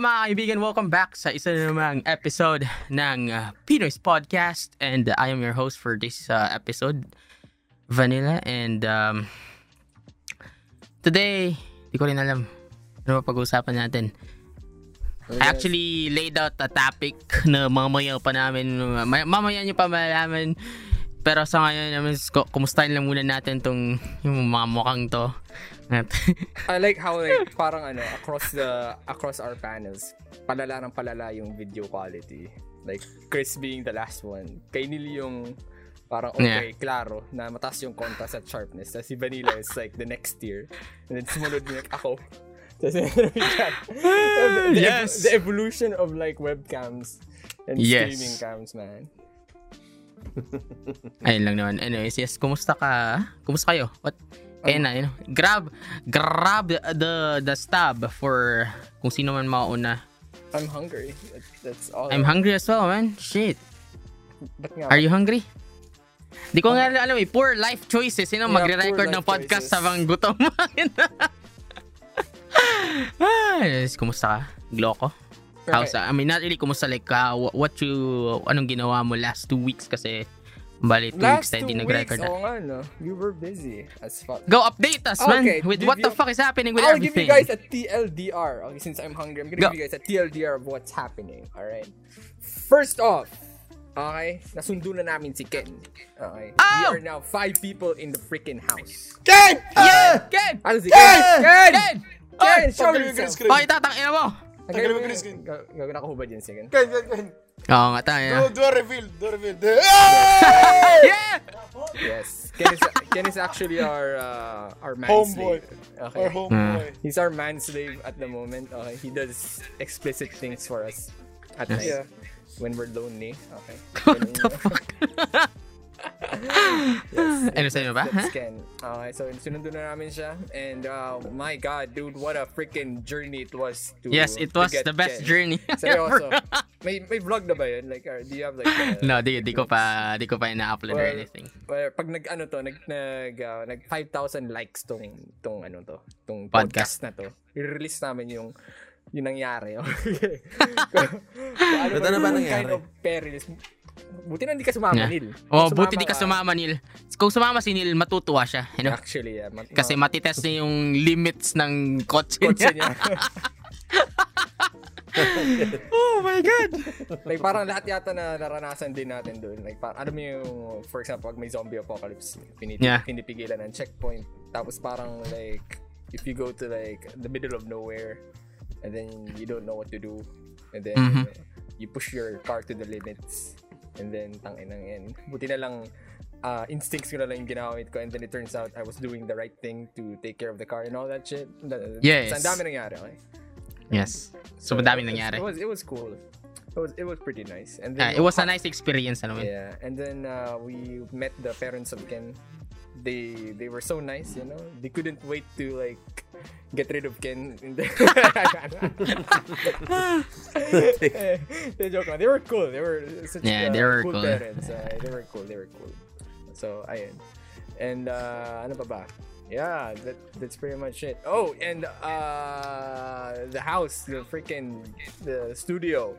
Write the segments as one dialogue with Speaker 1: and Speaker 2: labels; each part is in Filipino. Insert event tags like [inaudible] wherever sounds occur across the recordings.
Speaker 1: mga kaibigan, welcome back sa isa na namang episode ng uh, Pinoy's Podcast and uh, I am your host for this uh, episode, Vanilla and um, today, di ko rin alam ano pag-uusapan natin. I actually laid out a topic na mamaya pa namin, may- mamaya nyo pa malaman pero sa ngayon kumustahin lang muna natin tong yung mga mukhang to. [laughs]
Speaker 2: I like how like parang ano across the across our panels palala ng palala yung video quality. Like Chris being the last one. Kay Neil yung parang okay, klaro na mataas yung contrast at sharpness. Tapos si Vanilla is like the next tier. And then sumunod like, ako. Tapos [laughs] the, the,
Speaker 1: Yes.
Speaker 2: the evolution of like webcams and
Speaker 1: Yes.
Speaker 2: streaming cams, man.
Speaker 1: ayun lang naman. Anyways, yes, kumusta ka? Kumusta kayo? What? Kaya na, you know, grab, grab the the stab for kung sino man mauna.
Speaker 2: I'm hungry. That, that's all.
Speaker 1: I'm hungry as well, man. Shit.
Speaker 2: Ba't nga?
Speaker 1: Are you hungry? Di ko nga alam eh, poor life choices. Sino
Speaker 2: Yeah,
Speaker 1: magre-record ng podcast
Speaker 2: choices.
Speaker 1: habang gutom? [laughs] Ay, kumusta ka? Gloko? How's, I mean, not really kumusta, like, uh, wh- what you, anong ginawa mo last two weeks kasi, bali, two weeks
Speaker 2: Last
Speaker 1: tayo
Speaker 2: two
Speaker 1: di
Speaker 2: weeks,
Speaker 1: nag-record na.
Speaker 2: oo nga, no? You were busy as fuck.
Speaker 1: Go update us, man,
Speaker 2: Okay,
Speaker 1: with what the
Speaker 2: you-
Speaker 1: fuck is happening with
Speaker 2: I'll
Speaker 1: everything.
Speaker 2: give you guys a TLDR. Okay, since I'm hungry, I'm gonna
Speaker 1: Go.
Speaker 2: give you guys a TLDR of what's happening. Alright? First off, okay, nasundo na namin si Ken. Okay?
Speaker 1: Oh!
Speaker 2: We are now five people in the freaking house.
Speaker 3: Ken!
Speaker 1: Yeah! Ken!
Speaker 2: Ano si
Speaker 3: Ken!
Speaker 2: Ken? Ken!
Speaker 1: Ken!
Speaker 2: Ken,
Speaker 1: Oy!
Speaker 2: show yourself.
Speaker 3: screen.
Speaker 1: Bakit tatang ina mo?
Speaker 3: Yung green screen.
Speaker 2: Gagawin ako hubad yun, sige.
Speaker 3: Ken, Ken, Ken.
Speaker 1: Oo nga tayo.
Speaker 3: Do, do a reveal. Do a reveal. [laughs] Do- Ah!
Speaker 1: Yeah!
Speaker 2: Yes. Ken is, Ken is actually our uh, our man
Speaker 3: Homeboy.
Speaker 2: slave. Okay.
Speaker 3: Our homeboy.
Speaker 2: He's our man slave at the moment. Okay. He does explicit things for us at night
Speaker 3: Yeah.
Speaker 2: when we're lonely. Okay. [laughs]
Speaker 1: What the fuck? [laughs]
Speaker 2: Yes. [laughs]
Speaker 1: Ano sa'yo ba?
Speaker 2: Ken. Okay, so sinundo na namin siya. And uh, my God, dude, what a freaking journey it was to
Speaker 1: Yes, it was the best
Speaker 2: Ken.
Speaker 1: journey. [laughs]
Speaker 2: Seryoso. may, may vlog na ba yun? Like, or do you have like... uh,
Speaker 1: no, di, di ko pa, di ko pa ina-upload or
Speaker 2: Well,
Speaker 1: anything.
Speaker 2: well, pag nag ano to, nag nag uh, nag 5,000 likes tong tong ano to, tong
Speaker 1: Podcast.
Speaker 2: podcast, na to. I-release namin yung yung nangyari. [laughs] Okay. Kung ano
Speaker 3: Ba't ano ba
Speaker 2: yung
Speaker 3: nangyari?
Speaker 2: Kind of perils. Buti na hindi ka sumama,
Speaker 1: Yeah.
Speaker 2: Nil.
Speaker 1: Oh,
Speaker 2: Kung
Speaker 1: buti di ka sumama, Neil. Kung sumama si Neil, matutuwa siya. You know?
Speaker 2: Actually, yeah. Mat-
Speaker 1: Kasi
Speaker 2: ma-
Speaker 1: matitest niya yung limits ng kotse,
Speaker 2: kotse
Speaker 1: niya.
Speaker 2: niya. [laughs]
Speaker 1: oh my God!
Speaker 2: like parang lahat yata na naranasan din natin doon. Like parang ano mo yung for example, pag may zombie apocalypse, piniti-
Speaker 1: Yeah.
Speaker 2: pinipigilan ng checkpoint. Tapos parang like if you go to like the middle of nowhere and then you don't know what to do and then
Speaker 1: Mhm.
Speaker 2: you push your car to the limits and then tangin ng yan. Buti na lang uh, instincts ko na lang yung ginamit ko and then it turns out I was doing the right thing to take care of the car and all that shit.
Speaker 1: Yes.
Speaker 2: So, ang dami nangyari, okay?
Speaker 1: Yes. So,
Speaker 2: it was-
Speaker 1: nangyari.
Speaker 2: It was, it was cool. It was, it was pretty nice. And
Speaker 1: Ah,
Speaker 2: then
Speaker 1: it was a nice experience, ano man.
Speaker 2: Yeah, and then uh, we met the parents of Ken. They they were so nice, you know. They couldn't wait to like get rid of Ken. In the they joke. They were cool. They were such
Speaker 1: Yeah,
Speaker 2: uh,
Speaker 1: they were
Speaker 2: cool,
Speaker 1: cool.
Speaker 2: parents. Uh, they were cool. They were cool. So ayun. And uh, ano pa ba? Yeah, that that's pretty much it. Oh, and uh, the house, the freaking the studio.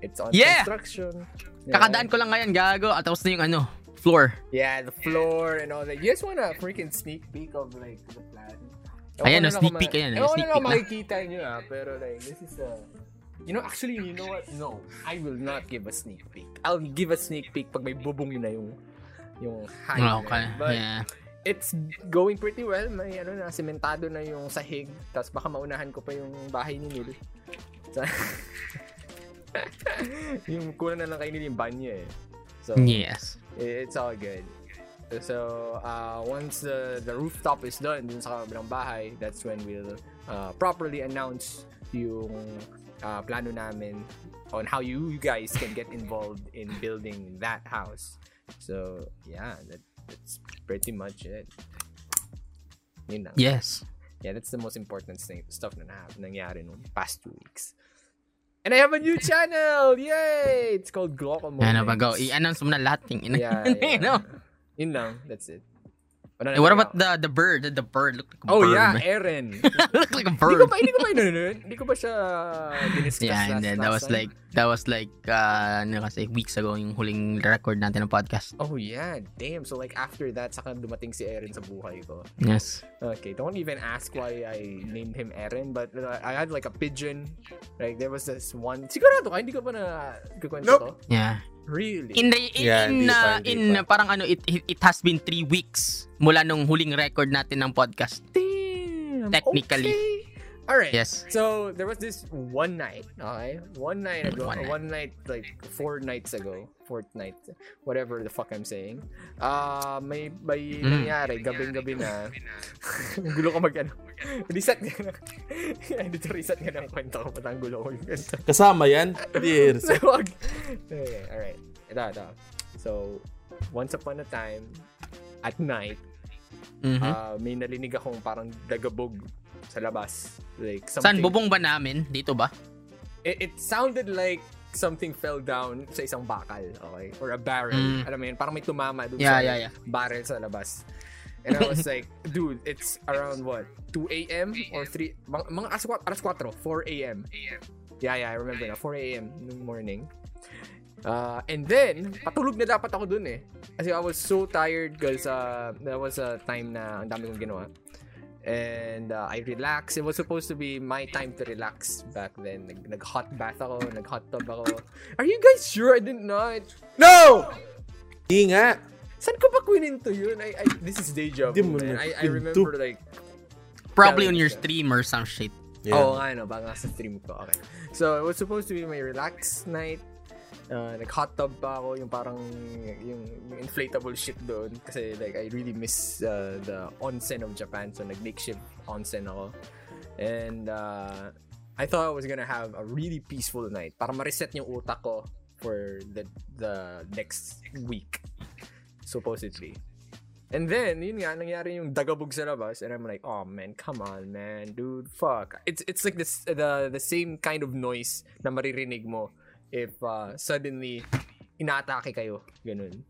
Speaker 2: It's on
Speaker 1: Yeah!
Speaker 2: construction.
Speaker 1: Kakadaan ko lang ngayon, gago. At tapos na yung ano, floor.
Speaker 2: Yeah, the floor and all that. You guys want a freaking sneak peek of like the plan?
Speaker 1: Ayan,
Speaker 2: Ewan
Speaker 1: no,
Speaker 2: na lang
Speaker 1: sneak peek ayan,
Speaker 2: Ewan
Speaker 1: sneak
Speaker 2: na lang
Speaker 1: peek na.
Speaker 2: makikita nyo ah, pero like, this is a... You know, actually, you know what? No, I will not give a sneak peek. I'll give a sneak peek pag may bubong yun na yung yung high.
Speaker 1: Oh,
Speaker 2: na
Speaker 1: okay.
Speaker 2: But
Speaker 1: Yeah.
Speaker 2: it's going pretty well. May ano na, sementado na yung sahig. Tapos baka maunahan ko pa yung bahay ni Neil. Sa- [laughs] yung kulang na lang kay Neil yung banyo eh. So,
Speaker 1: Yes.
Speaker 2: It's all good. So, uh, once the, the rooftop is done dun sa kabilang bahay, that's when we'll uh, properly announce yung uh, plano namin on how you guys can get involved in building that house. So, yeah, that, that's pretty much it.
Speaker 1: Yes.
Speaker 2: Yeah, that's the most important thing, stuff na- nangyari nung past two weeks. And I have a new channel! Yay! It's called Moments.
Speaker 1: Ano ba, go. I-announce mo na lahat. Ting ina.
Speaker 2: Yeah, [laughs]
Speaker 1: you know?
Speaker 2: yeah. Yun lang. That's it. Wala na
Speaker 1: Eh, what about the the bird? The, the bird looked like a
Speaker 2: Oh
Speaker 1: bird.
Speaker 2: yeah,
Speaker 1: man.
Speaker 2: Aaron. [laughs]
Speaker 1: looked like a
Speaker 2: Hindi ko
Speaker 1: bird.
Speaker 2: ba hindi ko ba inunod? Hindi ko ba siya diniscuss
Speaker 1: Yeah,
Speaker 2: last,
Speaker 1: and then that was
Speaker 2: time?
Speaker 1: like that was like uh ano kasi weeks ago yung huling record natin ng podcast.
Speaker 2: Oh yeah, damn. So like after that, saka dumating si Aaron sa buhay ko.
Speaker 1: Yes.
Speaker 2: Okay, don't even ask why I named him Aaron, but uh, I had like a pigeon. Like there was this one. Sigurado ka, hindi ko pa na kukwento
Speaker 3: Nope.
Speaker 2: to?
Speaker 1: Yeah.
Speaker 2: Really?
Speaker 1: In the in
Speaker 4: Yeah,
Speaker 1: in, uh, in uh, parang ano it, it it has been three weeks mula nung huling record natin ng podcast.
Speaker 2: Damn.
Speaker 1: Technically.
Speaker 2: Okay. All right.
Speaker 1: Yes.
Speaker 2: So there was this one night, okay? One night ago,
Speaker 1: One
Speaker 2: one
Speaker 1: night.
Speaker 2: night, like four nights ago, fourth night, whatever the fuck I'm saying. Uh, may may
Speaker 1: Mm.
Speaker 2: nangyari, gabing-gabi na. Gulo ko mag ano. Reset nga na. [laughs] Dito reset nga ng kwento ko. Ba't ang gulo ko yung kwento?
Speaker 4: Kasama yan? Hindi, [laughs]
Speaker 2: So, wag. Okay, alright. Ito, ito. So, once upon a time, at night,
Speaker 1: Mhm.
Speaker 2: uh, may nalinig akong parang dagabog sa labas. Like,
Speaker 1: Saan
Speaker 2: something,
Speaker 1: bubong ba namin? Dito ba?
Speaker 2: it, it sounded like something fell down sa isang bakal, okay? Or a barrel.
Speaker 1: Mm.
Speaker 2: Alam mo yun, parang may tumama dun
Speaker 1: Yeah,
Speaker 2: sa
Speaker 1: yeah, yeah.
Speaker 2: barrel sa labas. And I was [laughs] like, dude, it's around what? 2 a.m. or 3? Mga, mga alas 4, alas 4, 4 a.m. Yeah, yeah, I remember na. 4 a.m. in the morning. Uh, and then, patulog na dapat ako dun eh. Kasi I was so tired because uh, that was a time na ang dami kong ginawa. And uh, I relaxed. It was supposed to be my time to relax back then. Nag, nag-hot bath ako, nag-hot tub ako. [laughs] Are you guys sure I did not?
Speaker 3: No!
Speaker 4: Hindi nga.
Speaker 2: Saan ko ba kwininto yun? I, I, this is
Speaker 4: Di mo
Speaker 2: man. I, I remember like,
Speaker 1: Probably on your
Speaker 2: siya.
Speaker 1: stream or some shit.
Speaker 4: Yeah.
Speaker 2: Oo nga, no, baka sa stream ko. Okay. So, it was supposed to be my relaxed night. Uh, nag-hot tub pa ako, yung parang, yung, yung inflatable shit doon. Kasi, like, I really miss uh, the onsen of Japan. So, nag-makeshift onsen ako. And, uh, I thought I was gonna have a really peaceful night para ma-reset yung utak ko for the the next week. Supposedly. And then, yun nga, nangyari yung dagabog sa labas. And I'm like, oh man, come on, man. Dude, fuck. It's it's like this, the, the same kind of noise na maririnig mo if uh, suddenly inaatake kayo. Ganun.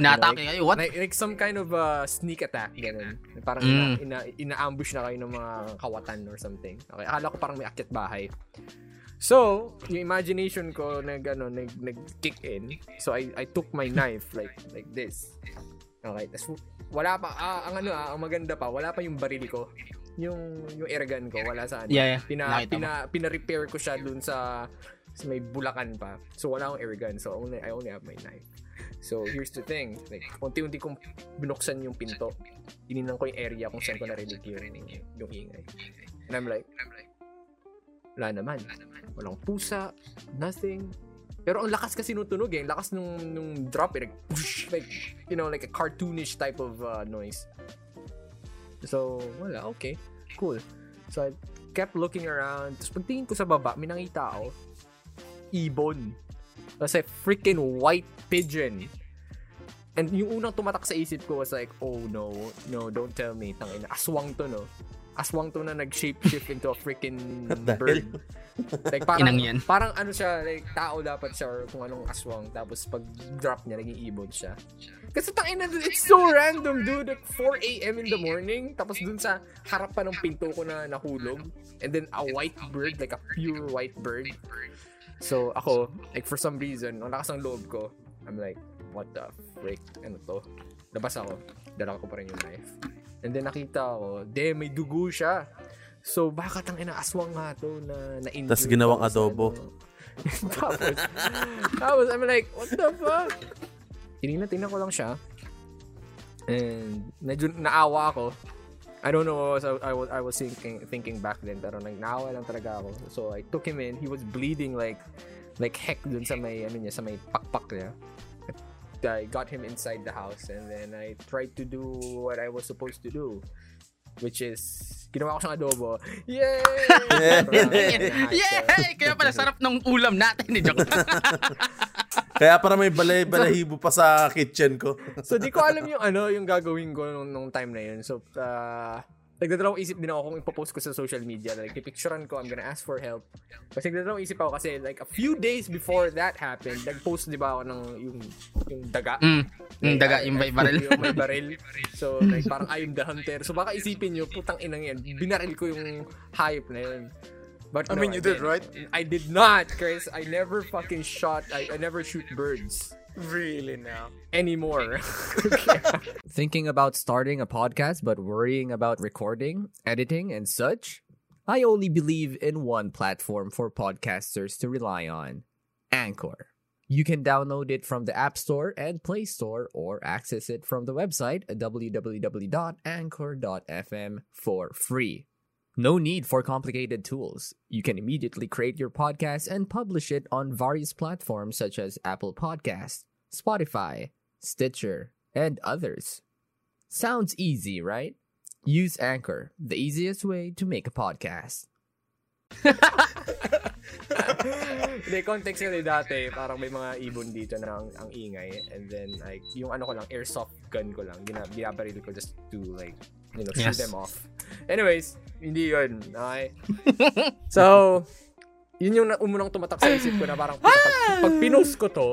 Speaker 1: Naatake kayo. What?
Speaker 2: Like, like some kind of uh, sneak attack. Ganun. Parang
Speaker 1: Mm.
Speaker 2: ina, ina, ina-ambush na kayo ng mga kawatan or something. Okay, akala ko parang may akyat bahay. So, yung imagination ko nag ano, nag, nag kick in. So I I took my knife like like this. Okay, tas wala pa ah, ang ano ah, ang maganda pa, wala pa yung baril ko. Yung yung airgun ko wala sa ano.
Speaker 1: Yeah, yeah.
Speaker 2: Pina
Speaker 1: Nakita
Speaker 2: pina pina-repair ko siya dun sa sa may bulakan pa. So wala akong airgun. So only I only have my knife. So here's the thing, like unti-unti kong binuksan yung pinto. Tininan ko yung area kung saan ko narinig yung, yung ingay. And I'm like, wala naman. Walang pusa, nothing. Pero ang lakas kasi nung tunog eh. Ang lakas nung, nung drop eh. Like, whoosh, like, you know, like a cartoonish type of uh, noise. So, wala. Okay. Cool. So, I kept looking around. Tapos pagtingin ko sa baba, may nakita ako. Ibon. Kasi freaking white pigeon. And yung unang tumatak sa isip ko was like, oh no, no, don't tell me. Tangina, aswang to, no? Aswang to na nag-shapeshift into a freaking [laughs] bird. Like parang,
Speaker 1: Inang yan.
Speaker 2: parang ano siya, like tao dapat siya or kung anong aswang. Tapos pag drop niya, naging ibon siya. Kasi tangina, it's so random, dude. Like 4 a.m. in the morning. Tapos dun sa harap pa ng pinto ko na nahulog. And then a white bird, like a pure white bird. So ako, like for some reason, ang lakas ng loob ko, I'm like, what the frick? Ano to? Labas ako. Dala ko pa rin yung knife. And then nakita ko, de, may dugo siya. So, baka tang ina aswang nga to na na-injure.
Speaker 4: Tas ginawang
Speaker 2: sa
Speaker 4: adobo.
Speaker 2: ano. [laughs] tapos, tapos, I'm like, what the fuck? Tinignan, tingnan ko lang siya. And, medyo naawa ako. I don't know what was, I, was, I was thinking, thinking back then, pero nag naawa lang talaga ako. So, I took him in. He was bleeding like, like heck dun sa may, ano niya, sa may pakpak niya. I got him inside the house and then I tried to do what I was supposed to do. Which is, ginawa ko siyang adobo. Yay! [laughs]
Speaker 1: Yay! Kaya pala sarap ng ulam natin. Eh, joke. [laughs]
Speaker 4: Kaya para may balay balahibo pa sa kitchen ko.
Speaker 2: so, di ko alam yung ano, yung gagawin ko nung, nung time na yun. So, uh, nagdadalawang isip din ako kung ipopost ko sa social media. Like, pipicturean ko, I'm gonna ask for help. Kasi nagdadalawang isip ako kasi like a few days before that happened, nag-post di ba ako ng yung, yung daga.
Speaker 1: Mm. Yung daga,
Speaker 2: Like,
Speaker 1: yung may baril.
Speaker 2: yung may baril. So, like, parang I'm the hunter. So, baka isipin nyo, putang inang yan, binaril ko yung hayop na yun. But
Speaker 3: I
Speaker 2: no,
Speaker 3: mean, you did,
Speaker 2: didn't.
Speaker 3: right?
Speaker 2: I did not, Chris. I never fucking shot, I, I never shoot birds
Speaker 3: Really now.
Speaker 2: anymore. [laughs] [laughs] Thinking about starting a podcast but worrying about recording, editing, and such? I only believe in one platform for podcasters to rely on Anchor. You can download it from the App Store and Play Store or access it from the website at www.anchor.fm for free. No need for complicated tools. You can immediately create your podcast and publish it on various platforms such as Apple Podcasts, Spotify, Stitcher, and others. Sounds easy, right? Use Anchor, the easiest way to make a podcast. [laughs] [laughs] [laughs] Hindi, context kasi dati, parang may mga ibon dito na ang, ang ingay. And then, like, yung ano ko lang, airsoft gun ko lang, gina, binabaril ko just to, like, you know, shoot
Speaker 1: Yes.
Speaker 2: them off. Anyways, hindi yun. Okay? [laughs] so, yun yung na- umunang tumatak sa isip ko na parang, puta, pag, pag pinost ko to,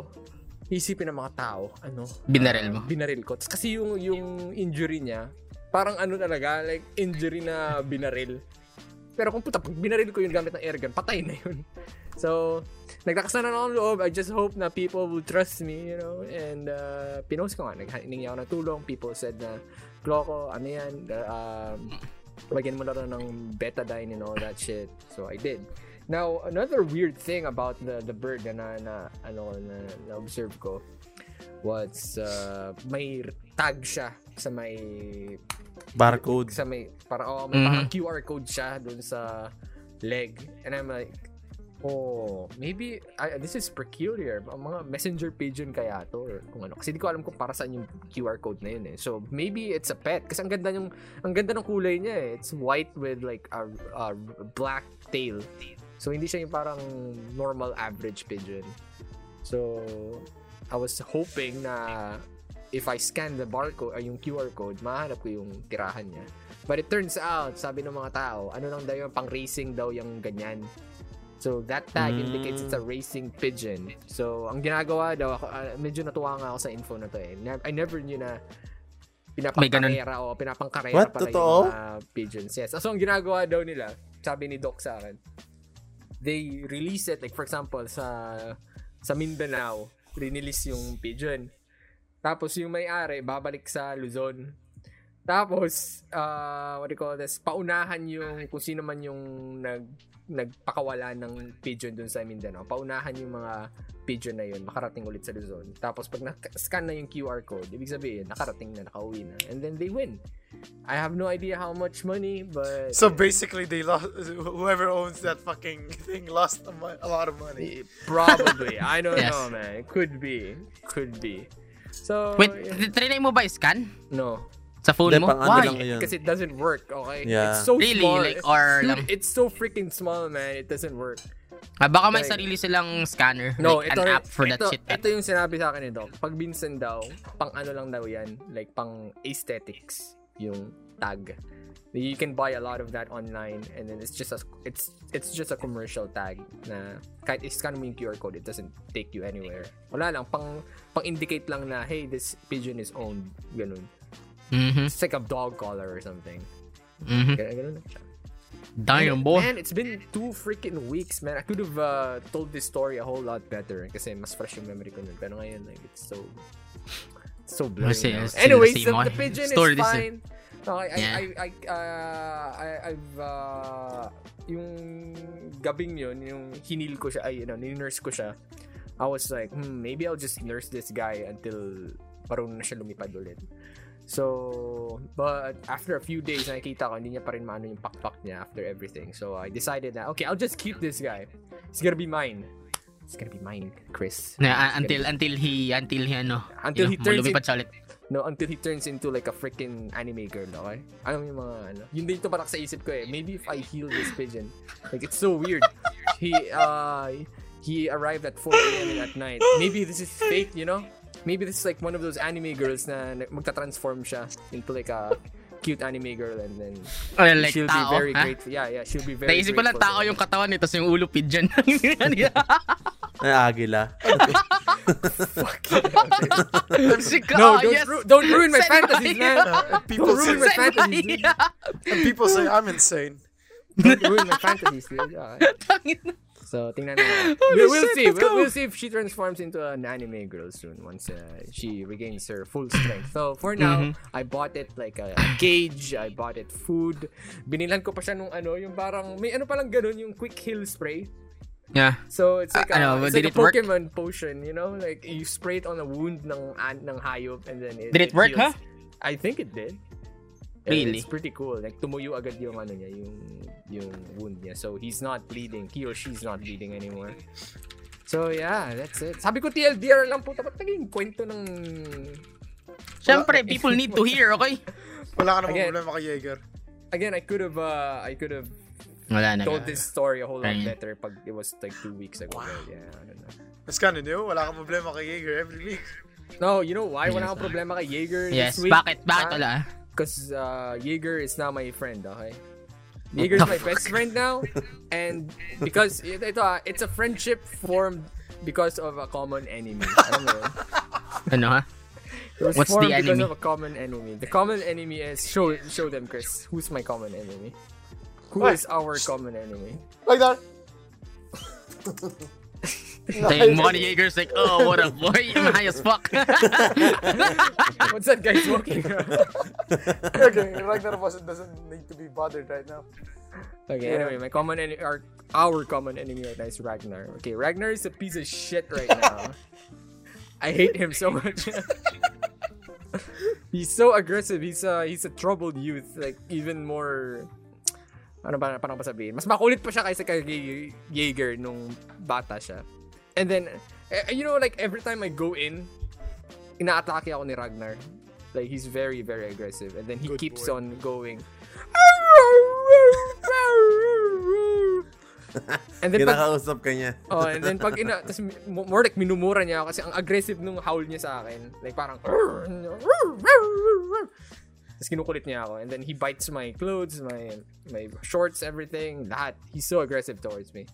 Speaker 2: isipin ng mga tao, ano?
Speaker 1: Binaril mo.
Speaker 2: ah, binaril ko. Kasi yung, yung injury niya, parang ano talaga, like, injury na binaril. Pero kung puta, pag binaril ko yun gamit ng airgun, patay na yun. [laughs] So, naglakas na ako ng loob. I just hope na people will trust me, you know. And, uh, pinost ko nga. Naghiningi ako ng tulong. People said na, Kloko, ano yan, uh, lagyan mo na rin ng betadine and all that shit. So, I did. Now, another weird thing about the the bird na, na, na ano, na, na observe ko was, uh, may tag siya sa may
Speaker 4: Barcode.
Speaker 2: sa may parang oh, may
Speaker 1: Mhm.
Speaker 2: parang QR code siya dun sa leg. And I'm like oh maybe I, this is peculiar. Mga messenger pigeon kaya to or kung ano. Kasi di ko alam kung para saan yung QR code na yun eh. So maybe it's a pet. Kasi ang ganda yung ang ganda ng kulay niya eh. It's white with like a, a black tail. So hindi siya yung parang normal average pigeon. So I was hoping na if I scan the barcode ay yung QR code, mahanap ko yung tirahan niya. But it turns out, sabi ng mga tao, ano lang daw yung pang racing daw yung ganyan. So that tag
Speaker 4: Mm.
Speaker 2: indicates it's a racing pigeon. So ang ginagawa daw, ako, ah, medyo natuwa nga ako sa info na to eh. Ne- I never knew na pinapangkarera o pinapangkarera
Speaker 4: What?
Speaker 2: pala
Speaker 4: Totoo?
Speaker 2: yung mga pigeons. Yes. So ang ginagawa daw nila, sabi ni Doc sa akin, they release it like for example sa sa Mindanao, release yung pigeon. Tapos yung may-ari babalik sa Luzon. Tapos uh, what do you call this? Paunahan yung kung sino man yung nag nagpakawala ng pigeon dun sa Mindanao. Paunahan yung mga pigeon na yun makarating ulit sa Luzon. Tapos pag na-scan na yung QR code, ibig sabihin nakarating na, nakauwi na. And then they win. I have no idea how much money, but
Speaker 3: So basically, they lost. Whoever owns that fucking thing lost a, mo- a lot of money.
Speaker 2: Probably. I don't
Speaker 1: Yes.
Speaker 2: know, man. It could be. Could be. So,
Speaker 1: Wait,
Speaker 2: yeah.
Speaker 1: trinay mo ba scan?
Speaker 2: no.
Speaker 1: Sa phone
Speaker 4: Hindi,
Speaker 1: mo?
Speaker 4: ano
Speaker 1: Why?
Speaker 2: Because it doesn't work, okay?
Speaker 4: Yeah.
Speaker 2: It's so
Speaker 1: Really?
Speaker 2: small.
Speaker 1: Like, or
Speaker 2: Dude,
Speaker 1: lang?
Speaker 2: it's so freaking small, man. It doesn't work.
Speaker 1: Ah, baka may
Speaker 2: Like-
Speaker 1: sarili silang scanner.
Speaker 2: No,
Speaker 1: like
Speaker 2: ito,
Speaker 1: an app for that
Speaker 2: ito,
Speaker 1: shit.
Speaker 2: Ito yung sinabi sa akin ni Doc. Pag minsan daw, pang ano lang daw yan, like pang aesthetics, yung tag. You can buy a lot of that online and then it's just a it's it's just a commercial tag na kahit i-scan mo yung QR code, it doesn't take you anywhere. Wala lang, pang pang indicate lang na hey, this pigeon is owned. Ganun.
Speaker 1: Mhm.
Speaker 2: It's like a dog collar or something.
Speaker 1: Mhm.
Speaker 2: Ganun, ganun.
Speaker 1: Damn, boy.
Speaker 2: Man, it's been two freaking weeks, man. I could have uh, told this story a whole lot better kasi mas fresh yung memory ko nun. Pero ngayon, like, it's so... It's so blurry
Speaker 1: Kasi,
Speaker 2: now. Anyways,
Speaker 1: the
Speaker 2: the, pigeon
Speaker 1: Story
Speaker 2: is
Speaker 1: this, eh.
Speaker 2: No, I,
Speaker 1: Yeah.
Speaker 2: I, I, uh, I, I've, uh, yung gabing yun, yung hinil ko siya, ay, you know, ninurse ko siya. I was like, hmm, maybe I'll just nurse this guy until parang na siya lumipad ulit. So, but after a few days, nakikita ko, hindi niya pa rin maano yung pakpak niya after everything. So, I decided na, okay, I'll just keep this guy. He's gonna be mine. It's gonna be mine, Chris.
Speaker 1: Na,
Speaker 2: It's
Speaker 1: until
Speaker 2: gonna
Speaker 1: until he until he ano
Speaker 2: Until
Speaker 1: you
Speaker 2: he
Speaker 1: know,
Speaker 2: turns
Speaker 1: siya ulit.
Speaker 2: be- no, until he turns into like a freaking anime girl, okay? Mo yung mga, ano, yun din tumatak sa isip ko eh. Maybe if I heal this pigeon. Like, it's so weird. He, uh, he arrived at 4 a.m. at night. Maybe this is fake, you know? Maybe this is like one of those anime girls na- magta-transform siya into like a cute anime girl and then
Speaker 1: Well, like
Speaker 2: she'll
Speaker 1: tao,
Speaker 2: be very
Speaker 1: ha?
Speaker 2: grateful. Yeah, yeah, she'll be very
Speaker 1: Naisip ko lang tao yung katawan nito, tapos yung ulo pigeon. [laughs]
Speaker 4: Ay, agila.
Speaker 2: No,
Speaker 1: Oh,
Speaker 2: don't,
Speaker 1: yes.
Speaker 2: ru- don't ruin my fantasies, man.
Speaker 3: Uh, [laughs] people
Speaker 2: Don't ruin my fantasies, [laughs]
Speaker 3: people say I'm insane.
Speaker 2: Don't ruin my fantasies, dude. Okay. So, tingnan natin. [laughs]
Speaker 1: Holy
Speaker 2: We'll, we'll
Speaker 1: shit,
Speaker 2: see. We'll, we'll see if she transforms into an anime girl soon once uh, she regains her full strength. So, for now,
Speaker 1: Mm-hmm.
Speaker 2: I bought it like a, a gauge. I bought it food. Binilan ko pa siya nung ano, yung parang, may ano palang ganun, yung quick heal spray.
Speaker 1: yeah.
Speaker 2: So, it's like, a,
Speaker 1: ano,
Speaker 2: it's like a
Speaker 1: it work?
Speaker 2: Pokemon potion, you know? Like, you spray it on a wound ng, an, ng hayop and then it,
Speaker 1: Did it work,
Speaker 2: heals.
Speaker 1: huh?
Speaker 2: I think it did. And
Speaker 1: Really?
Speaker 2: It's pretty cool. Like, tumuyo agad yung ano niya, yung, yung wound niya. So, he's not bleeding. He or she's not bleeding anymore. So, yeah, that's it. Sabi ko TLDR lang po. Dapat naging kwento ng...
Speaker 1: Siyempre, people need to [laughs] hear, okay?
Speaker 3: Wala ka namang
Speaker 2: Again.
Speaker 3: problema kay Jaeger.
Speaker 2: Again, I could have, uh, I could have
Speaker 1: Wala na.
Speaker 2: told this story a whole lot better pag it was like two weeks ago. But yeah, I don't know.
Speaker 3: That's kind of new. Wala ka problema kay Jaeger every week.
Speaker 2: No, you know why? Wala akong problema kay Jaeger
Speaker 1: Yes,
Speaker 2: this week.
Speaker 1: bakit? Bakit
Speaker 2: Ah,
Speaker 1: wala?
Speaker 2: Because uh, Jaeger is now my friend, okay? Jaeger's my best friend now. And because, ito, ito ah, it's a friendship formed because of a common enemy. Alam mo yun? [laughs]
Speaker 1: Ano ha?
Speaker 2: It was
Speaker 1: What's
Speaker 2: formed
Speaker 1: the
Speaker 2: because
Speaker 1: enemy?
Speaker 2: of a common enemy. The common enemy is, show show them, Chris. Who's my common enemy? Who
Speaker 3: What?
Speaker 2: is our common enemy?
Speaker 3: Like that. [laughs]
Speaker 1: Ito yung mukha ni Jaeger's like, oh, what up, boy? I'm high as fuck. [laughs]
Speaker 2: What's that guy smoking? [laughs]
Speaker 3: okay, Ragnar wasn't, doesn't need to be bothered right now.
Speaker 2: Okay,
Speaker 3: Yeah.
Speaker 2: anyway, my common enemy, our, our common enemy right now is Ragnar. Okay, Ragnar is a piece of shit right now. I hate him so much. [laughs] he's so aggressive. He's a he's a troubled youth. Like even more ano ba parang pa sabihin? Mas makulit pa siya kaysa kay Jaeger nung bata siya. And then eh, you know like every time I go in, inaatake ako ni Ragnar. Like he's very very aggressive and then he
Speaker 3: Good
Speaker 2: keeps
Speaker 3: boy.
Speaker 2: on going. and then [laughs] pag,
Speaker 4: Kinakausap ka niya.
Speaker 2: Oh, and then pag ina, tas mo- more like minumura niya ako kasi ang aggressive nung howl niya sa akin. Like parang Tapos kinukulit niya ako. And then he bites my clothes, my my shorts, everything. Lahat. He's so aggressive towards me.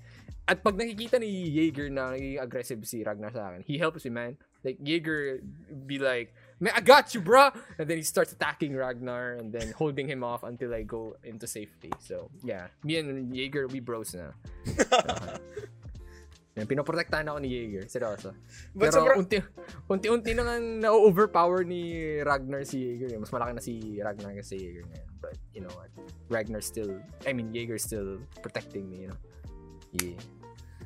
Speaker 2: At pag nakikita ni Jaeger na naging aggressive si Ragnar sa akin, he helps me, man. Like, Jaeger be like, man, I got you, bro! And then he starts attacking Ragnar and then holding him off until I go into safety. So, yeah. Me and Jaeger, we bros na. [laughs] Yan, pinoprotektahan ako ni Jaeger. Seryoso.
Speaker 3: But
Speaker 2: Pero
Speaker 3: sobra-
Speaker 2: unti, unti-unti na nga na-overpower ni Ragnar si Jaeger. Mas malaki na si Ragnar kasi si Jaeger ngayon. But, you know what? Ragnar still, I mean, Jaeger still protecting me, you know? Yeah.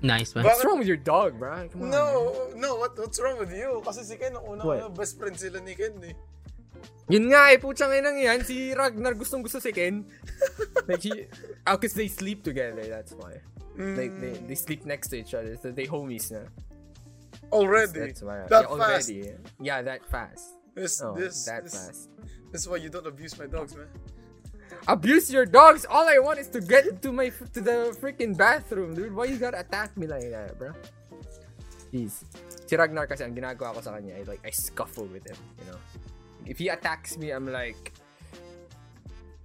Speaker 1: Nice, man.
Speaker 3: Bakit-
Speaker 2: What's wrong with your dog, bro? Come on.
Speaker 3: No, no, what, what's wrong with you? Kasi si Ken, una
Speaker 2: What?
Speaker 3: ano, best friend sila ni Ken eh.
Speaker 2: Yun nga eh, putsang inang yan. Si Ragnar gustong gusto si Ken. [laughs] like, he, oh, cause they sleep together, that's why. Like, they, they sleep next to each other, so they homies na.
Speaker 3: Already.
Speaker 2: That's why.
Speaker 3: that
Speaker 2: yeah,
Speaker 3: fast.
Speaker 2: already. Yeah, that fast.
Speaker 3: This,
Speaker 2: Oh,
Speaker 3: this,
Speaker 2: that
Speaker 3: this,
Speaker 2: fast.
Speaker 3: this is why you don't abuse my dogs, man.
Speaker 2: Abuse your dogs. All I want is to get to my to the freaking bathroom, dude. Why you gotta attack me like that, bro? Jeez. Si Ragnar kasi ang ginagawa ko sa kanya, I like I scuffle with him, you know. If he attacks me, I'm like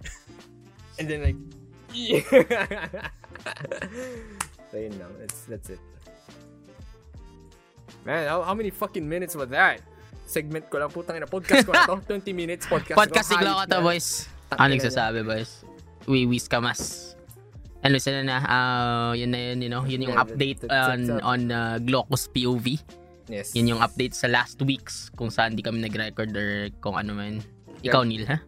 Speaker 2: [laughs] and then like [laughs] so yun lang. That's that's it. Man, how, how many fucking minutes was that? Segment ko lang, putang ina. Podcast ko na to. [laughs] 20 minutes podcast
Speaker 1: Podcast
Speaker 2: ko. Hype
Speaker 1: to, boys. Ano nagsasabi, boys? Wiwis ka mas. Ano sila na, ah, yun na yun, you know, yun yung
Speaker 2: Yeah,
Speaker 1: update on, on uh, Glocus POV.
Speaker 2: Yes.
Speaker 1: Yun yung update sa last weeks kung saan di kami nag-record or kung ano man. Ikaw, Neil, ha?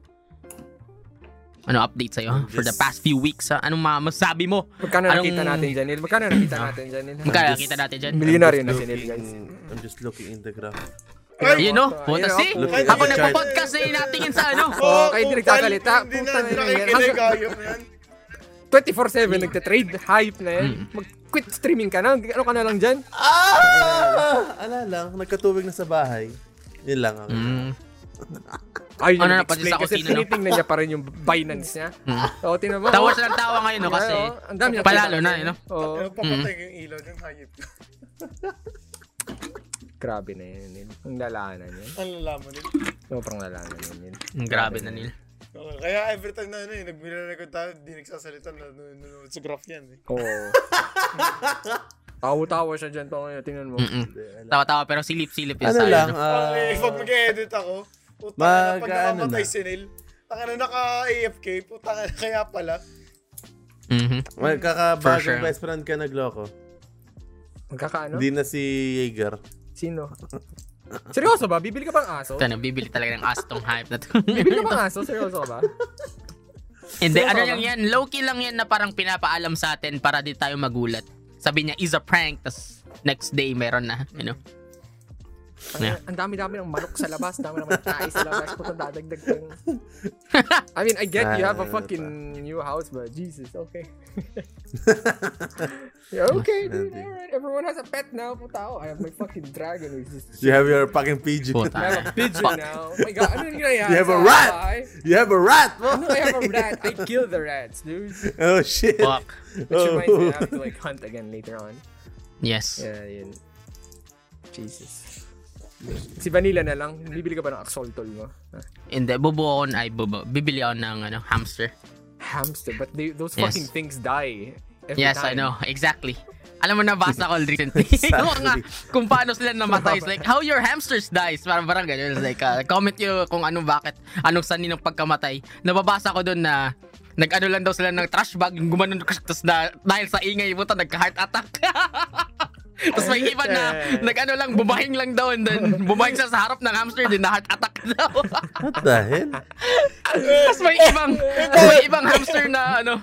Speaker 1: Ano update sa'yo? For the
Speaker 4: Just-
Speaker 1: past few weeks, ha? Anong ma- masabi mo?
Speaker 2: Magkano
Speaker 1: Anong-
Speaker 2: nakita natin dyan, Neil? Magkano nakita natin dyan, Neil?
Speaker 1: Magkano
Speaker 4: just-
Speaker 1: kita natin dyan?
Speaker 4: I'm
Speaker 2: na
Speaker 4: just
Speaker 2: si Neil, guys.
Speaker 4: looking- I'm just looking in the graph.
Speaker 1: You know,
Speaker 2: Ayun,
Speaker 1: puta
Speaker 2: oh.
Speaker 1: si.
Speaker 4: The chart.
Speaker 1: nagpo-podcast [laughs] na yun natingin sa ano.
Speaker 2: Oh, kayo hindi nagkakalita.
Speaker 3: Hindi na,
Speaker 2: yan. 24-7 nagte-trade. Hype na yan. Mag-quit streaming ka na. Ano ka na lang dyan?
Speaker 4: Ah! Ala lang, nagkatubig na sa bahay. Yun lang ako.
Speaker 1: Mm.
Speaker 2: Ayun
Speaker 1: Ano na, pati sa
Speaker 2: kasi
Speaker 1: kusina, no?
Speaker 2: tinitingnan niya pa rin yung Binance niya. Oo, tinan mo.
Speaker 1: Tawa siya ng tawa ngayon, no? Kasi
Speaker 2: Yeah, oh. Ang dami
Speaker 1: palalo na,
Speaker 2: kasi.
Speaker 1: eh, no?
Speaker 2: Oo.
Speaker 3: Papatay ko yung ilaw dyan, hayop. [laughs]
Speaker 2: Grabe na yan. Neil. Ang lalahanan yan.
Speaker 3: Ang lalaman nila.
Speaker 2: Sobrang lalahanan yan. Neil.
Speaker 1: Mm, Grabe na, Neil.
Speaker 3: Okay. Kaya every time na ano eh, nag-record tayo, di nagsasalita na nanonood sa graph yan eh.
Speaker 2: Oo. Tawa-tawa siya dyan. Tawa tingnan mo.
Speaker 1: Mm-mm. Tawa-tawa pero silip-silip yung
Speaker 4: Ano
Speaker 1: sa
Speaker 4: lang,
Speaker 1: ano.
Speaker 4: ah,
Speaker 3: Okay, pag mag-edit ako, puta
Speaker 4: Mag-
Speaker 3: na, pag
Speaker 4: ano
Speaker 3: nakamatay
Speaker 4: na.
Speaker 3: si Neil, taka na naka-AFK, puta ka kaya pala.
Speaker 1: Mhm.
Speaker 4: magkakabagong
Speaker 1: For sure.
Speaker 4: best friend ka nagloko.
Speaker 2: Magkakaano?
Speaker 4: Hindi na si Jaeger.
Speaker 2: Sino? Seryoso ba? Bibili ka bang aso?
Speaker 1: Ito na, bibili talaga ng ass tong hype na to. [laughs]
Speaker 2: Bibili ka bang aso? Seryoso ka ba?
Speaker 1: Hindi, ano lang yan, low-key lang yan na parang pinapaalam sa atin para di tayo magulat. Sabi niya, is a prank, tas next day meron na, you know.
Speaker 2: Ang,
Speaker 1: Yeah.
Speaker 2: ang dami-dami ng manok sa labas, dami ng tayo sa labas, puto dadagdag ko. [laughs] I mean, I get you have a fucking new house, but Jesus, okay. [laughs] yeah, okay, dude, alright. Everyone has a pet now, puta ako. I have my fucking dragon, which is...
Speaker 4: You have your fucking pigeon.
Speaker 1: Puta.
Speaker 2: I have a pigeon now. Oh my god, ano yung ginaya?
Speaker 4: You have a rat! You have a rat!
Speaker 2: Ano, I have a rat. I kill the rats, dude.
Speaker 4: oh shit.
Speaker 1: Fuck.
Speaker 2: Which reminds me, I
Speaker 4: Oh.
Speaker 2: have to like [laughs] hunt again later on.
Speaker 1: Yes.
Speaker 2: Yeah, yun. Jesus. Si Vanilla na lang, bibili ka ba ng axolotl mo?
Speaker 1: Hindi, bubuo ako, ay. Bibili ako ng, ano, hamster.
Speaker 2: Hamster, but they, those
Speaker 1: Yes.
Speaker 2: fucking things die. Every
Speaker 1: Yes, I
Speaker 2: time.
Speaker 1: know. Exactly. Alam mo, nabasa ko recently. [laughs] yung mga, kung paano sila namatay. It's like, how your hamsters dies. Parang parang ganyan. It's like, uh, comment nyo kung anong bakit, anong sani ng pagkamatay. Nababasa ko doon na, nag-ano lang daw sila ng trash bag, gumanon, tapos na, dahil sa ingay, puta, nagka-heart attack. [laughs] Tapos may iba na, nag-ano lang, bumahing lang daw, and then, bumahing sa harap ng hamster, din na heart attack daw.
Speaker 4: What the hell?
Speaker 1: Tapos may ibang, may ibang hamster na ano,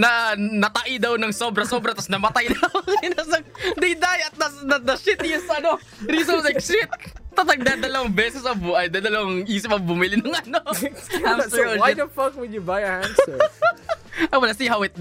Speaker 1: na natai daw ng sobra-sobra tapos namatay daw. [laughs] They die at the, the, the shittiest ano, reason like shit. Tatag dadalawang beses ang buhay, dadalawang isip ang bumili ng ano, [laughs] hamster
Speaker 2: so why the fuck would you buy a hamster?
Speaker 1: I wanna see how it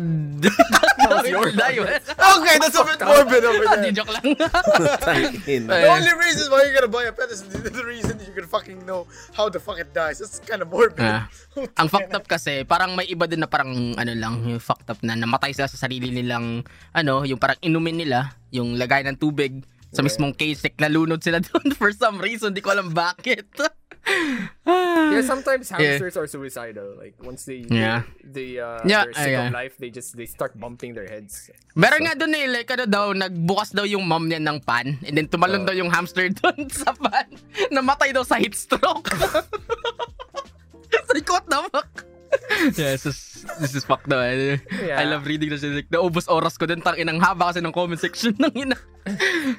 Speaker 1: how it will die.
Speaker 3: Okay, that's a bit morbid over
Speaker 1: Hindi,
Speaker 3: there.
Speaker 1: joke lang. [laughs]
Speaker 3: The only reason why you're gonna buy a pet is the reason you're gonna fucking know how the fuck it dies. That's kind of morbid.
Speaker 1: Ah. [laughs] ang fucked up kasi, parang may iba din na parang ano lang, yung fucked up na namatay sila sa sarili nilang, ano, yung parang inumin nila, yung lagay ng tubig sa mismong case, like nalunod sila [laughs] doon for some reason, di ko alam bakit. [laughs]
Speaker 2: yeah, sometimes
Speaker 1: Yeah.
Speaker 2: hamsters are suicidal. Like once they
Speaker 1: Yeah.
Speaker 2: they uh
Speaker 1: Yeah,
Speaker 2: they're sick
Speaker 1: ah,
Speaker 2: of
Speaker 1: yeah.
Speaker 2: life, they just they start bumping their heads.
Speaker 1: Meron nga doon eh, like ano daw, nagbukas daw yung mom niya ng pan, and then tumalon
Speaker 2: Oh.
Speaker 1: daw yung hamster [laughs] doon sa pan. Namatay daw sa heat stroke. Like, what the fuck? Yeah, this is, this is fucked daw. eh.
Speaker 2: Yeah.
Speaker 1: I love reading this. Like, naubos oras ko din. Tang inang haba kasi ng comment section ng ina.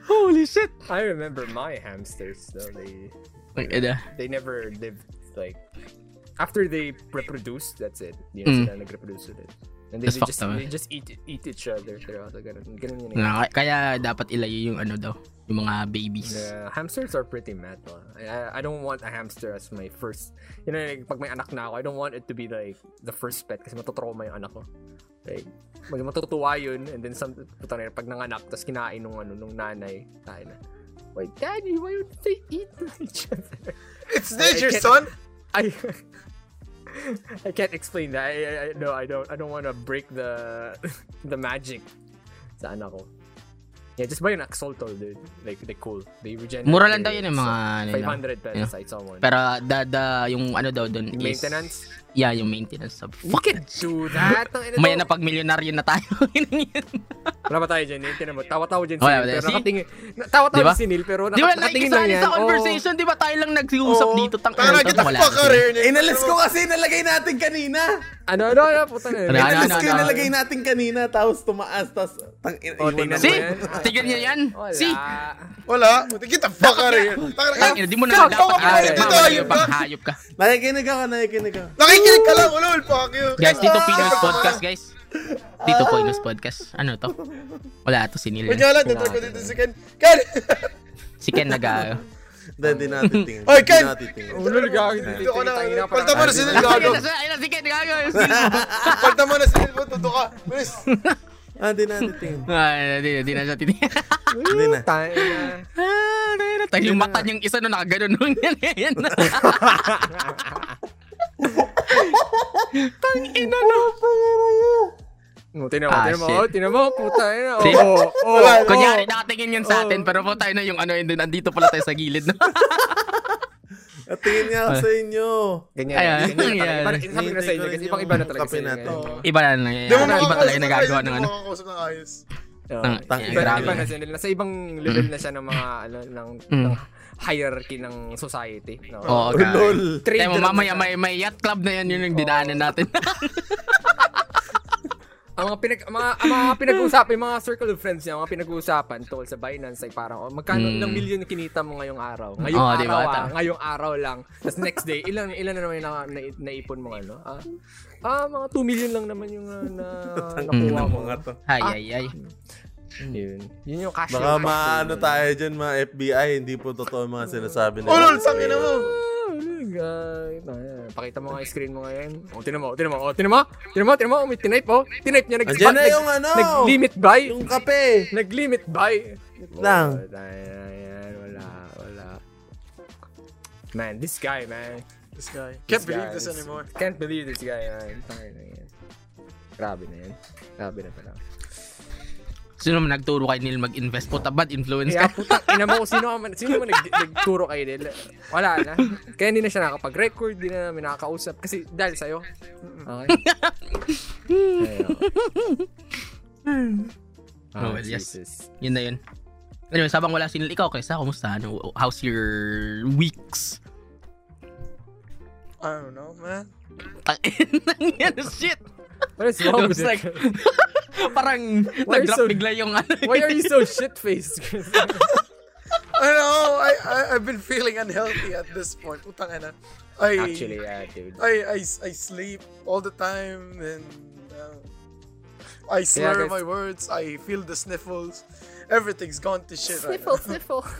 Speaker 1: Holy shit.
Speaker 2: I remember my hamsters though. They
Speaker 1: Ang ina.
Speaker 2: they never lived like after they reproduce, that's it. Hindi
Speaker 1: Mm.
Speaker 2: sila nag-reproduce ulit. And they, they just
Speaker 1: up, eh.
Speaker 2: they just eat eat each other. Seryoso, ganun. Ganun yun. eh.
Speaker 1: Nga, Kaya dapat ilayo yung ano daw, yung mga babies.
Speaker 2: Yeah, hamsters are pretty metal. I, I, I don't want a hamster as my first. You know, like, pag may anak na ako, I don't want it to be like the first pet kasi matutrauma yung anak ko. Like, mag matutuwa yun and then some, puta na, yun, pag nanganak, tapos kinain nung, ano, nung nanay, tayo na. Wait, daddy, why would they eat [laughs] each other?
Speaker 3: It's nature,
Speaker 2: I can't-
Speaker 3: son. [laughs]
Speaker 2: I I can't explain that. I, I, I no, I don't. I don't want to break the [laughs] the magic sa anak ko. Yeah, just buy an axolotl, dude. Like, they cool. They regenerate.
Speaker 1: Mura lang daw yun yung mga ano lang.
Speaker 2: 500 pesos, I saw one.
Speaker 1: Pero the, the, yung ano daw
Speaker 2: Yung
Speaker 1: is...
Speaker 2: maintenance?
Speaker 1: Yeah, yung maintenance.
Speaker 2: We
Speaker 1: fuck
Speaker 2: can do that. Ina [laughs]
Speaker 1: Maya na pag milyonaryo na tayo. [laughs]
Speaker 2: Wala ba tayo dyan? Tinan mo, tawa-tawa dyan si Neil, pero
Speaker 1: tayo? Si-
Speaker 2: nakatingin. na- Tawa-tawa
Speaker 1: Di ba?
Speaker 2: si Neil, pero
Speaker 1: Di ba,
Speaker 2: naka-
Speaker 1: like,
Speaker 2: nakatingin lang yan.
Speaker 1: sa conversation, di ba tayo lang nag-uusap
Speaker 3: Oo.
Speaker 1: dito? Tang
Speaker 3: Tara, get the
Speaker 1: wala
Speaker 3: fuck here. Nick.
Speaker 4: Inalis ko kasi nalagay natin kanina.
Speaker 2: Oh, ano, ano, ano, puta na.
Speaker 1: Ano, ano,
Speaker 4: Inalis ko
Speaker 1: ano,
Speaker 4: yung
Speaker 1: ano?
Speaker 4: nalagay natin kanina, tapos tumaas, tapos tang
Speaker 2: Oh,
Speaker 4: iwan
Speaker 2: tingnan
Speaker 4: na-
Speaker 2: mo
Speaker 1: See?
Speaker 2: yan.
Speaker 1: Yan?
Speaker 2: Wala.
Speaker 3: The fuck. Taka
Speaker 1: Tang
Speaker 3: na.
Speaker 1: ina, di mo na dapat ginagawa.
Speaker 3: fuck,
Speaker 1: Mamaya
Speaker 3: fuck,
Speaker 1: pang hayop ka.
Speaker 4: Nakikinig ako, nakikinig ako.
Speaker 3: Nakikinig ka lang. Ulol, fuck you.
Speaker 1: Guys, dito
Speaker 3: Ah!
Speaker 1: Pinos Podcast, guys. Dito po Pinos Podcast. Ano to? Wala to si Neil.
Speaker 3: Wait nga lang, network ko dito si Ken. Ken!
Speaker 1: Si Ken nag ah, [laughs]
Speaker 4: Hindi, hindi natin tingin.
Speaker 3: Oy, Ken!
Speaker 4: Hindi natin tingin.
Speaker 2: Ulo, gagawin.
Speaker 3: Dito na. Palta mo na si Neil,
Speaker 1: Ayun
Speaker 3: gago.
Speaker 1: na, ayun na, si Ken gagawin.
Speaker 3: Palta mo na si Neil, tuto ka. Bilis.
Speaker 4: Ah, hindi natin tingin.
Speaker 1: Ah, di, di na siya titingnan.
Speaker 4: Hindi na.
Speaker 2: Tangina.
Speaker 1: Ah, di na. Tayo yung mata niyang isa no nakaganon nung [laughs] yan. yan. [laughs] Tang ina no.
Speaker 2: Oh, tinan mo,
Speaker 1: Ah,
Speaker 2: tinan mo,
Speaker 1: shit.
Speaker 2: oh, tinan mo, puta ina.
Speaker 1: See?
Speaker 2: Oh, oh, oh.
Speaker 1: Kunyari nakatingin yun sa
Speaker 2: Oh.
Speaker 1: atin pero po tayo na yung ano yun andito pala tayo sa gilid. No? [laughs]
Speaker 4: At tingin nga sa inyo.
Speaker 2: Ganyan.
Speaker 1: Ayan,
Speaker 2: ganyan na
Speaker 1: ayan.
Speaker 2: Iba, sabi ko na sa inyo, kasi ibang iba na talaga
Speaker 4: kape
Speaker 2: sa inyo. ngayon.
Speaker 1: Iba na lang. Iba talaga yung
Speaker 3: ng
Speaker 1: nagagawa ng ano.
Speaker 2: Oo.
Speaker 1: Tang-
Speaker 4: Tang-
Speaker 2: Iba, na sila. Nasa ibang level na siya ng mga, ano, ng,
Speaker 1: Mm.
Speaker 2: ng hierarchy ng society. No?
Speaker 1: Oo,
Speaker 4: Oh, lol.
Speaker 2: Trader
Speaker 1: Kaya mo
Speaker 2: na
Speaker 1: mamaya may, may yacht club na yan yun yung dinaanan natin. [laughs]
Speaker 2: ang mga pinag ang mga, ang mga pinag-uusapan, yung mga circle of friends niya, mga pinag-uusapan tungkol sa Binance ay parang oh, magkano
Speaker 1: Mm.
Speaker 2: ilang milyon yung kinita mo ngayong araw. Ngayong
Speaker 1: Oo,
Speaker 2: araw,
Speaker 1: di ba?
Speaker 2: ah, ngayong araw lang. Tapos next day, ilan ilan na naman yung na, na, naipon mo ano? Ah, ah, mga 2 million lang naman yung uh, na nakuha mo.
Speaker 4: Mga to.
Speaker 1: ay, ay, ay.
Speaker 2: Yun. Yun yung cash.
Speaker 4: Baka maano tayo dyan, mga FBI, hindi po totoo mga sinasabi
Speaker 3: Oh, lol,
Speaker 4: nila.
Speaker 3: sangin na mo.
Speaker 2: Guys, ayan. pakita mo nga yung screen mo ngayon. O, tinan mo, tinan mo, o, tinan mo, tinan mo, tinan mo, may tinype, oh. Tinype niya, nag
Speaker 4: Andiyan na yung ano.
Speaker 2: Nag-limit buy.
Speaker 4: Yung kape.
Speaker 2: Nag-limit buy.
Speaker 4: lang.
Speaker 2: Oh, ayan, ayan, wala, wala. Man, this guy, man.
Speaker 3: This guy. Can't
Speaker 2: This
Speaker 3: believe
Speaker 2: guy
Speaker 3: this
Speaker 2: is-
Speaker 3: anymore.
Speaker 2: Can't believe this guy, man. Grabe na yan. Grabe na pala.
Speaker 1: Sino man nagturo kay Neil mag-invest? Puta bad influence ka.
Speaker 2: putang ina mo, sino man, sino man nag, nagturo kay Nil? Wala na. Kaya hindi na siya nakapag-record, hindi na namin nakakausap. Kasi dahil sa'yo. Okay? Ayun. [laughs]
Speaker 1: Oh, well, yes. Yun na yun. Anyway, sabang wala si Neil, ikaw, Kesa, kumusta? Ano, how's your weeks?
Speaker 3: I don't know, man. [laughs]
Speaker 1: Yan, shit!
Speaker 2: What is wrong
Speaker 1: It
Speaker 2: with
Speaker 1: was like,
Speaker 2: it? [laughs]
Speaker 1: parang
Speaker 2: Why are
Speaker 1: nag-drop
Speaker 2: so-
Speaker 1: bigla yung ano.
Speaker 2: Why are you so shit-faced? [laughs]
Speaker 3: I know. I, I I've been feeling unhealthy at this point. Putang ina. I
Speaker 2: Actually, yeah, dude.
Speaker 3: I, I I sleep all the time and uh, I slur
Speaker 2: guys.
Speaker 3: my words. I feel the sniffles. Everything's gone to shit right now.
Speaker 2: sniffle. [laughs]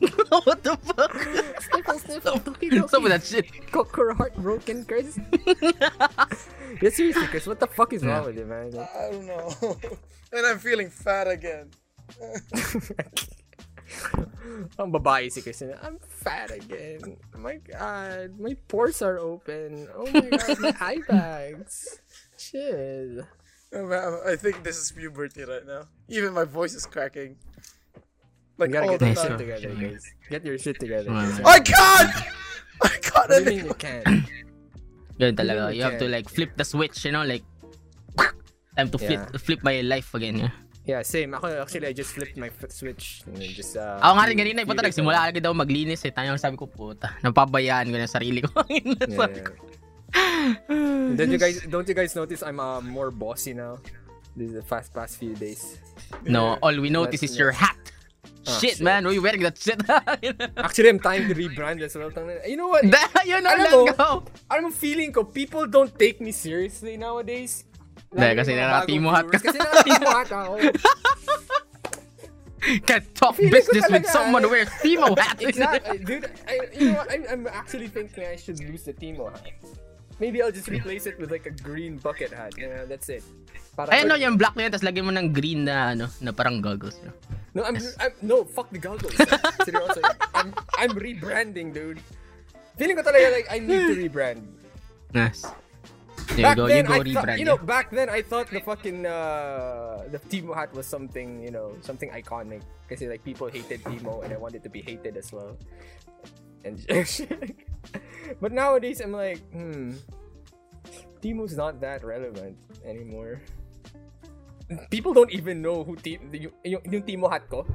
Speaker 2: [laughs]
Speaker 1: What the fuck?
Speaker 2: Sniffle, sniffle.
Speaker 1: What's up with that shit?
Speaker 2: Cocker heartbroken, Chris. [laughs] yeah, seriously, Chris, what the fuck is wrong with you, man? Like,
Speaker 3: I don't know. [laughs] and I'm feeling fat again.
Speaker 2: Ang babae si Chris. I'm fat again. my god, my pores are open. Oh my god, my eye bags. Shit.
Speaker 3: I I think this is puberty right now. Even my voice is cracking. Like all
Speaker 2: get
Speaker 3: the
Speaker 2: your
Speaker 1: Nice,
Speaker 2: shit
Speaker 3: time.
Speaker 2: together, guys. Get your shit together. Guys.
Speaker 3: I can't. [laughs] I can't.
Speaker 2: What do you mean you can't? [clears throat]
Speaker 1: Yun talaga. You have to like flip the switch, you know, like [laughs] time to flip
Speaker 2: Yeah.
Speaker 1: flip my life again. Yeah.
Speaker 2: Yeah, same. Ako, actually, I just flipped my switch. And then just, uh,
Speaker 1: Ako nga rin
Speaker 2: few
Speaker 1: ipunta
Speaker 2: days
Speaker 1: nagsimula agad daw maglinis eh. Tayo sabi ko, puta, napabayaan ko na yung sarili ko. [laughs]
Speaker 2: Yeah,
Speaker 1: Sabi ko,
Speaker 2: yeah. Don't you guys don't you guys notice I'm uh, more bossy now? This is the fast past few days.
Speaker 1: no, all we notice is your hat.
Speaker 2: Ah,
Speaker 1: shit,
Speaker 2: shit.
Speaker 1: man. Why you wearing that shit? [laughs]
Speaker 2: Actually, I'm time to rebrand as well. Tangina. You know what? [laughs]
Speaker 1: Yun na
Speaker 2: Alam mo,
Speaker 1: go.
Speaker 2: Alam mo, feeling ko, people don't take me seriously nowadays. Lalo
Speaker 1: kasi
Speaker 2: yung mga
Speaker 1: naka-Timo
Speaker 2: bagong
Speaker 1: hat ka.
Speaker 2: Kasi naka-Timo hat ako. [laughs]
Speaker 1: Can't talk
Speaker 2: Feeling
Speaker 1: business with
Speaker 2: talaga,
Speaker 1: someone who
Speaker 2: eh.
Speaker 1: wears Timo hat.
Speaker 2: exactly. Dude, I, you know what? I'm, I'm actually thinking I should lose the Timo hat. Maybe I'll just replace it with like a green bucket hat. Yeah, that's it. Para
Speaker 1: Ayun no, yung black na yun, tapos lagyan mo ng green na ano, na parang goggles. No?
Speaker 2: No, I'm, I'm no fuck the goggles. [laughs] Seriously, I'm I'm rebranding, dude. Feeling ko talaga like I need to rebrand.
Speaker 1: Nice. There you
Speaker 2: Back
Speaker 1: go, you
Speaker 2: then,
Speaker 1: go
Speaker 2: I
Speaker 1: rebrand.
Speaker 2: you know, back then I thought the fucking uh, the Timo hat was something, you know, something iconic. Kasi like people hated Timo, and I wanted to be hated as well. And [laughs] but nowadays I'm like, hmm, Timo's not that relevant anymore. People don't even know who Ti- yung, yung, yung Timo hat ko.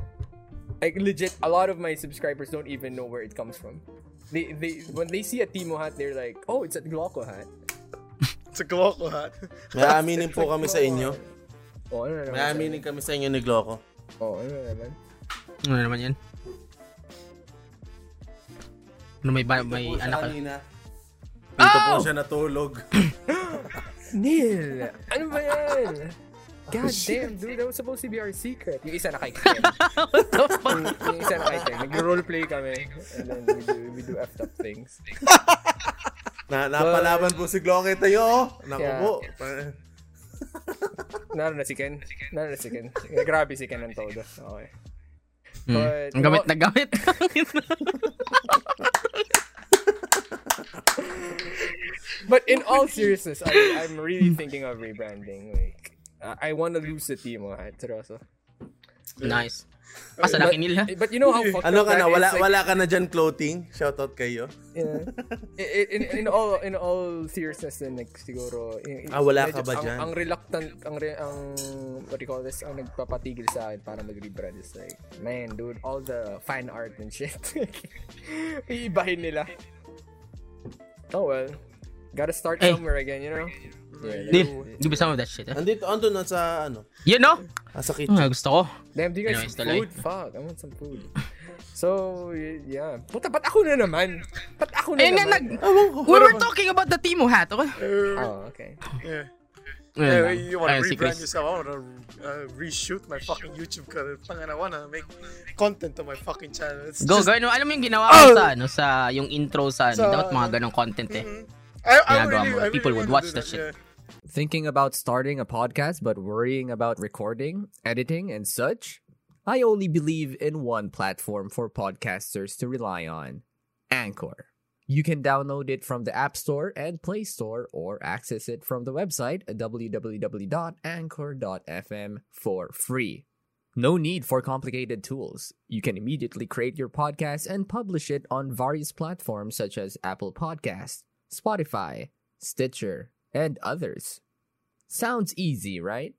Speaker 2: Like legit, a lot of my subscribers don't even know where it comes from. They they when they see a Timo hat, they're like, oh, it's a Gloco hat.
Speaker 3: It's a Gloco hat.
Speaker 4: May [laughs] aminin po kami sa inyo.
Speaker 2: Oh, ano na naman?
Speaker 4: May aminin kami sa inyo ni Gloco.
Speaker 2: Oh, ano na naman?
Speaker 1: Ano naman yan? Ano may, ba, may
Speaker 4: Dito po
Speaker 1: anak ka?
Speaker 4: kanina. Dito po
Speaker 1: Oh!
Speaker 4: siya natulog. [laughs]
Speaker 2: Neil! Ano ba yan? God damn, dude. That was supposed to be our secret. Yung isa na kay Ken. [laughs]
Speaker 1: What the fuck?
Speaker 2: yung, yung isa na kay Ken. Nag-roleplay kami. And then we do, we do effed up things. [laughs]
Speaker 4: Na, napalaban po si Gloco tayo. Naku
Speaker 2: Yeah.
Speaker 4: po.
Speaker 2: Naroon na si Ken. Naroon na si Ken. Grabe si Ken ng todo. Okay.
Speaker 1: Hmm.
Speaker 2: But,
Speaker 1: Ang gamit
Speaker 2: you
Speaker 1: na gamit. [laughs]
Speaker 2: But in all seriousness, I, I'm really thinking of rebranding. Like, I, I want to lose the Timo hat. Seryoso.
Speaker 1: nice. Kasi laki nila.
Speaker 2: But you know how [laughs] fucked
Speaker 4: Ano
Speaker 2: up
Speaker 4: ka na?
Speaker 2: that
Speaker 4: Wala,
Speaker 2: is, like,
Speaker 4: wala ka na dyan clothing? Shoutout kayo.
Speaker 2: Yeah. in, in, in all in all seriousness din like siguro in, in-
Speaker 4: Ah, wala ka
Speaker 2: medyo-
Speaker 4: ba
Speaker 2: ang,
Speaker 4: dyan?
Speaker 2: ang reluctant ang re, ang what do you call this ang nagpapatigil sa akin para mag-rebrand is like man dude all the fan art and shit [laughs] iibahin nila oh well gotta start
Speaker 1: Eh.
Speaker 2: somewhere again you know yeah,
Speaker 1: Neil, give me some of that shit. Eh?
Speaker 4: Andito, ando na sa, ano,
Speaker 1: You know?
Speaker 4: nasa
Speaker 1: Oh,
Speaker 4: kitchen.
Speaker 1: gusto ko.
Speaker 2: damn do you guys
Speaker 1: tuloy.
Speaker 2: food fuck I want some food so yeah puta ba't ako na naman ba't ako na
Speaker 1: Eh, nga,
Speaker 2: naman
Speaker 1: nag, we were talking about the Timo hat, okay?
Speaker 2: oh okay
Speaker 3: Yeah.
Speaker 1: Yeah,
Speaker 3: Yeah, you wanna
Speaker 1: Ayun, si
Speaker 3: rebrand
Speaker 1: Chris.
Speaker 3: yourself. I wanna uh, reshoot my fucking YouTube channel. Tangan, I wanna make content on my fucking channel. It's
Speaker 1: Go,
Speaker 3: just,
Speaker 1: go. Ano, alam mo yung ginawa ko sa, ano, sa, yung intro sa, ano,
Speaker 3: Sa-
Speaker 1: dapat mga ganong content eh.
Speaker 3: Mhm. I, I
Speaker 1: Ginagawa
Speaker 3: really,
Speaker 1: mo.
Speaker 3: I really
Speaker 1: People would watch
Speaker 3: do
Speaker 1: that shit.
Speaker 3: yeah.
Speaker 5: Thinking about starting a podcast but worrying about recording, editing, and such? I only believe in one platform for podcasters to rely on Anchor. You can download it from the App Store and Play Store or access it from the website www.anchor.fm for free. No need for complicated tools. You can immediately create your podcast and publish it on various platforms such as Apple Podcasts, Spotify, Stitcher, and others. Sounds easy, right?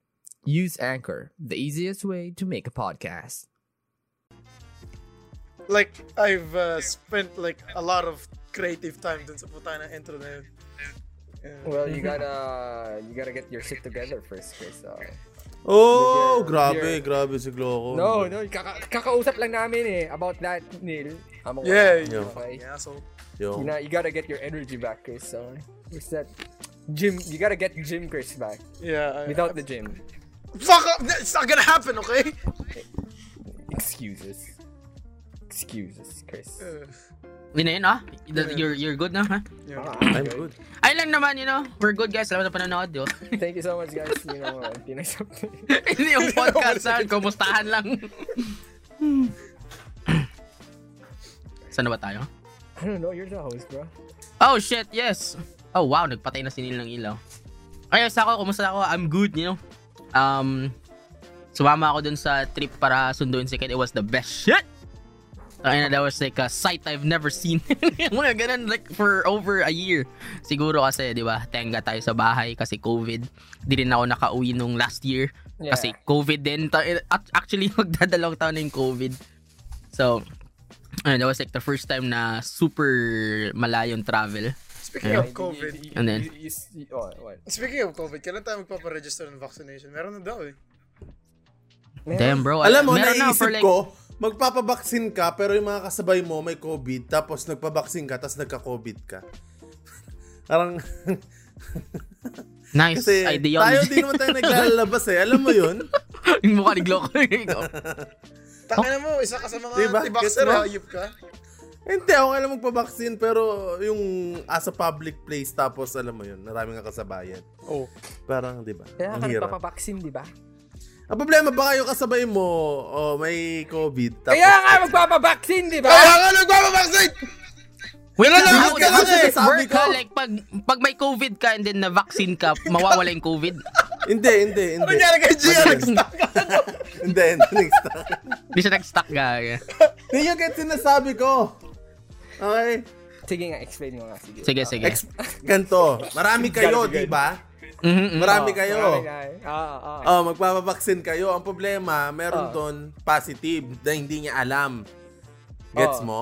Speaker 5: Use Anchor, the easiest way to make a podcast.
Speaker 3: Like, I've uh, spent like a lot of creative time dun sa puta na intro na yun. Yeah.
Speaker 2: Well, you gotta you gotta get your shit together first, Chris. Uh,
Speaker 4: Oh,
Speaker 2: With your-
Speaker 4: grabe,
Speaker 2: with your-
Speaker 4: grabe si Gloco.
Speaker 2: no, no, kaka- kakausap lang namin eh about that, Neil. I'm aware.
Speaker 3: Yeah,
Speaker 4: Yo.
Speaker 3: you
Speaker 2: Okay.
Speaker 3: fucking asshole.
Speaker 4: Yo.
Speaker 2: You, know, you gotta get your energy back, Chris. So, what's that? Gym. You gotta get gym Chris back.
Speaker 3: Yeah. I-
Speaker 2: Without the gym.
Speaker 3: Fuck up! It's not gonna happen, okay?
Speaker 2: Excuses. Excuses, Chris.
Speaker 3: Uh,
Speaker 1: Yun na yun, ah. The- You're, you're good na, ha?
Speaker 3: yeah.
Speaker 2: Ah,
Speaker 4: I'm good.
Speaker 1: Ay lang naman, you know. We're good, guys. Salamat na panonood, yo. [laughs]
Speaker 2: Thank you so much, guys. You know, uh, Pinay something.
Speaker 1: Hindi yung [laughs] podcast, ha? Kumustahan lang. [laughs] Saan na ba tayo?
Speaker 2: I don't know. You're the host, bro.
Speaker 1: Oh, shit, yes. Oh, wow. Nagpatay na si Neil ng ilaw. Ayos ako. Kumusta ako? I'm good, you know. Um, sumama ako dun sa trip para sunduin si Kid. It was the best shit. Ay that was like a sight I've never seen. [laughs] Mga ganun, like, for over a year. Siguro kasi, di ba, tenga tayo sa bahay kasi COVID. Di rin ako nakauwi nung last year.
Speaker 2: Yeah.
Speaker 1: Kasi COVID din. At- Actually, [laughs] magdadalawang taon na yung COVID. So, ayun, that was like the first time na super malayong travel.
Speaker 3: Speaking
Speaker 1: Yeah.
Speaker 3: of COVID,
Speaker 1: And then-
Speaker 2: you, you, you, oh, what?
Speaker 3: speaking of COVID, kailan tayo magpaparegister ng vaccination? Meron na daw eh.
Speaker 1: Damn, bro.
Speaker 4: Alam mo,
Speaker 1: meron na
Speaker 4: naisip
Speaker 1: for like,
Speaker 4: ko, magpapabaksin ka, pero yung mga kasabay mo may COVID, tapos nagpabaksin ka, tapos nagka-COVID ka. [laughs] Parang,
Speaker 1: nice
Speaker 4: kasi tayo
Speaker 1: ideology.
Speaker 4: din naman tayo naglalabas eh. Alam mo yun? [laughs]
Speaker 1: yung mukha ni Glock. [laughs]
Speaker 3: Tangina mo, isa ka sa mga
Speaker 4: Diba?
Speaker 3: anti-vaxxer, hayop ka.
Speaker 4: Hindi, ako alam magpabaksin, pero yung as a public place, tapos alam mo yun, maraming kasabayan.
Speaker 3: Oh.
Speaker 4: Parang, di ba?
Speaker 2: Kaya
Speaker 4: Ang
Speaker 2: ka nagpapabaksin, di ba?
Speaker 4: Ang problema, baka yung kasabay mo, oh, may COVID, tapos...
Speaker 2: Kaya nga magpapabaksin, di ba?
Speaker 3: Kaya nga nagpapavaccine!
Speaker 1: Wait lang,
Speaker 4: Hindi
Speaker 1: ako
Speaker 4: ka kasi
Speaker 1: kasi
Speaker 4: sabi
Speaker 1: work
Speaker 4: ko.
Speaker 1: ka, like, pag, pag may COVID ka and then na-vaccine ka, mawawala yung COVID.
Speaker 4: Hindi, hindi, hindi.
Speaker 3: Ano nangyari kay Gia?
Speaker 4: Ano?
Speaker 3: Nag-stuck ka.
Speaker 4: Hindi, hindi, next time.
Speaker 1: Hindi siya nag-stuck gaga.
Speaker 4: Hindi yung get sinasabi ko. Okay?
Speaker 2: Sige nga, explain mo nga. Sige.
Speaker 1: Sige, sige.
Speaker 4: Ex- ganto. Marami kayo, di ba?
Speaker 1: Mhm, mhm.
Speaker 4: Marami
Speaker 2: Oh,
Speaker 4: kayo.
Speaker 2: marami eh. Ah, ah.
Speaker 4: Oh, magpapabaksin kayo. Ang problema, meron
Speaker 2: Oh.
Speaker 4: doon positive na hindi niya alam. Gets
Speaker 2: Oh.
Speaker 4: mo?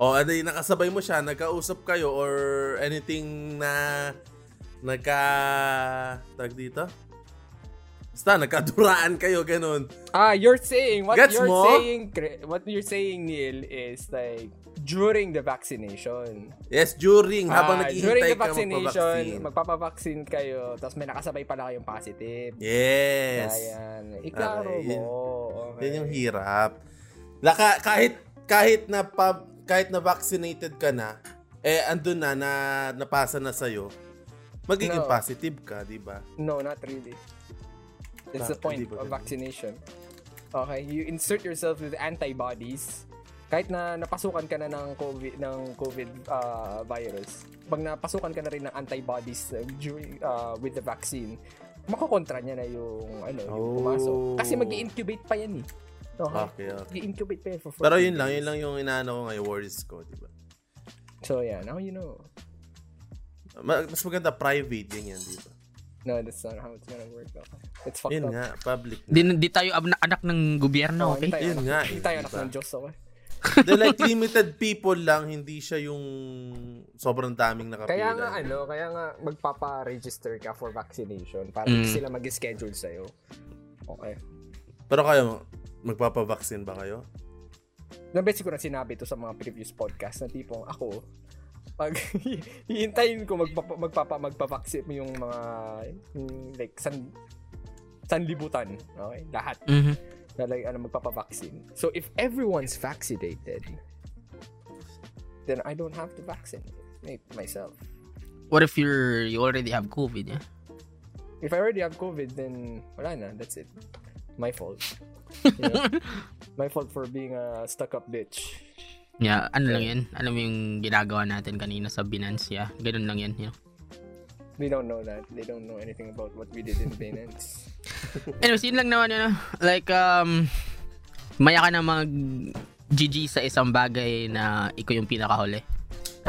Speaker 4: O, ano yung nakasabay mo siya, nagkausap kayo or anything na nagka... Tag dito? Basta, nagkaduraan kayo, ganun.
Speaker 2: Ah, you're saying what
Speaker 4: Gets
Speaker 2: you're
Speaker 4: mo?
Speaker 2: saying, what you're saying, Neil, is like during the vaccination.
Speaker 4: Yes, during, habang
Speaker 2: Ah, during
Speaker 4: naghihintay
Speaker 2: the
Speaker 4: ka
Speaker 2: vaccination,
Speaker 4: magpabaksin.
Speaker 2: magpapabaksin kayo, tapos may nakasabay pala kayong positive.
Speaker 4: Yes.
Speaker 2: Ayan. Iklaro
Speaker 4: Okay,
Speaker 2: mo. Okay.
Speaker 4: Yan yung hirap. Laka, kahit kahit na pa, kahit na vaccinated ka na, eh andun na na napasa na sa magiging
Speaker 2: No.
Speaker 4: positive ka, 'di ba?
Speaker 2: No, not really. That's the
Speaker 4: Bakit
Speaker 2: point of
Speaker 4: ganun?
Speaker 2: vaccination. Okay, you insert yourself with antibodies. Kahit na napasukan ka na ng COVID ng COVID uh, virus, pag napasukan ka na rin ng antibodies uh, during uh, with the vaccine, makokontra niya na yung ano, yung
Speaker 4: Oh.
Speaker 2: pumasok. Kasi mag incubate pa yan eh. Okay.
Speaker 4: Okay, okay.
Speaker 2: I-incubate pa yan for 14
Speaker 4: Pero yun lang,
Speaker 2: days.
Speaker 4: yun lang yung inaano ko ngayon, worries ko, di ba?
Speaker 2: So yeah, now you know.
Speaker 4: Ma- Mas maganda private yun yan, di ba?
Speaker 2: No, that's not how it's gonna work. Okay. It's fucked
Speaker 4: Yun
Speaker 2: up.
Speaker 4: nga, public
Speaker 1: Di,
Speaker 4: na.
Speaker 1: di tayo ab- anak ng gobyerno,
Speaker 2: No,
Speaker 1: okay?
Speaker 2: tayo,
Speaker 4: Yun
Speaker 2: anak-
Speaker 4: nga eh,
Speaker 2: tayo anak
Speaker 4: diba?
Speaker 2: ng Diyos, okay? [laughs]
Speaker 4: They're like limited people lang, hindi siya yung sobrang daming nakapila.
Speaker 2: Kaya nga ano, kaya nga magpapa-register ka for vaccination para
Speaker 1: Mm.
Speaker 2: sila mag-schedule sa'yo. Okay.
Speaker 4: Pero kayo, magpapavaccine ba kayo?
Speaker 2: Nabesi ko na sinabi to sa mga previous podcast na tipong ako, pag [laughs] hihintayin ko magpapa, magpapa, magpa-vaccine mo yung mga yung like san sanlibutan. Okay? Lahat.
Speaker 1: Mhm.
Speaker 2: Na like, ano, magpapa-vaccine. So, if everyone's vaccinated, then I don't have to vaccinate myself.
Speaker 1: What if you're you already have COVID, yeah?
Speaker 2: If I already have COVID, then wala na. That's it. My fault. You know? [laughs] My fault for being a stuck-up bitch.
Speaker 1: Yeah, ano lang yan? Alam mo yung ginagawa natin kanina sa Binance, yeah? Ganun lang yan, you know?
Speaker 2: They don't know that. They don't know anything about what we did in Binance. [laughs]
Speaker 1: Anyways, yun lang naman, you know? Like, um, maya ka na mag GG sa isang bagay na ikaw yung pinakahuli.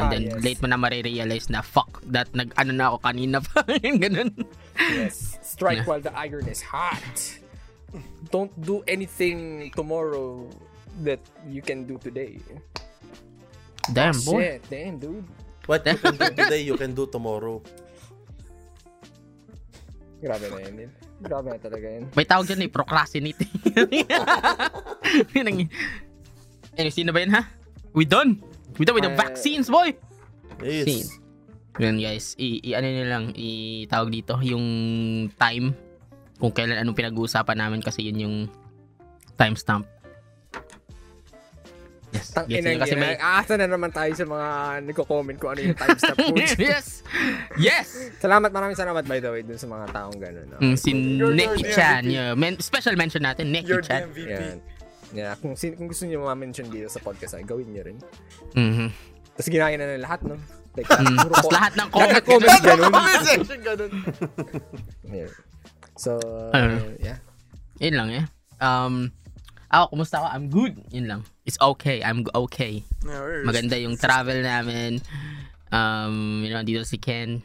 Speaker 1: And
Speaker 2: Ah,
Speaker 1: then,
Speaker 2: yes.
Speaker 1: late mo na marirealize na, fuck, that nag, ano na ako kanina pa. [laughs] Yung ganun.
Speaker 2: yes. Strike
Speaker 1: Yeah.
Speaker 2: while the iron is hot. Don't do anything tomorrow that you can do today.
Speaker 1: Damn, boy.
Speaker 2: Shit, damn, dude.
Speaker 4: What you can do [laughs] today, you can do tomorrow.
Speaker 2: Grabe na yun. Grabe na talaga yun.
Speaker 1: May tawag dyan eh, procrastinating. [laughs] Yun ang- Anyways, sino ba yun, ha? We done. We done with the
Speaker 2: Uh,
Speaker 1: vaccines, boy.
Speaker 4: Yes.
Speaker 1: Scene. Yun guys, i, i ano nyo lang, itawag dito, yung time, kung kailan anong pinag-uusapan namin kasi yun yung timestamp. Yes,
Speaker 2: Tang
Speaker 1: gets
Speaker 2: ina
Speaker 1: kasi may...
Speaker 2: Asa na naman tayo sa mga nagko-comment kung ano yung timestamp [laughs] po.
Speaker 1: yes! Yes!
Speaker 2: salamat, maraming salamat by the way dun sa mga taong gano'n. No?
Speaker 1: Mm, si
Speaker 3: You're
Speaker 1: Nicky Chan. Yeah, men, special mention natin, Nicky
Speaker 3: You're the
Speaker 1: Chan.
Speaker 3: MVP.
Speaker 2: Yan. Yeah, kung, sin- kung gusto niyo ma-mention dito sa podcast, ay gawin niyo rin.
Speaker 1: Mhm.
Speaker 2: Tapos ginaya na lahat, no? Like,
Speaker 1: Mm, Tapos
Speaker 2: ko-
Speaker 1: lahat ng comment.
Speaker 2: ng comments ganun.
Speaker 3: Comment section ganun. [laughs]
Speaker 2: Yeah. So, uh, yeah.
Speaker 1: Yun lang eh. Um, ako, kumusta ako? I'm good. Yun lang. It's okay. I'm okay.
Speaker 3: We're-
Speaker 1: Maganda yung travel namin. Um, you know, dito si Ken.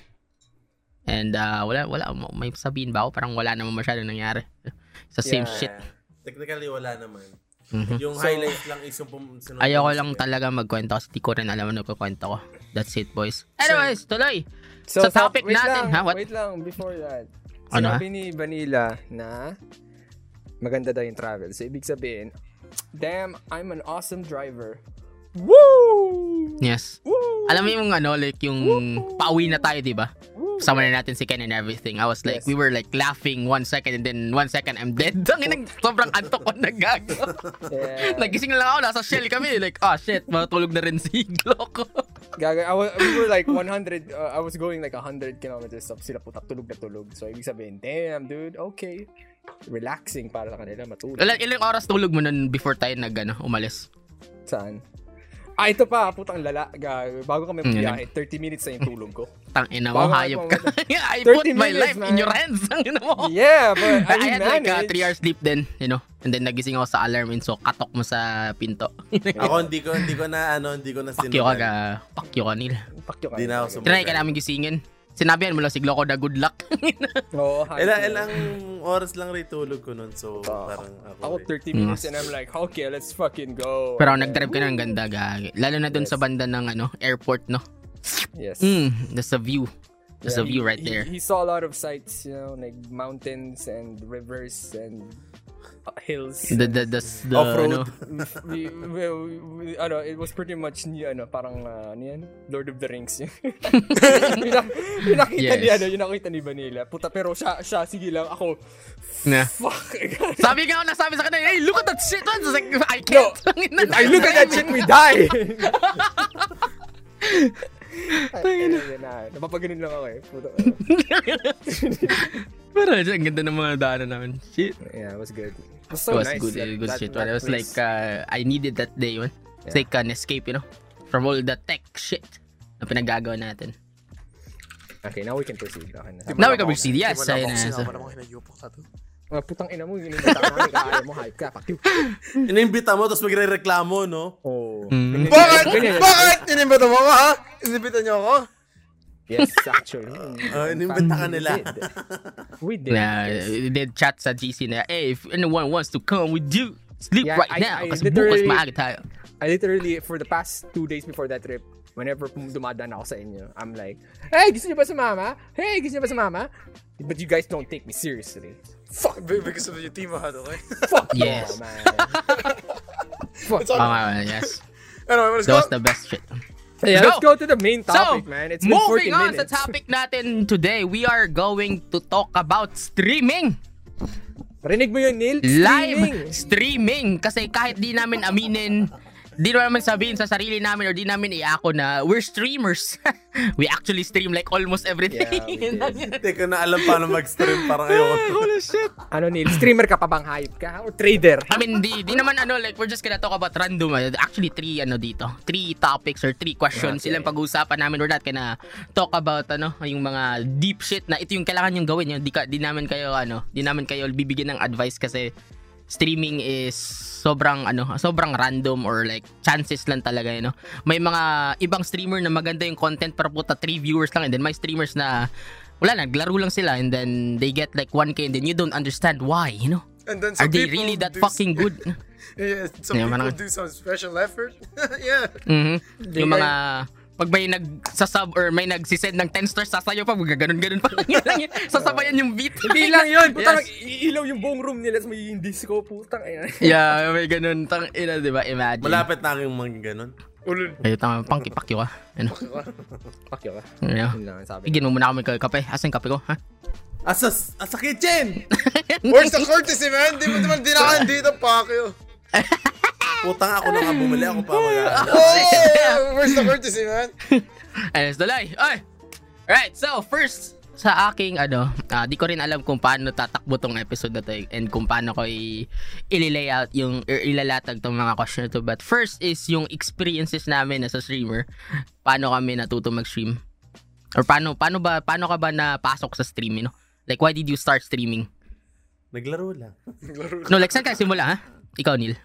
Speaker 1: And uh, wala, wala, may sabihin ba ako? Parang wala naman masyadong nangyari. [laughs] Sa same
Speaker 2: Yeah.
Speaker 1: shit.
Speaker 4: Technically, wala naman.
Speaker 1: Mhm.
Speaker 4: Yung
Speaker 2: So-
Speaker 4: highlights lang is yung pum-
Speaker 1: Ayoko lang talaga magkwento kasi di ko rin alam ano kwento ko. That's it, boys. Anyways, tuloy.
Speaker 2: So,
Speaker 1: Sa
Speaker 2: top-
Speaker 1: topic
Speaker 2: wait
Speaker 1: natin,
Speaker 2: lang,
Speaker 1: ha? What?
Speaker 2: Wait lang, before that.
Speaker 1: Ano,
Speaker 2: Sinabi ni Vanilla na maganda daw yung travel. So, ibig sabihin, damn, I'm an awesome driver. Woo!
Speaker 1: Yes.
Speaker 2: Woo!
Speaker 1: Alam mo yung ano, like yung pauwi na tayo, di ba? Sama na natin si Ken and everything. I was like,
Speaker 2: Yes.
Speaker 1: we were like laughing one second and then one second I'm dead. Tangin sobrang antok ko nagago.
Speaker 2: Yeah.
Speaker 1: Nagising na lang ako, nasa shell kami. Like, oh shit, matulog na rin si Glock.
Speaker 2: Gaga, I wa- we were like 100, uh, I was going like 100 kilometers up. Sila putak tulog na tulog. So, ibig sabihin, damn, dude, okay. Relaxing para sa kanila, matulog.
Speaker 1: Ilang, ilang oras tulog mo nun before tayo nag, ano, umalis?
Speaker 2: Saan? Ah, ito pa, putang lala. Gago. Bago kami
Speaker 1: Mm,
Speaker 2: biyahe, 30 minutes na yung tulog ko. [laughs]
Speaker 1: Tang ina mo, hayop ka. [laughs] I
Speaker 2: 30
Speaker 1: put my
Speaker 2: minutes,
Speaker 1: life in
Speaker 2: man.
Speaker 1: your hands. [laughs] Ang ina mo.
Speaker 2: Yeah, but I,
Speaker 1: I, had like uh,
Speaker 2: manage.
Speaker 1: 3 hours sleep din, you know. And then nagising ako sa alarm and so katok mo sa pinto.
Speaker 4: Ako hindi ko hindi ko na ano, hindi ko na
Speaker 1: Fuck you ka
Speaker 4: sinunan.
Speaker 1: Fuck you ka nila.
Speaker 2: Pakyo ka.
Speaker 4: Hindi na ako sum-
Speaker 1: Tinry ka namin gisingin. Sinabihan mo lang si Glock na good luck. [laughs]
Speaker 2: Oo, hype
Speaker 4: Ilang, ilang oras lang rin tulog ko nun. So,
Speaker 2: Ah,
Speaker 4: parang ako,
Speaker 2: Ako
Speaker 4: rin.
Speaker 2: 30 minutes and I'm like, okay, let's fucking go.
Speaker 1: Pero nag-drive ka ng ganda, gagi. Lalo na dun sa banda ng ano, airport, no?
Speaker 2: Yes.
Speaker 1: Mm, that's a view. That's a
Speaker 2: Yeah,
Speaker 1: view
Speaker 2: he-
Speaker 1: right
Speaker 2: he-
Speaker 1: there.
Speaker 2: He, saw a lot of sights, you know, like mountains and rivers and hills.
Speaker 1: The, the, the, the,
Speaker 4: Off-road.
Speaker 1: ano,
Speaker 2: we, [laughs] we, we, we- ano, it was pretty much ni ano, parang uh, ano yan? Lord of the Rings. yun. [laughs] yung, nak- yung nakita
Speaker 1: Yes.
Speaker 2: ni ano, yung nakita ni Vanilla. Puta, pero siya, siya sige lang ako.
Speaker 1: na.
Speaker 2: Fuck. [laughs]
Speaker 1: Sabi nga nasabi sa kanila, hey, look at that shit, man. I was like, I can't.
Speaker 2: no, if I look at that shit, we die. Ay, ayun na. Napapaganon lang ako eh. Puta.
Speaker 1: Pero ang ganda ng mga daanan namin. Shit.
Speaker 2: Yeah, it was good. It was
Speaker 1: It
Speaker 2: so
Speaker 1: was
Speaker 2: nice.
Speaker 1: good,
Speaker 2: that-
Speaker 1: good
Speaker 2: that-
Speaker 1: shit.
Speaker 2: that
Speaker 1: man. It was
Speaker 2: place.
Speaker 1: like, uh, I needed that day, man. It's
Speaker 2: Yeah.
Speaker 1: like an escape, you know? From all the tech shit na pinagagawa natin.
Speaker 2: Okay, now we can proceed. Okay na.
Speaker 1: Now we can proceed. Yes,
Speaker 3: mo
Speaker 1: ayun na. So,
Speaker 3: sinama naman kinayupok sa to.
Speaker 2: Ah, putang ina mo, inimbita namin, kaya mo, hype ka, fuck you. [laughs]
Speaker 4: Inimbita mo, tapos magre-reklamo, no?
Speaker 2: Oh.
Speaker 1: Mm.
Speaker 3: Bakit? Bakit? Inimbita mo ako, ha? Inimbita niyo ako?
Speaker 2: Yes, actually. [laughs]
Speaker 4: Ah, inimbita ka nila. [laughs]
Speaker 2: We did. We did. Yes.
Speaker 1: they chat sa GC na, hey, if anyone wants to come with you, sleep
Speaker 2: Yeah,
Speaker 1: right
Speaker 2: I-
Speaker 1: now.
Speaker 2: I
Speaker 1: kasi bukas
Speaker 2: literally-
Speaker 1: maaga tayo.
Speaker 2: I literally, for the past two days before that trip, whenever dumadaan ako sa inyo, I'm like, hey, gusto niyo ba sumama? Hey, gusto niyo ba sumama? But you guys don't take me seriously. Fuck,
Speaker 3: because of your team, ha? Okay? [laughs]
Speaker 2: fuck
Speaker 1: Yes.
Speaker 2: you, man. fuck.
Speaker 1: Oh, my, yes.
Speaker 3: Anyway, let's
Speaker 1: That
Speaker 3: go.
Speaker 1: was the best shit.
Speaker 2: Yeah,
Speaker 1: Let's
Speaker 2: go to the main topic,
Speaker 1: so,
Speaker 2: man. It's been
Speaker 1: moving
Speaker 2: 14
Speaker 1: on
Speaker 2: minutes.
Speaker 1: sa topic natin today, we are going to talk about streaming.
Speaker 2: Rinig mo yun, Neil?
Speaker 1: Live
Speaker 2: Streaming.
Speaker 1: streaming. Kasi kahit di namin aminin, di naman sabihin sa sarili namin or di namin iako na we're streamers. [laughs] we actually stream like almost every day.
Speaker 2: Yeah,
Speaker 4: Hindi ko na alam paano mag-stream. Parang ayoko.
Speaker 1: Holy shit.
Speaker 2: Ano, Neil? Streamer ka pa bang hype ka? O trader?
Speaker 1: I mean, di, di naman ano, like, we're just gonna talk about random. uh, Actually, three, ano dito, three topics or three questions.
Speaker 2: Okay.
Speaker 1: Silang pag-uusapan namin. We're not gonna talk about, ano, yung mga deep shit na ito yung kailangan yung gawin. Yung, di, ka, di namin kayo, ano, di namin kayo bibigyan ng advice kasi streaming is sobrang ano sobrang random or like chances lang talaga you know may mga ibang streamer na maganda yung content pero puta 3 viewers lang and then may streamers na wala naglaro lang sila and then they get like 1k and then you don't understand why you know
Speaker 3: And then
Speaker 1: are they really that
Speaker 3: do-
Speaker 1: fucking good [laughs]
Speaker 3: Yeah, some
Speaker 1: Yeah,
Speaker 3: people
Speaker 1: parang-
Speaker 3: do some special effort. [laughs] yeah.
Speaker 1: Mhm. Yung mga pag may nagsasub or may nagsisend ng 10 stars sasayo pa gaganon-ganon pa [laughs] lang yun [laughs] sasabayan yung beat
Speaker 2: Hindi lang yun. Putang,
Speaker 1: Yes.
Speaker 2: iilaw yung buong room nila sa magiging disco. Putang ina. [laughs]
Speaker 1: yeah may ganun tang ina di ba imagine
Speaker 4: Malapit na aking mga ganun.
Speaker 3: Ulul.
Speaker 1: ay tama pangkipakyo ka ano
Speaker 2: you ka.
Speaker 1: ano. Bigyan mo muna kami ng kape. Asan yung kape ko, ha?
Speaker 4: Asa, asa kitchen!
Speaker 3: Where's the courtesy, man? Di mo naman dinakan dito, Pacquiao.
Speaker 4: Putang ako na nga bumili ako pa mag [laughs]
Speaker 3: Oh, where's the courtesy, man? [laughs]
Speaker 1: Ayos dalay. Ay! Alright, so first, sa aking ano, ah, di ko rin alam kung paano tatakbo tong episode na to eh, and kung paano ko i- ili-layout yung or ilalatag tong mga question na to. But first is yung experiences namin as a streamer. Paano kami natuto mag-stream? Or paano paano ba paano ka ba napasok sa streaming, no? Like why did you start streaming?
Speaker 4: Naglaro lang. [laughs]
Speaker 1: No, like saan ka simula, ha? Ikaw, Neil.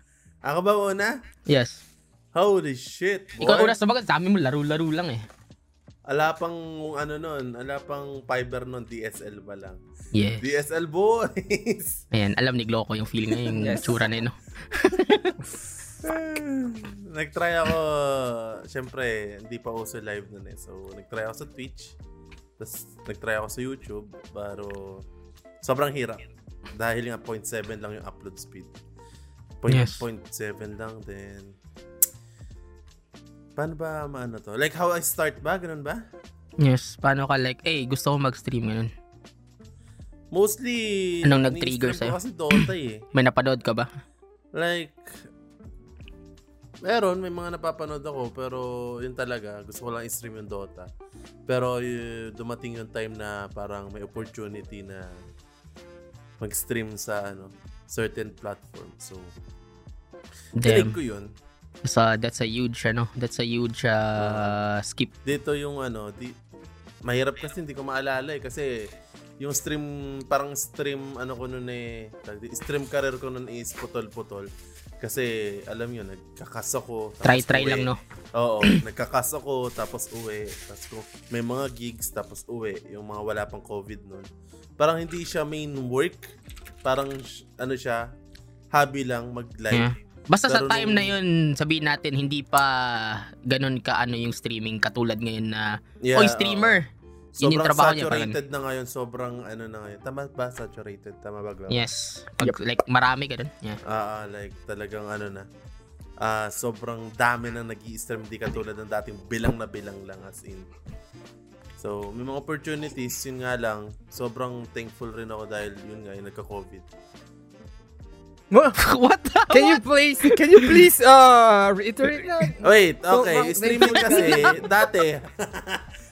Speaker 4: Ako ba una?
Speaker 1: Yes.
Speaker 4: Holy shit, boy.
Speaker 1: Ikaw una sa bagay, sa amin mo laro-laro lang eh.
Speaker 4: Ala pang ano nun, ala pang fiber nun, DSL pa lang.
Speaker 1: Yes.
Speaker 4: DSL boys! [laughs]
Speaker 1: Ayan, alam ni Gloco yung feeling niya, yung
Speaker 2: Yes.
Speaker 1: tsura na yun, no? [laughs]
Speaker 4: nagtry ako, syempre, hindi pa uso live nun eh. So, nagtry ako sa Twitch. Tapos, nagtry ako sa YouTube. Pero, sobrang hirap. Dahil nga 0.7 lang yung upload speed. Point,
Speaker 1: Yes.
Speaker 4: 0.7 lang din. Paano ba maano to? Like how I start ba? Ganun ba?
Speaker 1: Yes, paano ka like, eh, gusto ko mag-stream ganun.
Speaker 4: Mostly,
Speaker 1: Anong nag-trigger sa'yo?
Speaker 4: kasi Dota eh. [clears throat]
Speaker 1: May napanood ka ba?
Speaker 4: Like, meron, may mga napapanood ako, pero yun talaga, gusto ko lang i-stream yung Dota. Pero y- dumating yung time na parang may opportunity na mag-stream sa ano certain platform. So,
Speaker 1: Damn.
Speaker 4: ko yun.
Speaker 1: So, that's a huge, ano, that's a huge uh, skip.
Speaker 4: Dito yung ano, di, mahirap kasi hindi ko maalala eh. Kasi yung stream, parang stream, ano ko nun eh, stream career ko nun is putol-putol. Kasi, alam yun, nagkakas ako.
Speaker 1: Try-try lang, no?
Speaker 4: Oo, nagkakas ako, tapos uwi. Tapos kung may mga gigs, tapos uwi. Yung mga wala pang COVID nun. Parang hindi siya main work. Parang, ano siya, hobby lang, mag-live.
Speaker 1: Yeah. Basta sa
Speaker 4: Pero
Speaker 1: time
Speaker 4: nung-
Speaker 1: na yun, sabihin natin, hindi pa ganun ka ano yung streaming katulad ngayon na,
Speaker 4: Yeah,
Speaker 1: oy, streamer.
Speaker 4: oo.
Speaker 1: Yun yung
Speaker 4: Sobrang
Speaker 1: trabaho niya, parang
Speaker 4: saturated na ngayon. Sobrang, ano na ngayon. Tama ba saturated? Tama ba, Glam?
Speaker 1: Yes. Pag, Like, marami ganun. Yeah.
Speaker 4: Ah, ah, like talagang ano na. Ah, sobrang dami na nag stream di katulad ng dating bilang na bilang lang as in. So, may mga opportunities, yun nga lang, sobrang thankful rin ako dahil yun nga, yung nagka-COVID. [laughs]
Speaker 1: What the?
Speaker 2: Can you please, can you please, uh, reiterate that?
Speaker 4: Wait,
Speaker 2: So,
Speaker 4: okay,
Speaker 2: wrong-
Speaker 4: streaming kasi, [laughs] dati,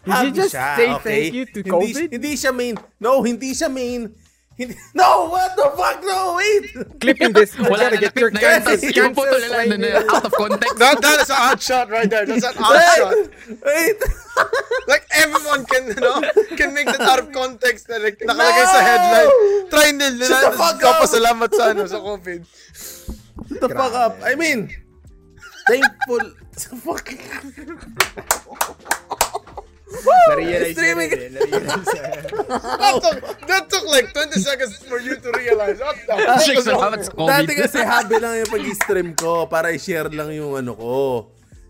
Speaker 2: Did you just
Speaker 4: siya,
Speaker 2: say
Speaker 4: okay?
Speaker 2: thank you to
Speaker 4: hindi,
Speaker 2: COVID?
Speaker 4: Hindi siya main, no, hindi siya main, Hindi, [laughs] no, what the fuck? No, wait!
Speaker 2: Clipping this. [laughs]
Speaker 1: Wala
Speaker 2: Gotta
Speaker 1: na
Speaker 2: get your
Speaker 1: na
Speaker 2: cancels,
Speaker 1: Yung
Speaker 2: cancels
Speaker 1: nila
Speaker 2: right
Speaker 1: na- out of context.
Speaker 3: That, that is an odd shot right there. That's an odd shot.
Speaker 4: Wait!
Speaker 3: Like everyone can, you know, can make that out of context na like, nakalagay sa headline. Try nil nila.
Speaker 4: Shut the fuck up!
Speaker 3: Kapasalamat sa ano, sa COVID.
Speaker 4: the fuck up. I mean, thankful. [laughs] fuck.
Speaker 2: Na-realize na
Speaker 4: Streaming.
Speaker 2: rin eh. Na-realize na. [laughs]
Speaker 3: That took, that took like 20 seconds for you to realize. What the fuck
Speaker 1: salamat sa COVID.
Speaker 4: Dati kasi hobby lang yung pag-stream ko para i-share lang yung ano ko,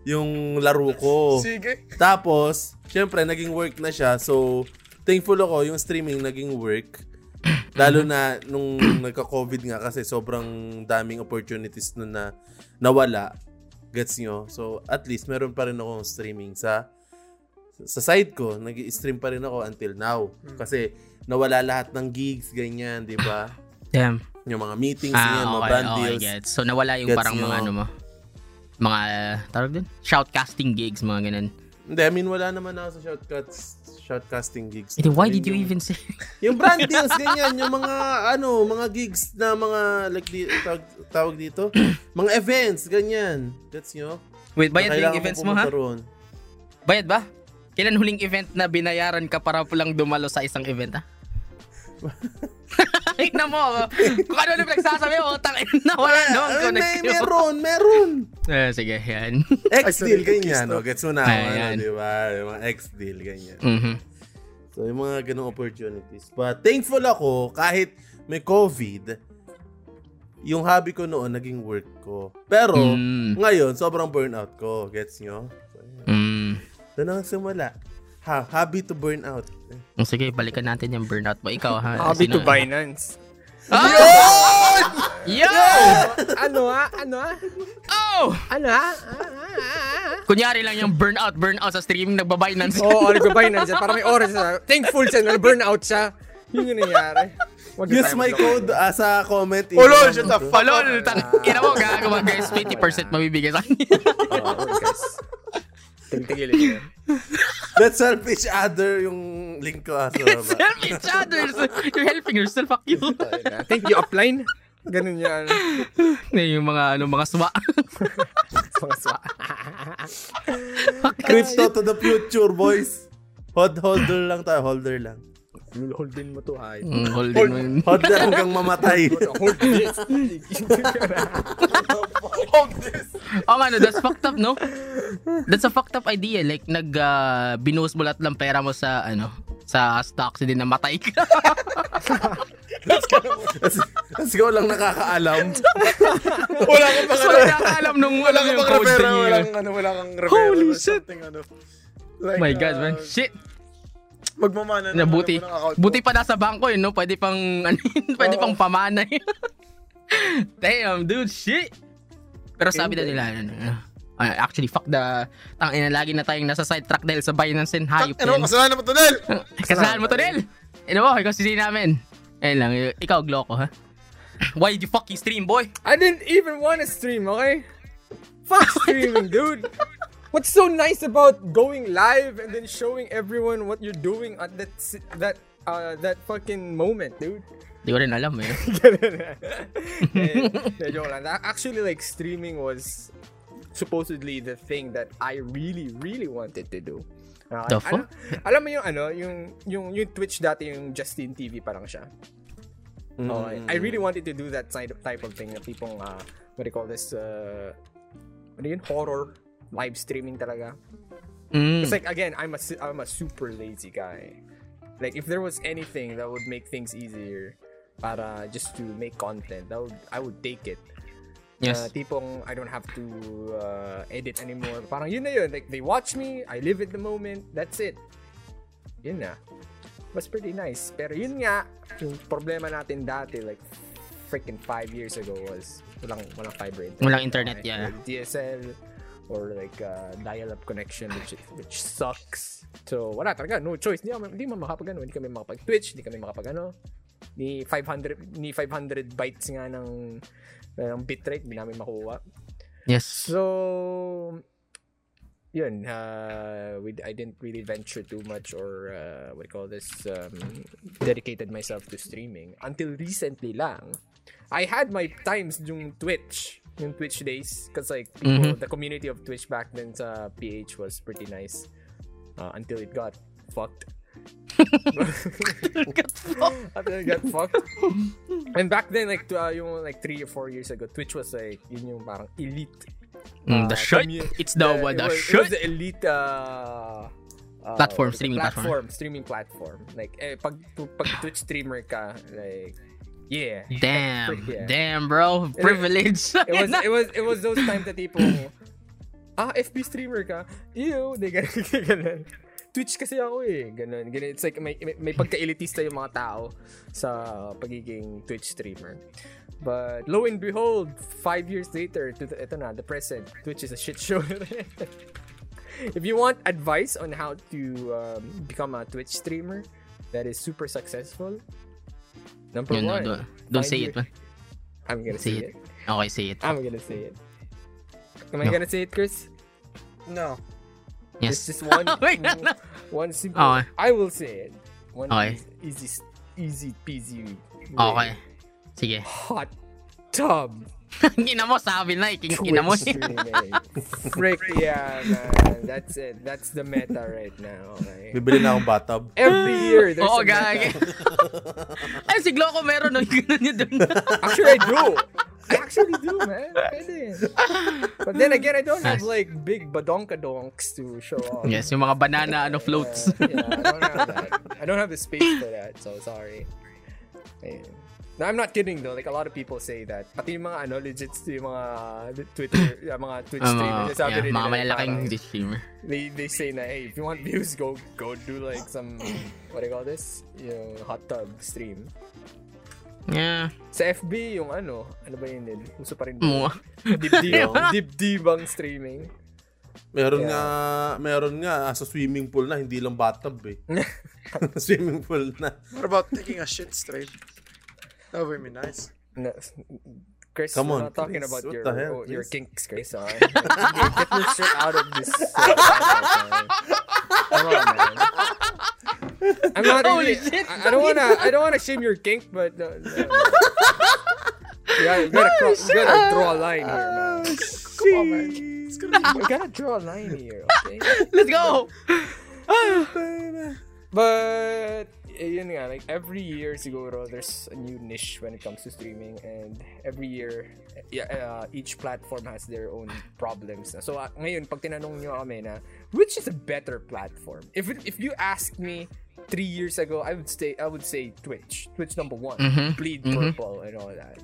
Speaker 4: yung laro ko.
Speaker 3: Sige.
Speaker 4: Tapos, syempre, naging work na siya. So, thankful ako yung streaming naging work. Lalo na nung nagka-COVID nga kasi sobrang daming opportunities nun na nawala. Gets nyo? So, at least meron pa rin akong streaming sa sa side ko. nag stream pa rin ako until now. Kasi nawala lahat ng gigs, ganyan, di ba?
Speaker 1: Damn.
Speaker 4: Yung mga meetings,
Speaker 1: Ah,
Speaker 4: mga
Speaker 1: okay,
Speaker 4: brand
Speaker 1: okay,
Speaker 4: deals.
Speaker 1: gets. So, nawala yung
Speaker 4: Gets
Speaker 1: parang
Speaker 4: nyo.
Speaker 1: mga ano mo. Mga, tawag din? Shoutcasting gigs, mga ganun.
Speaker 4: Hindi, I mean, wala naman ako sa shortcuts, shoutcasting gigs.
Speaker 1: Eh, why did you
Speaker 4: yung-
Speaker 1: even say?
Speaker 4: Yung brand [laughs] deals, ganyan. Yung mga, ano, mga gigs na mga, like, di, tawag, tawag dito, [clears throat] mga events, ganyan. Gets nyo?
Speaker 1: Wait, bayad yung events mo, ha? Bayad ba? Kailan huling event na binayaran ka para lang dumalo sa isang event, ha? [laughs] Na mo. Kung ano na pinagsasabi mo, utang na wala no.
Speaker 4: Ay, may, meron, meron.
Speaker 1: Eh, sige, yan. [laughs]
Speaker 4: X-deal, ganyan. No? Gets mo na, ako, ano, di ba? Yung mga X-deal, ganyan.
Speaker 1: Mhm.
Speaker 4: So, yung mga ganong opportunities. But, thankful ako, kahit may COVID, yung hobby ko noon, naging work ko. Pero,
Speaker 1: Mm.
Speaker 4: ngayon, sobrang burnout ko. Gets nyo? So, yun.
Speaker 1: Mm.
Speaker 4: Doon ako simula. Ha, hobby to burn out.
Speaker 1: Oh, Sige, balikan natin yung burnout mo. Ikaw, ha?
Speaker 2: Hobby
Speaker 1: Sino-
Speaker 2: to Binance.
Speaker 1: Yo!
Speaker 2: ano ah? Ano ah?
Speaker 1: Oh!
Speaker 2: Ano ah? Ah, ah, ah.
Speaker 1: Kunyari lang yung burnout, burnout sa streaming, nagbabinance.
Speaker 2: Oo, [laughs] oh, nag-Binance siya. Para may oras siya. Thankful siya na burnout siya. Yun yung nangyari. Wag
Speaker 4: Use my code ah, sa comment.
Speaker 3: Oh, lol, shut fuck
Speaker 1: Palol, tang ina mo, gagawa guys, 20% mabibigay sa kanya.
Speaker 2: Oo, guys. Tigil-tigilin niyo.
Speaker 4: Let's help each other yung link ko ah, sa baba.
Speaker 1: Help each other. You're helping yourself, fuck you.
Speaker 2: Thank you, upline. Ganun yan.
Speaker 1: Na yung mga, ano, mga swa.
Speaker 2: Mga swa.
Speaker 4: Crypto to the future, boys. Hold holder lang tayo, holder lang.
Speaker 2: Hold din mo to, ay.
Speaker 1: Mm, holding mo yun.
Speaker 4: Holder hanggang mamatay. [laughs] [laughs]
Speaker 2: Hold this.
Speaker 1: Oh, ano, that's fucked up, no? That's a fucked up idea. Like, nag, uh, binuhos mo lahat ng pera mo sa, ano, sa stocks, hindi namatay ka.
Speaker 4: Let's, let's go lang nakakaalam. [laughs]
Speaker 3: Wala ka pang
Speaker 1: so,
Speaker 3: ano.
Speaker 1: nakakaalam nung,
Speaker 3: Wala
Speaker 1: ano,
Speaker 3: ka
Speaker 1: yung
Speaker 3: pang referral.
Speaker 1: niya.
Speaker 3: Walang ano, wala kang referral.
Speaker 1: Holy shit.
Speaker 3: ano.
Speaker 1: Oh
Speaker 3: Like,
Speaker 1: my God, man.
Speaker 3: uh,
Speaker 1: Shit.
Speaker 3: Magmamana
Speaker 1: Na buti.
Speaker 3: ano.
Speaker 1: Buti pa nasa bangko yun, no? Pwede pang, [laughs] ano yun, pwede pang pamana yun. [laughs] Damn, dude, shit. Pero sabi na nila, ano, uh, actually, fuck the, tang ina, lagi na tayong nasa sidetrack dahil sa Binance and hayop
Speaker 3: Ano,
Speaker 1: yan.
Speaker 3: kasalanan mo to, Nel! [laughs]
Speaker 1: Kasalanan mo to, Nel. Ano mo, ikaw si namin. Ayun lang, ikaw, Gloco, ha? Why did you fucking stream, boy?
Speaker 2: I didn't even want to stream, okay? Fuck streaming, dude. What's so nice about going live and then showing everyone what you're doing at that that uh that fucking moment, dude?
Speaker 1: Di ko rin alam, eh. [laughs]
Speaker 2: eh, eh, joke lang. Actually, like streaming was supposedly the thing that I really, really wanted to do. Okay?
Speaker 1: The fuck?
Speaker 2: Alam, alam mo yung ano, yung, yung, yung Twitch dati, yung Justin TV parang siya. Okay. I really wanted to do that side type of thing na tipong, uh, what do you call this, uh, ano yun, horror, live streaming talaga.
Speaker 1: Mm.
Speaker 2: It's like, again, I'm a, I'm a super lazy guy. Like, if there was anything that would make things easier para just to make content, that would, I would take it.
Speaker 1: Yes.
Speaker 2: Uh, tipong, I don't have to uh, edit anymore. Parang yun na yun. Like, they watch me, I live at the moment, that's it. Yun na. Was pretty nice. Pero yun nga, yung problema natin dati, like, freaking five years ago was walang, walang fiber internet.
Speaker 1: Walang internet, yeah.
Speaker 2: DSL or like uh, dial-up connection which which sucks. So, wala talaga. No choice. Hindi, hindi mo makapag ano. Hindi kami makapag-Twitch. Hindi kami makapag ano. Ni 500, ni 500 bytes nga ng, ng bitrate. Hindi namin makuha.
Speaker 1: Yes.
Speaker 2: So, yun, uh, we, I didn't really venture too much or uh, what do you call this, um, dedicated myself to streaming until recently lang. I had my times yung Twitch, yung Twitch days, because like people, the community of Twitch back then sa PH was pretty nice uh, until it [laughs] got fucked. Until it got fucked. And back then, like, uh, yung like three or four years ago, Twitch was like, yun yung parang elite
Speaker 1: Mm, the
Speaker 2: uh,
Speaker 1: shit.
Speaker 2: commu-
Speaker 1: It's the,
Speaker 2: the-
Speaker 1: what
Speaker 2: it
Speaker 1: the
Speaker 2: was, it was the elite uh, uh,
Speaker 1: Platform,
Speaker 2: what do you
Speaker 1: streaming
Speaker 2: call-
Speaker 1: platform.
Speaker 2: streaming platform. Like, eh, pag, pag Twitch streamer ka, like, yeah.
Speaker 1: Damn.
Speaker 2: Yeah.
Speaker 1: Damn, bro. Privilege.
Speaker 2: It was, it was, it was those times that tipo, [laughs] ah, FB streamer ka, ew, [laughs] they ganun, ganun. Twitch kasi ako eh, ganun, ganun. It's like, may, may, may pagka-elitista yung mga tao sa pagiging Twitch streamer. But lo and behold, five years later, to the, ito na, the present, Twitch is a shit show. [laughs] if you want advice on how to um, become a Twitch streamer that is super successful, number
Speaker 1: no,
Speaker 2: one,
Speaker 1: don't, don't say
Speaker 2: your-
Speaker 1: it, man.
Speaker 2: I'm gonna
Speaker 1: Say
Speaker 2: say
Speaker 1: it.
Speaker 2: it.
Speaker 1: Okay, say it.
Speaker 2: I'm gonna say it. Am I gonna say it, Chris?
Speaker 3: No.
Speaker 1: Yes.
Speaker 2: It's just one, [laughs] oh
Speaker 1: Wait, no, no. [laughs]
Speaker 2: one simple.
Speaker 1: Okay.
Speaker 2: I will say it. One
Speaker 1: Okay.
Speaker 2: easy, easy, easy peasy. way.
Speaker 1: Okay. Sige.
Speaker 2: Hot tub. [laughs]
Speaker 1: Gina mo, sabi na, ikingkina mo.
Speaker 2: Twitch streaming. [laughs] Frick yeah, man. That's it. That's the meta right now. Okay.
Speaker 4: Bibili na akong bathtub.
Speaker 2: Every year there's
Speaker 1: Oo,
Speaker 2: a meta.
Speaker 1: gagi. [laughs] Ay, si Gloco meron nun. Ganun niya dun.
Speaker 2: Actually, I do. I actually do, man. Pwede. But then again, I don't have like big badonkadonks to show off.
Speaker 1: Yes, yung mga banana ano floats.
Speaker 2: Uh, yeah, I don't have that. I don't have the space for that, so sorry. Ayun. No, I'm not kidding though. Like a lot of people say that. Pati yung mga ano, legit yung mga Twitter, [coughs] yung mga Twitch
Speaker 1: Um,
Speaker 2: streamers. sabi
Speaker 1: yeah,
Speaker 2: rin
Speaker 1: mga
Speaker 2: nila,
Speaker 1: malalaking
Speaker 2: parang,
Speaker 1: streamer.
Speaker 2: they, they say na, hey, if you want views, go go do like some, what do you call this? Yung hot tub stream.
Speaker 1: Yeah.
Speaker 2: Sa FB, yung ano, ano ba yun din? Uso pa rin.
Speaker 1: Mga.
Speaker 2: Dibdib, [laughs] dibdibang streaming.
Speaker 4: Meron
Speaker 2: Yeah.
Speaker 4: nga, meron nga sa swimming pool na, hindi lang bathtub eh. [laughs] [laughs] swimming pool na.
Speaker 3: What about taking a shit straight? That would be nice.
Speaker 2: No, Chris,
Speaker 4: Come
Speaker 2: we're
Speaker 4: on,
Speaker 2: not talking
Speaker 4: Chris.
Speaker 2: about
Speaker 4: What
Speaker 2: your
Speaker 4: the hell,
Speaker 2: oh, your kinks, Chris. Uh, [laughs] get, get your shit out of this. Uh. Come on, man. I'm not
Speaker 1: Holy
Speaker 2: really,
Speaker 1: shit,
Speaker 2: I, I don't wanna. I don't wanna shame your kink, but uh, no. yeah, [laughs] you gotta, cro- you gotta draw a line here, man.
Speaker 3: Come on, man. It's gonna be
Speaker 2: You gotta draw a line here, okay? [laughs]
Speaker 1: Let's go!
Speaker 2: But yun nga, like every year siguro there's a new niche when it comes to streaming and every year yeah, uh, each platform has their own problems. So uh, ngayon pag tinanong niyo kami na which is a better platform? If it, if you ask me 3 years ago, I would say I would say Twitch. Twitch number 1.
Speaker 1: Mhm.
Speaker 2: Bleed
Speaker 1: Mhm.
Speaker 2: purple and all that.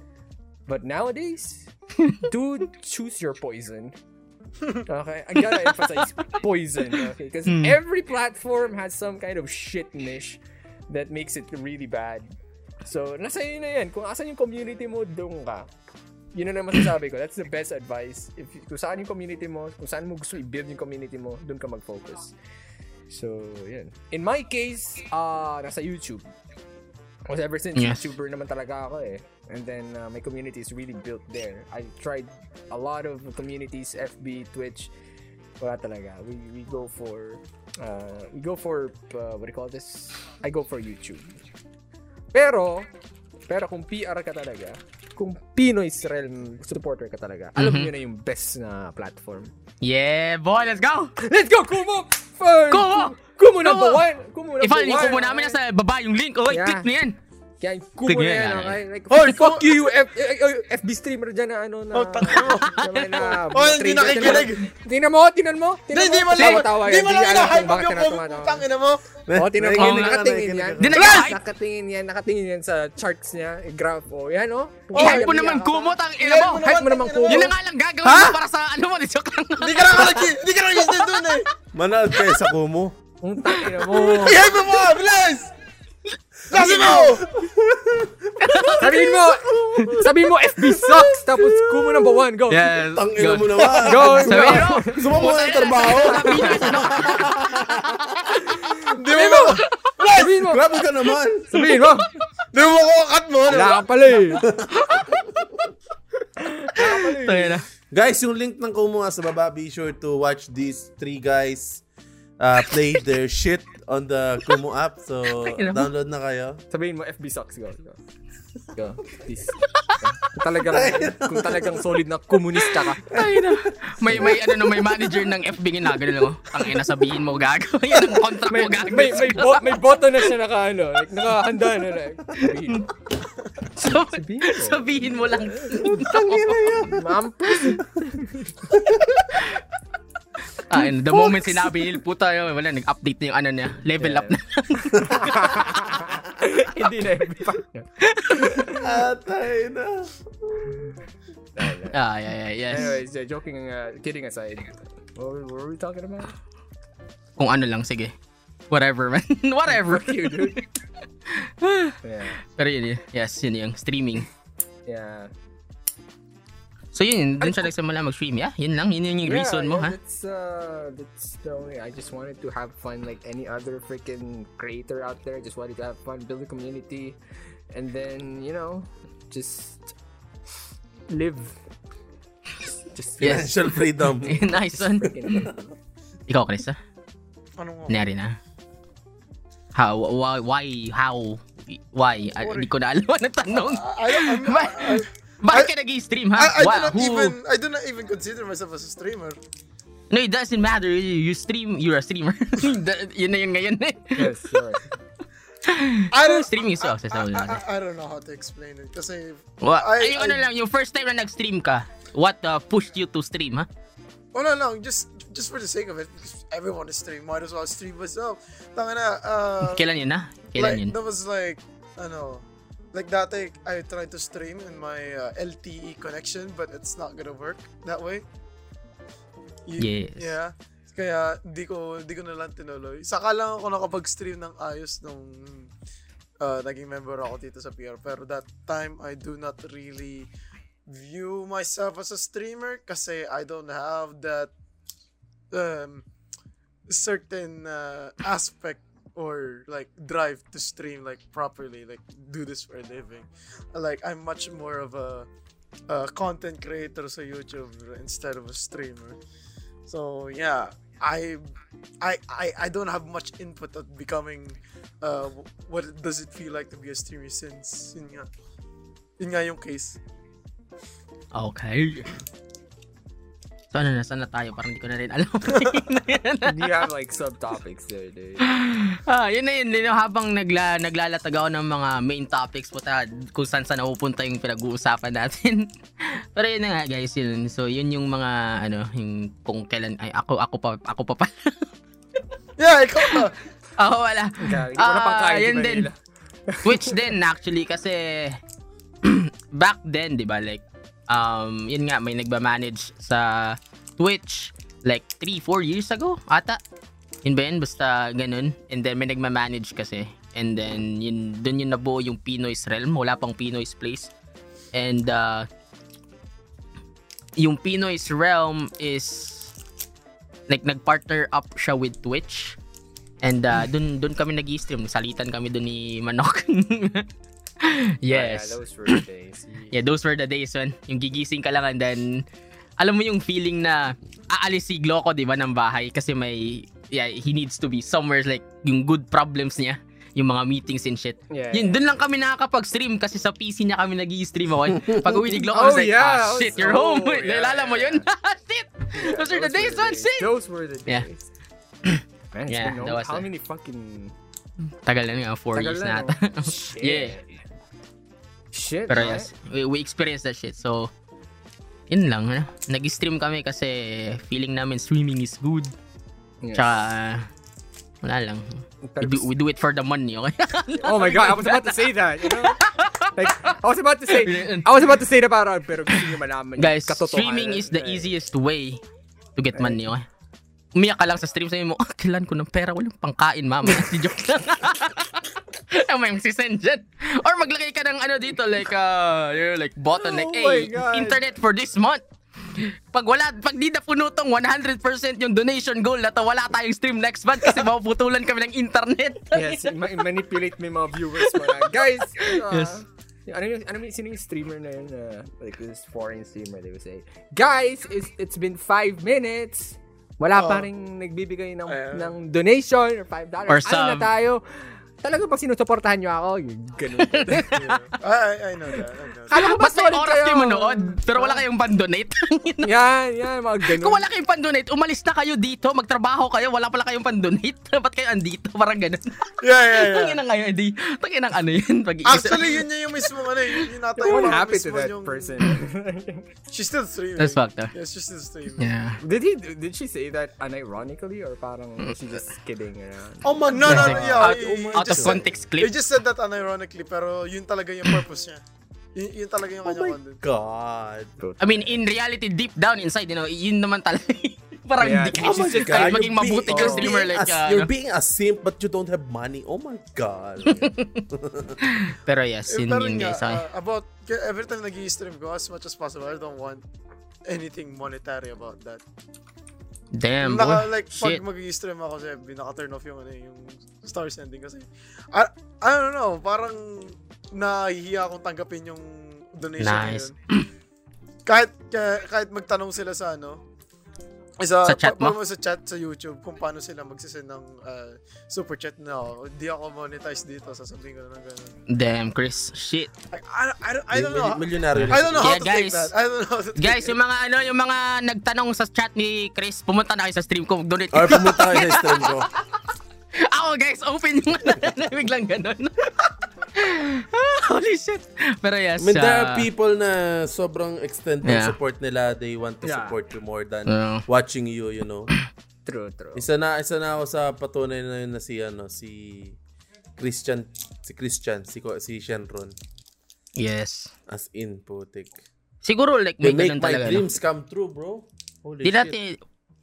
Speaker 2: But nowadays, [laughs] dude, choose your poison. Okay, I gotta emphasize poison. Okay, because
Speaker 1: Hmm.
Speaker 2: every platform has some kind of shit niche that makes it really bad. So, nasa iyo na yan. Kung asan yung community mo, doon ka. Yun na naman masasabi ko. That's the best advice. If kung saan yung community mo, kung saan mo gusto i-build yung community mo, doon ka mag-focus. So, yun. In my case, uh, nasa YouTube. Because ever since
Speaker 1: Yes.
Speaker 2: YouTuber naman talaga ako eh. And then uh, my community is really built there. I tried a lot of communities, FB, Twitch. Wala talaga. We we go for uh, we go for uh, what do you call this? I go for YouTube. Pero pero kung PR ka talaga, kung Pinoy Realm supporter ka talaga, alam
Speaker 1: Mhm.
Speaker 2: mo na yung best na platform.
Speaker 1: Yeah, boy, let's go!
Speaker 2: Let's go, Kumo! Fun!
Speaker 1: Kumo!
Speaker 2: Kumo number one! Kumo number
Speaker 1: I-follow yung
Speaker 2: one!
Speaker 1: kumo namin nasa baba yung link. Okay,
Speaker 2: Yeah.
Speaker 1: click na yan.
Speaker 2: Kaya yung kumo na
Speaker 1: yan,
Speaker 2: okay? Like,
Speaker 3: Hoy,
Speaker 2: fuck
Speaker 3: kumo-
Speaker 2: you, F- FB streamer dyan na ano na...
Speaker 3: Oh, mo. [laughs]
Speaker 2: na-
Speaker 3: Oh, hindi nakikinig.
Speaker 2: Tingnan mo, tingnan mo.
Speaker 3: Hindi, mo lang.
Speaker 2: Tawa-tawa
Speaker 3: Hindi mo lang ina-hype up yung putang ina mo.
Speaker 2: Oh, tingnan mo, nakatingin yan. Nakatingin yan, nakatingin yan sa charts niya, eh, graph. Oh, yan oh.
Speaker 1: I-hype mo naman kumo, tang ina mo.
Speaker 2: Hype mo naman kumo.
Speaker 1: Yun na nga lang gagawin mo para sa ano mo, [laughs] joke lang.
Speaker 3: Hindi ka lang hindi ka lang nag dun eh.
Speaker 4: Manood kayo sa Kumu.
Speaker 2: Ang tangina mo.
Speaker 3: I-hype mo, bilis! Kasi mo! [laughs]
Speaker 2: Sabihin mo, sabihin mo FB sucks, tapos kumo number one, go.
Speaker 1: Yes.
Speaker 4: Tangina mo naman.
Speaker 2: Go,
Speaker 1: Sabi
Speaker 2: go. [laughs]
Speaker 1: mo,
Speaker 4: Gusto mo muna ng trabaho?
Speaker 3: Hindi mo mo!
Speaker 2: Sabihin mo,
Speaker 4: Grabe ka naman.
Speaker 2: sabihin mo.
Speaker 3: Hindi mo ko cut mo.
Speaker 2: Wala ka pala eh.
Speaker 1: Tayo na.
Speaker 4: Guys, yung link ng Kumu nga sa baba, be sure to watch these three guys uh, play their shit on the Kumu app. So, download na kayo.
Speaker 2: Sabihin mo, FB sucks. Go, go. Go, [laughs] please. Kung talagang, kung talagang solid na komunista ka.
Speaker 1: Ay na. May may ano no, may manager ng FB ginagano lang. Ang ina sabihin mo gago. Yan ang contract
Speaker 2: May,
Speaker 1: mo gago.
Speaker 2: may, may, bo- may button na siya naka, ano, like, nakahanda na. Like, sabihin.
Speaker 1: So,
Speaker 2: Sabihin mo.
Speaker 1: sabihin mo lang.
Speaker 2: Mampus.
Speaker 1: Ah, and the moment sinabi niya, puta, yun, wala, nag-update na yung ano niya. Level
Speaker 2: Yeah.
Speaker 1: up na. [laughs]
Speaker 2: Hindi na FB pa.
Speaker 4: Atay na.
Speaker 1: Ah, yeah, yeah, yes.
Speaker 2: Anyways, uh, joking, uh, kidding aside. What, were- what were we talking about?
Speaker 1: Kung ano lang, sige. Whatever, man. [laughs] Whatever.
Speaker 2: Fuck you, dude. [laughs] yeah.
Speaker 1: Pero yun. yes, yun yung streaming.
Speaker 2: Yeah.
Speaker 1: So yun, dun siya nagsimula mag-stream. Yeah, yun lang. Yun yun yung reason mo,
Speaker 2: yeah,
Speaker 1: ha?
Speaker 2: That's, uh, that's the only, I just wanted to have fun like any other freaking creator out there. Just wanted to have fun, build a community, and then, you know, just live. Just
Speaker 1: Yes.
Speaker 4: Financial freedom. [laughs]
Speaker 1: nice one. Ikaw, Chris, ha?
Speaker 3: Ano nga?
Speaker 1: Nangyari na. How, why, why, how, why? Ah, Hindi ko na alam [laughs] ang tanong.
Speaker 3: I, I'm,
Speaker 1: Ba-
Speaker 3: I,
Speaker 1: Bakit ka nag-stream, ha?
Speaker 3: I, I do
Speaker 1: Wow,
Speaker 3: not
Speaker 1: who-
Speaker 3: even I do not even consider myself as a streamer.
Speaker 1: No, it doesn't matter. You, you stream, you're a streamer. [laughs] Yun na yun ngayon eh.
Speaker 2: yes, sorry.
Speaker 3: I don't
Speaker 1: Streaming is
Speaker 3: I,
Speaker 1: success.
Speaker 3: I,
Speaker 1: wala
Speaker 3: I,
Speaker 1: na.
Speaker 3: I don't know how to explain it kasi
Speaker 1: Wa-
Speaker 3: I-
Speaker 1: ay, yung ano
Speaker 3: I-
Speaker 1: lang, yung first time na nag-stream ka, what uh, pushed you to stream, ha?
Speaker 3: wala lang just just for the sake of it because everyone is stream might as well stream myself. Tanga na uh,
Speaker 1: Kailan yun, ha? Kailan
Speaker 3: like,
Speaker 1: yun?
Speaker 3: that was like ano like dati I tried to stream in my uh, LTE connection but it's not gonna work that way. Y-
Speaker 1: Yes.
Speaker 3: Yeah. Kaya di ko di ko na lang tinuloy. Saka lang ako nakapag-stream ng ayos nung uh, naging member ako dito sa PR. Pero that time I do not really view myself as a streamer kasi I don't have that um certain uh, aspect or like drive to stream like properly like do this for a living. Like i'm much more of a, a content creator so youtube instead of a streamer. So yeah I, I I I don't have much input at becoming uh what does it feel like to be a streamer since nga. Yun nga yung case.
Speaker 1: Okay. So ano na, saan na tayo? Parang hindi ko na rin alam. [laughs]
Speaker 2: You have like subtopics there, dude.
Speaker 1: ah, yun na yun. yun, habang nagla, naglalatag ako ng mga main topics po kung saan saan napupunta yung pinag-uusapan natin. [laughs] Pero yun na nga guys, yun. So yun yung mga ano, yung kung kailan, ay ako, ako pa, ako pa pa. [laughs]
Speaker 3: yeah ikaw na
Speaker 1: ako wala.
Speaker 2: Hindi ko na
Speaker 1: Ah, yun
Speaker 2: di
Speaker 1: din. Twitch din actually kasi [clears throat] back then, 'di ba? Like um yun nga may nagba-manage sa Twitch like 3 4 years ago ata. Yun ba yun? Basta ganun. And then may nagma-manage kasi. And then yun doon yung nabuo yung Pinoy's Realm, wala pang Pinoy's Place. And uh yung Pinoy's Realm is like nag-partner up siya with Twitch. And uh, dun, dun kami nag-stream. Salitan kami dun ni Manok. [laughs] [laughs]
Speaker 2: Yeah,
Speaker 1: yes.
Speaker 2: those were the days. [clears throat]
Speaker 1: Yeah, those were the days when yung gigising ka lang and then alam mo yung feeling na aalis si Gloco, di ba, ng bahay kasi may, yeah, he needs to be somewhere like yung good problems niya yung mga meetings and shit.
Speaker 2: Yeah,
Speaker 1: Yun,
Speaker 2: yeah.
Speaker 1: dun lang kami nakakapag-stream kasi sa PC niya kami nag stream ako. Pag uwi ni Gloco, I [laughs]
Speaker 2: Oh,
Speaker 1: was like, ah,
Speaker 2: yeah, I
Speaker 1: shit,
Speaker 2: was-
Speaker 1: you're home.
Speaker 2: oh, yeah, [laughs]
Speaker 1: Nalala mo
Speaker 2: yeah,
Speaker 1: yun? shit! Those are the days, man, shit!
Speaker 2: Those were the
Speaker 1: Yeah.
Speaker 2: days. [clears throat] Man, it's
Speaker 1: Yeah,
Speaker 2: been no- how many fucking
Speaker 1: Tagal na nga, four
Speaker 2: Tagal
Speaker 1: years
Speaker 2: na,
Speaker 1: ata.
Speaker 2: Shit.
Speaker 1: Yeah.
Speaker 2: Shit,
Speaker 1: Pero yes, we, we experienced that shit. So, yun lang. Ano? Nag-stream kami kasi feeling namin streaming is good.
Speaker 2: Yes.
Speaker 1: Tsaka, wala lang. We do, we do it for the money, okay? [laughs]
Speaker 2: Oh my god, I was about to say that, you know? [laughs] Like, I was about to say, I was about to say na parang, pero gusto nyo malaman
Speaker 1: Guys, streaming is the easiest way to get money, okay? Umiyak ka lang sa stream, sabi mo, ah, kailan ko ng pera, walang pangkain, mama. [laughs] Si joke lang. [laughs] Ay, may magsisend dyan. Or maglagay ka ng ano dito, like, uh, you know, like, button, like,
Speaker 2: Oh
Speaker 1: hey, internet for this month. Pag wala, pag di na puno tong 100% yung donation goal na to, wala tayong stream next month kasi [laughs] mapuputulan kami ng internet.
Speaker 2: Yes, ma- manipulate yung mga viewers mo na, guys, uh,
Speaker 1: Yes.
Speaker 2: ano yung, ano yung, sino yung streamer na yun, uh, like this foreign streamer, they would say, Guys, it's, it's been five minutes. Wala
Speaker 3: Oh.
Speaker 2: pa rin nagbibigay ng,
Speaker 3: Ayan.
Speaker 2: ng donation or five dollars.
Speaker 1: Or
Speaker 2: Ano na
Speaker 1: sub.
Speaker 2: tayo? Talaga pag sinusuportahan nyo ako, yung ganun. [laughs]
Speaker 3: I, I, know that. I know that.
Speaker 2: Kala ko ba solid
Speaker 1: oras
Speaker 2: kayo?
Speaker 1: kayo manood? Pero wala kayong pandonate? [laughs]
Speaker 2: yan, yan, mga ganun.
Speaker 1: Kung wala kayong pandonate, umalis na kayo dito, magtrabaho kayo, wala pala kayong pandonate. [laughs] Ba't kayo andito? Parang ganun.
Speaker 3: Yeah, yeah, yeah.
Speaker 1: Tangin na ngayon, di. Tangin ng ano yun. Pag
Speaker 3: Actually, yun yung mismo, ano, yun yung natay
Speaker 2: happened to that
Speaker 3: yung...
Speaker 2: person?
Speaker 3: She's still streaming.
Speaker 1: That's fucked up.
Speaker 3: Yeah, she's still streaming.
Speaker 1: Yeah.
Speaker 2: did he? Did she say that unironically or parang she just kidding around?
Speaker 3: Oh my No, no, no, yeah.
Speaker 1: Out- out of
Speaker 3: just
Speaker 1: context
Speaker 3: said,
Speaker 1: clip.
Speaker 3: He just said that unironically, pero yun talaga yung purpose niya. Yun, yun talaga yung
Speaker 4: Oh
Speaker 3: kanyang
Speaker 4: my
Speaker 3: content.
Speaker 4: God.
Speaker 1: I mean, in reality, deep down inside, you know, yun naman talaga. [laughs] Parang
Speaker 2: Yeah.
Speaker 1: di kayo [laughs]
Speaker 2: Oh
Speaker 1: just kahit maging
Speaker 4: you're
Speaker 1: mabuti
Speaker 4: being-
Speaker 1: kang
Speaker 4: you're
Speaker 1: streamer like,
Speaker 4: a-
Speaker 1: uh,
Speaker 4: You're
Speaker 1: ano.
Speaker 4: being a simp but you don't have money. Oh my God. [laughs]
Speaker 1: Pero yes, yun yun guys. Okay.
Speaker 3: uh, about, every time nag stream ko, as much as possible, I don't want anything monetary about that.
Speaker 1: Damn,
Speaker 3: naka,
Speaker 1: boy.
Speaker 3: like,
Speaker 1: Shit.
Speaker 3: pag mag-stream ako FB, naka-turn off yung, ano, yung star sending kasi. I, I don't know, parang nahihiya akong tanggapin yung donation
Speaker 1: Nice.
Speaker 3: na yun. kahit, kahit, kahit magtanong sila sa ano, sa,
Speaker 1: Sa chat mo?
Speaker 3: pa- sa chat sa YouTube kung paano sila magsisend ng uh, super chat na ako. Di ako monetize dito, sasabihin ko na ng ganun.
Speaker 1: Damn, Chris. Shit.
Speaker 3: I, I, I, don't- I don't know.
Speaker 4: Milyonaryo.
Speaker 3: I don't know how
Speaker 1: Kaya
Speaker 3: to take
Speaker 1: guys,
Speaker 3: that. I don't know how to take
Speaker 1: Guys,
Speaker 3: it.
Speaker 1: yung mga ano, yung mga nagtanong sa chat ni Chris, pumunta na kayo sa stream ko, donate.
Speaker 4: Or pumunta kayo sa stream ko. [laughs]
Speaker 1: Ako guys, open yung [laughs] biglang ganun. [laughs] [laughs] Holy shit. Pero yes.
Speaker 4: I mean, there
Speaker 1: uh,
Speaker 4: are people na sobrang extend ng
Speaker 1: Yeah.
Speaker 4: support nila. They want to
Speaker 2: Yeah.
Speaker 4: support you more than
Speaker 1: Yeah.
Speaker 4: watching you, you know. [coughs]
Speaker 2: True, true.
Speaker 4: Isa na isa na ako sa patunay na yun na si ano si Christian si Christian si si Shenron
Speaker 1: Yes.
Speaker 4: as in putik.
Speaker 1: Siguro like may
Speaker 4: make
Speaker 1: ganun
Speaker 4: my
Speaker 1: talaga. no?
Speaker 4: dreams come true, bro. Holy
Speaker 1: Di
Speaker 4: shit.
Speaker 1: natin,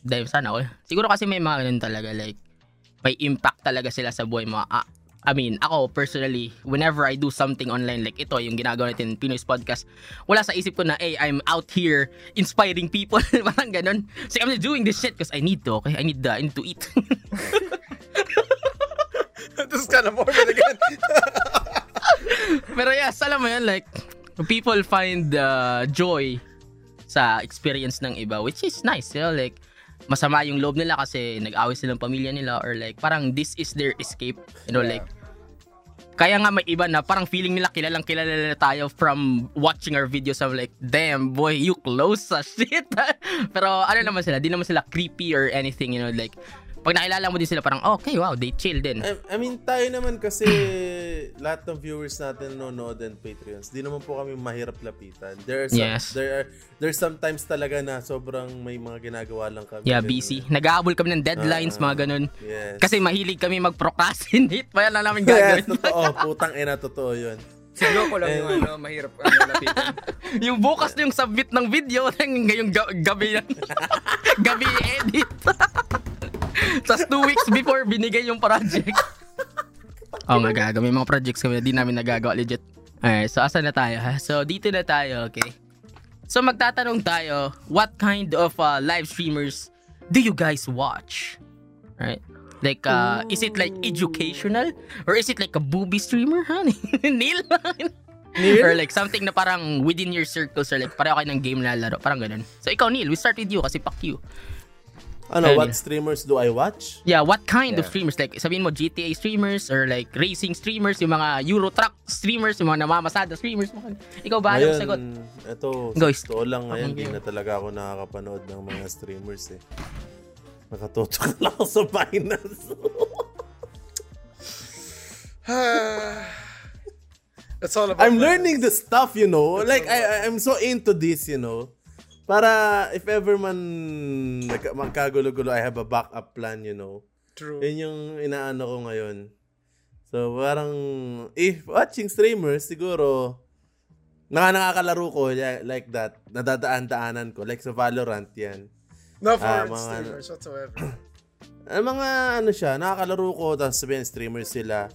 Speaker 1: dahil sana all. Siguro kasi may mga ganun talaga, like, may impact talaga sila sa buhay mo. Ah, I mean, ako personally, whenever I do something online, like ito, yung ginagawa natin, Pinoy's Podcast, wala sa isip ko na, hey, I'm out here inspiring people. [laughs] Parang ganun. So, I'm just doing this shit because I need to, okay? I need, the, I need to eat. [laughs]
Speaker 3: This is kind of morbid again. [laughs]
Speaker 1: Pero yes, alam mo yun, like, people find uh, joy sa experience ng iba, which is nice, you know, like, masama yung loob nila kasi nag-away silang pamilya nila or like, parang this is their escape, you know,
Speaker 2: Yeah.
Speaker 1: like, kaya nga may iba na parang feeling nila kilalang kilala nila tayo from watching our videos of like, damn boy, you close sa [laughs] shit. Pero ano naman sila, di naman sila creepy or anything, you know, like, pag nakilala mo din sila parang, okay, wow, they chill din.
Speaker 4: I, I mean, tayo naman kasi [clears throat] lahat ng viewers natin nanonood and Patreons, di naman po kami mahirap lapitan. There are some,
Speaker 1: Yes.
Speaker 4: there are there's sometimes talaga na sobrang may mga ginagawa lang kami.
Speaker 1: Yeah, busy. Nag-aabol kami ng deadlines,
Speaker 4: Ah,
Speaker 1: mga ganun.
Speaker 4: Yes.
Speaker 1: Kasi mahilig kami mag-procrastinate. Kaya lang namin
Speaker 4: yes,
Speaker 1: gagawin.
Speaker 4: totoo. Putang ina, totoo yun.
Speaker 2: Siguro ko lang yung ano, mahirap ano, lapitan. [laughs]
Speaker 1: yung bukas na yung submit ng video, [laughs] ngayong ga- gabi yan. [laughs] gabi edit. Tapos two weeks before, binigay yung project. oh my god, may mga projects kami na di namin nagagawa legit. Alright, so asan na tayo ha? So dito na tayo, okay? So magtatanong tayo, what kind of uh, live streamers do you guys watch? Right? Like, uh, is it like educational? Or is it like a booby streamer? Huh? [laughs] Neil? Or like something na parang within your circles or like pareho kayo ng game na laro. Parang ganun. So ikaw Neil, we start with you kasi fuck you.
Speaker 4: Ano,
Speaker 1: Ayun
Speaker 4: what streamers do I watch?
Speaker 1: Yeah, what kind of
Speaker 2: Yeah.
Speaker 1: streamers? Like sabihin mo GTA streamers or like racing streamers, yung mga Euro truck streamers, yung mga namamasada streamers. Mga- Ikaw ba yung sagot?
Speaker 4: ito,
Speaker 1: Go,
Speaker 4: sa totoo lang ngayon, hindi na talaga ako nakakapanood ng mga streamers eh. Nakatutok lang ako sa Binance.
Speaker 3: It's [sighs] all about
Speaker 4: I'm learning the stuff, you know. Like, I- I'm so into this, you know. Para if ever man magkagulo-gulo, I have a backup plan, you know.
Speaker 3: True.
Speaker 4: Yun yung inaano ko ngayon. So, parang, if watching streamers, siguro, naka nakakalaro ko, like that, nadadaan-daanan ko. Like sa Valorant yan.
Speaker 3: No for
Speaker 4: Ah, mga-
Speaker 3: streamers whatsoever.
Speaker 4: Ang [clears throat] mga ano siya, nakakalaro ko, tapos sabihin streamers sila.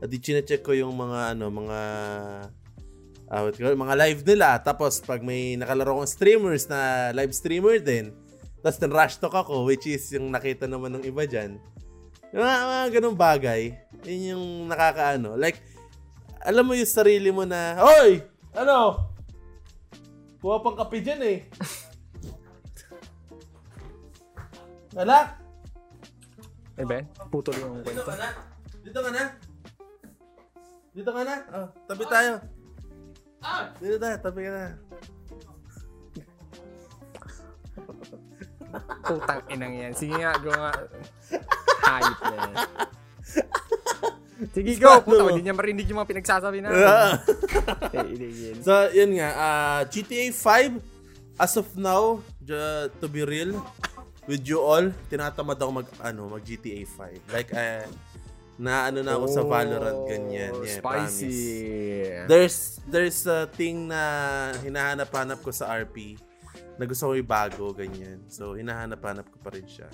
Speaker 4: At di chinecheck ko yung mga ano, mga ah, it, mga live nila. Tapos pag may nakalaro kong streamers na live streamer din, tapos rush talk ako, which is yung nakita naman ng iba dyan. Yung mga, mga ganung bagay, yun yung nakakaano. Like, alam mo yung sarili mo na, Hoy! Ano? Kuha pang kape dyan eh. [laughs] Alak!
Speaker 2: Eh, Ben? Putol yung
Speaker 4: Dito
Speaker 2: kwento.
Speaker 4: ka na? Dito ka na? Dito ka na? Oh, tabi tayo. Dito tayo, tabi ka na.
Speaker 2: Putang inang yan. Sige nga, go nga. Hayop na yan. Sige, go. Puta, hindi niya marinig yung mga pinagsasabi na. [laughs]
Speaker 4: so, yun nga. ah, GTA 5, as of now, to be real, with you all, tinatamad ako mag, ano, mag GTA 5. Like, eh, na ano na ako sa Valorant, ganyan. Yeah,
Speaker 2: Oh, Spicy.
Speaker 4: promise. There's, there's a thing na hinahanap-hanap ko sa RP na gusto ko bago, ganyan. So, hinahanap-hanap ko pa rin siya.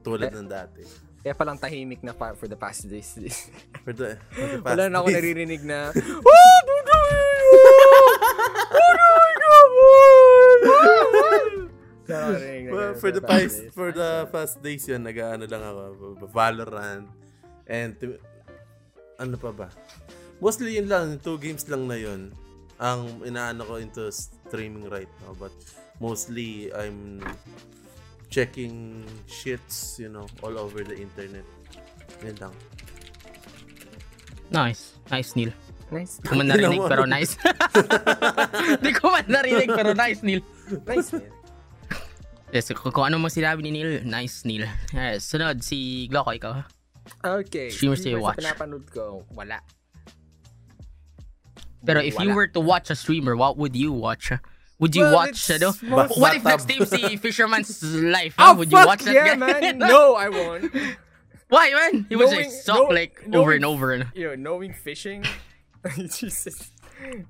Speaker 4: Tulad ng dati.
Speaker 2: Kaya palang tahimik na pa for the past days. [laughs]
Speaker 4: For the, for the past
Speaker 2: Wala na ako naririnig na, [laughs] Oh,
Speaker 4: Well, [laughs] for the past for the past days yun, nag-ano lang ako, Valorant, and to- ano pa ba? Mostly yun lang, two games lang na yun ang inaano ko into streaming right now. But mostly, I'm checking shits, you know, all over the internet. Yun lang.
Speaker 1: Nice. Nice, Neil.
Speaker 2: Nice.
Speaker 1: Di ko man narinig,
Speaker 4: mo.
Speaker 1: pero nice. [laughs] Di ko man narinig, pero nice, Neil.
Speaker 2: Nice, man.
Speaker 1: Yes, kung, kung ano mang sinabi ni Neil, nice, Neil. Yes, sunod, si Gloco, ikaw.
Speaker 2: Okay.
Speaker 1: Streamers do you
Speaker 2: na
Speaker 1: watch?
Speaker 2: pinapanood ko, wala.
Speaker 1: Pero if you were to watch a streamer, what would you watch? Would you
Speaker 2: Well,
Speaker 1: watch, ano?
Speaker 2: more-
Speaker 1: What if next time si [laughs] Fisherman's Life?
Speaker 2: Oh,
Speaker 1: would you watch that
Speaker 2: yeah,
Speaker 1: guy?
Speaker 2: man. [laughs] No, I won't.
Speaker 1: Why, man? He was
Speaker 2: Knowing-
Speaker 1: just suck like over and over. ano?
Speaker 2: You know, knowing fishing, [laughs] Jesus.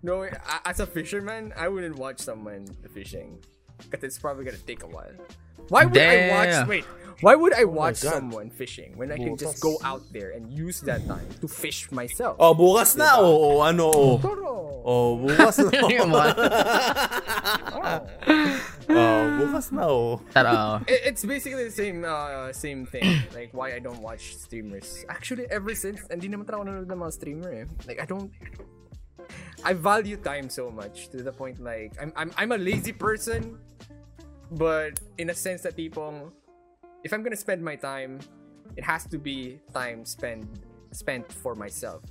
Speaker 2: Knowing, as a fisherman, I wouldn't watch someone fishing. Because it's probably gonna take a while. Why would I watch, wait, why would I watch
Speaker 4: God.
Speaker 2: someone fishing when I can just go out there and use that time to fish myself?
Speaker 4: Oh, bukas na. Oo, ano, oo.
Speaker 2: Toro.
Speaker 4: Oh, bukas na. [laughs]
Speaker 1: Yung [laughs]
Speaker 4: oh, bukas na, oh.
Speaker 1: Pero, [laughs]
Speaker 2: It- it's basically the same uh, same thing. Like why I don't watch streamers. Actually, ever since hindi naman talaga ako nanonood ng mga streamer eh. Like I don't I value time so much to the point like I'm I'm I'm a lazy person but in a sense that people, if I'm gonna spend my time it has to be time spent spent for myself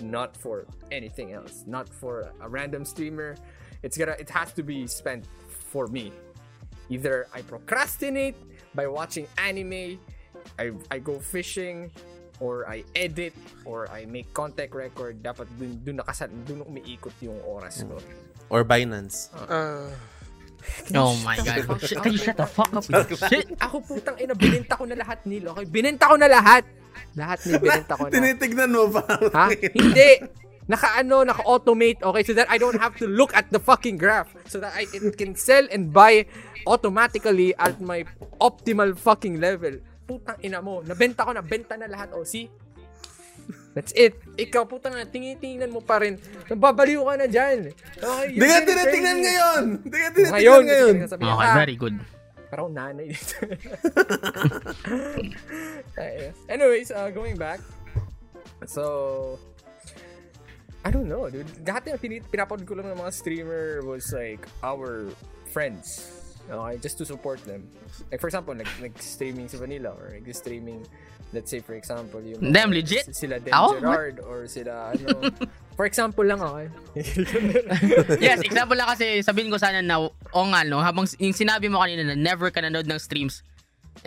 Speaker 2: not for anything else not for a random streamer it's gonna it has to be spent for me either I procrastinate by watching anime, I I go fishing, or I edit, or I make contact record. Dapat dun, dun nakasal, dun umiikot yung oras ko.
Speaker 4: Or Binance.
Speaker 3: Ah,
Speaker 1: oh my god. Can you shut the fuck up shit?
Speaker 2: Ako putang ina, binenta ko na lahat nilo. Okay, binenta ko na lahat. Lahat ni binenta ko na.
Speaker 4: Tinitignan mo ba?
Speaker 2: Ha? Hindi. Naka-ano, naka-automate, okay? So that I don't have to look at the fucking graph. So that I it can sell and buy automatically at my optimal fucking level. Putang ina mo. Nabenta ko na. Benta na lahat. Oh, see? That's it. Ikaw, putang na, tingin-tingnan mo pa rin. Nababaliw ka na dyan. Okay,
Speaker 4: Hindi
Speaker 2: you're
Speaker 4: ka
Speaker 2: crazy.
Speaker 4: ngayon! Hindi ka tinitignan
Speaker 2: Ngayon,
Speaker 4: ngayon!
Speaker 1: Okay,
Speaker 2: ah,
Speaker 1: very good.
Speaker 2: Parang nanay dito. [laughs] Anyways, uh, going back. So, I don't know, dude. Dati ang pinit pinapanood ko lang ng mga streamer was like our friends. Okay, just to support them. Like for example, nag nag-streaming si Vanilla or nag-streaming let's say for example yung
Speaker 1: Damn, legit?
Speaker 2: sila Den
Speaker 1: Ako?
Speaker 2: Gerard or sila ano [laughs] for example lang okay [laughs]
Speaker 1: yes, example lang kasi sabihin ko sana na, o nga no, habang yung sinabi mo kanina na never ka nanood ng streams,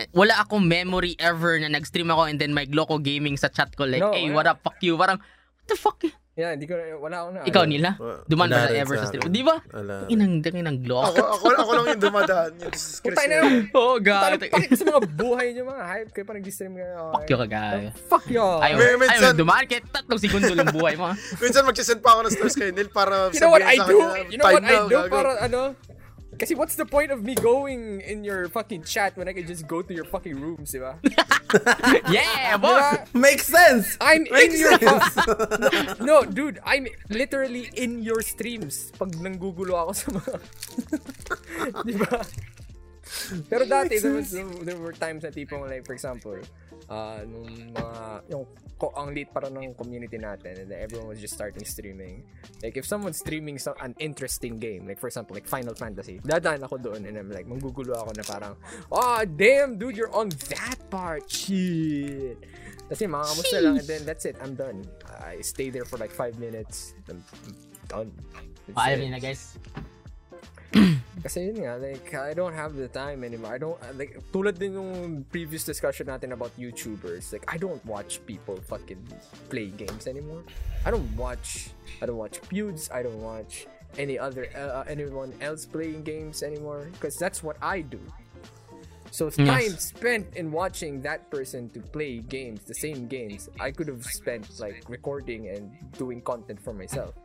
Speaker 1: eh, wala akong memory ever na nag-stream ako and then may Gloco Gaming sa chat ko like,
Speaker 2: No,
Speaker 1: hey,
Speaker 2: wala.
Speaker 1: what up, fuck you, parang, what the fuck?
Speaker 2: Yeah hindi ko na- wala ako na
Speaker 1: Ikaw nila? Duman ba sa ever
Speaker 4: sa
Speaker 1: sa stream?
Speaker 4: akin.
Speaker 1: Di ba? Inang, inang
Speaker 3: ako,
Speaker 1: Gloco.
Speaker 3: ako, ako lang yung dumadaan.
Speaker 2: Putay na
Speaker 3: yun.
Speaker 1: Oh, God.
Speaker 2: pakit sa mga buhay niyo mga hype kayo parang nag-stream kayo. okay?
Speaker 1: Fuck you kagaya.
Speaker 2: Fuck y'all.
Speaker 1: Ayaw,
Speaker 3: May-
Speaker 1: ayaw dumaan kahit tatlong segundo lang buhay mo. [laughs]
Speaker 3: Minsan magsisend pa ako ng stars kay Neil para
Speaker 2: you know what I
Speaker 3: sabihin sa
Speaker 2: do?
Speaker 3: kanya,
Speaker 2: You know what I do para ano? Kasi what's the point of me going in your fucking chat when I can just go to your fucking rooms, di ba? [laughs]
Speaker 1: Yeah,
Speaker 2: Di
Speaker 1: boss!
Speaker 2: ba?
Speaker 4: Makes sense!
Speaker 2: I'm in
Speaker 4: Makes
Speaker 2: your
Speaker 4: sense! [laughs]
Speaker 2: no, dude, I'm literally in your streams pag nanggugulo ako sa mga [laughs] Di ba? Pero dati, there, was, there were times na tipong like, for example, uh, nung mga, yung, ko, ang lit para ng community natin and then everyone was just starting streaming. Like, if someone's streaming some, an interesting game, like for example, like Final Fantasy, dadaan ako doon and I'm like, manggugulo ako na parang, oh, damn, dude, you're on that part. Shit. Kasi mga kamusta lang and then that's it, I'm done. I stay there for like five minutes. I'm, I'm done. That's
Speaker 1: Paalam na guys.
Speaker 2: Kasi yun nga, like, I don't have the time anymore. I don't, like, tulad din yung previous discussion natin about YouTubers. Like, I don't watch people fucking play games anymore. I don't watch, I don't watch feuds. I don't watch any other, uh, anyone else playing games anymore. Because that's what I do. So
Speaker 1: Yes.
Speaker 2: time spent in watching that person to play games, the same games, I could have spent like recording and doing content for myself.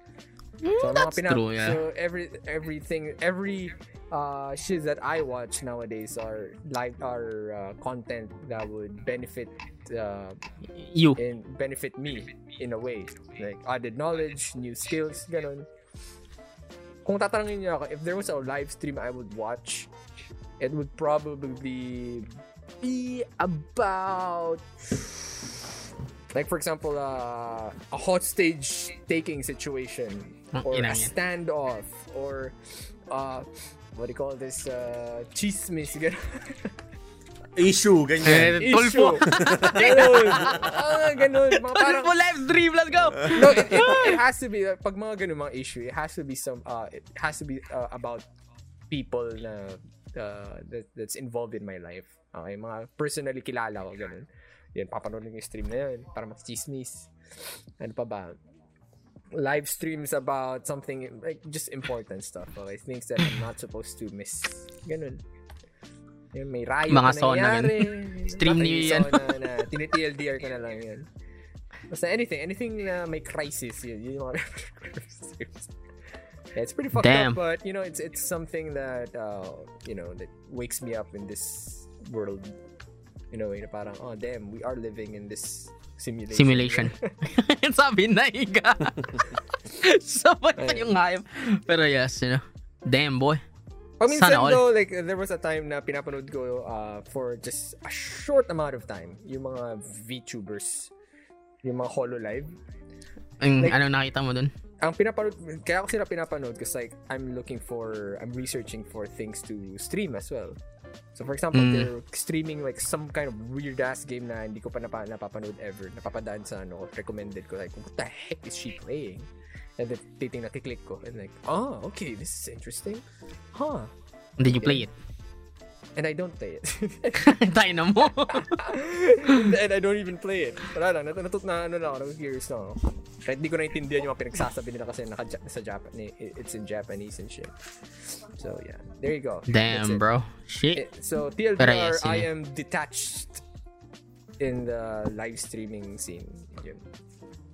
Speaker 2: So, ang mga
Speaker 1: that's true, yeah.
Speaker 2: so every everything every uh shit that I watch nowadays are like are uh, content that would benefit uh,
Speaker 1: You.
Speaker 2: and benefit me in a way like added knowledge new skills ganun kung tatanungin niyo ako if there was a live stream I would watch it would probably be about like for example uh, a hostage taking situation or a standoff or uh, what do you call this uh, chismis ganun. [laughs]
Speaker 4: Issue, ganyan.
Speaker 1: Eh, Tulfo. [laughs]
Speaker 2: ganun. Ah, ganun. Mga parang,
Speaker 1: Tulfo live stream, let's go!
Speaker 2: no, it, it, it has to be, uh, pag mga ganun mga issue, it has to be some, uh, it has to be uh, about people na, uh, that, that's involved in my life. Okay, mga personally kilala ko, ganun. Yan, papanood yung stream na yun para makichismis. Ano pa ba? Live streams about something, like, just important stuff. Okay, things that I'm not supposed to miss. Ganun. Yan, may riot
Speaker 1: Mga
Speaker 2: na
Speaker 1: sauna
Speaker 2: nangyari.
Speaker 1: Stream
Speaker 2: May
Speaker 1: ni- yan.
Speaker 2: sauna na, tinitldr ko na lang yan. Basta anything, anything na may crisis, yun, yun yung Yeah, [laughs] it's pretty fucked
Speaker 1: Damn.
Speaker 2: up, but you know, it's it's something that uh, you know that wakes me up in this world. You know, in a way, na parang, oh damn, we are living in this simulation.
Speaker 1: Simulation. Sabi na higa. Sabay pa yung hayop. Pero yes, you know. Damn, boy.
Speaker 2: Paminsan
Speaker 1: Sana all.
Speaker 2: though, like, there was a time na pinapanood ko uh, for just a short amount of time, yung mga VTubers, yung mga HoloLive.
Speaker 1: Ang,
Speaker 2: Like-
Speaker 1: ano nakita mo dun?
Speaker 2: Ang pinapanood, kaya ako sila pinapanood kasi like, I'm looking for, I'm researching for things to stream as well. So for example,
Speaker 1: Mm.
Speaker 2: they're streaming like some kind of weird ass game na hindi ko pa napa, napapanood ever. Napapadaan sa ano, recommended ko. Like, what the heck is she playing? And then titing nakiklik ko. And like, oh, okay, this is interesting. Huh.
Speaker 1: Did you play it?
Speaker 2: And I don't play it. [laughs]
Speaker 1: Tayo na mo. [laughs]
Speaker 2: and I don't even play it. Wala lang, nat natut na ano lang ako, curious lang ako. Kahit di ko naintindihan yung mga pinagsasabi nila kasi naka sa Japan, it's in Japanese and shit. So yeah, there you go.
Speaker 1: Damn, bro.
Speaker 2: Eh,
Speaker 1: Shit.
Speaker 2: So TLDR,
Speaker 1: Pero yes,
Speaker 2: I
Speaker 1: eh.
Speaker 2: am detached in the live streaming scene. Yun.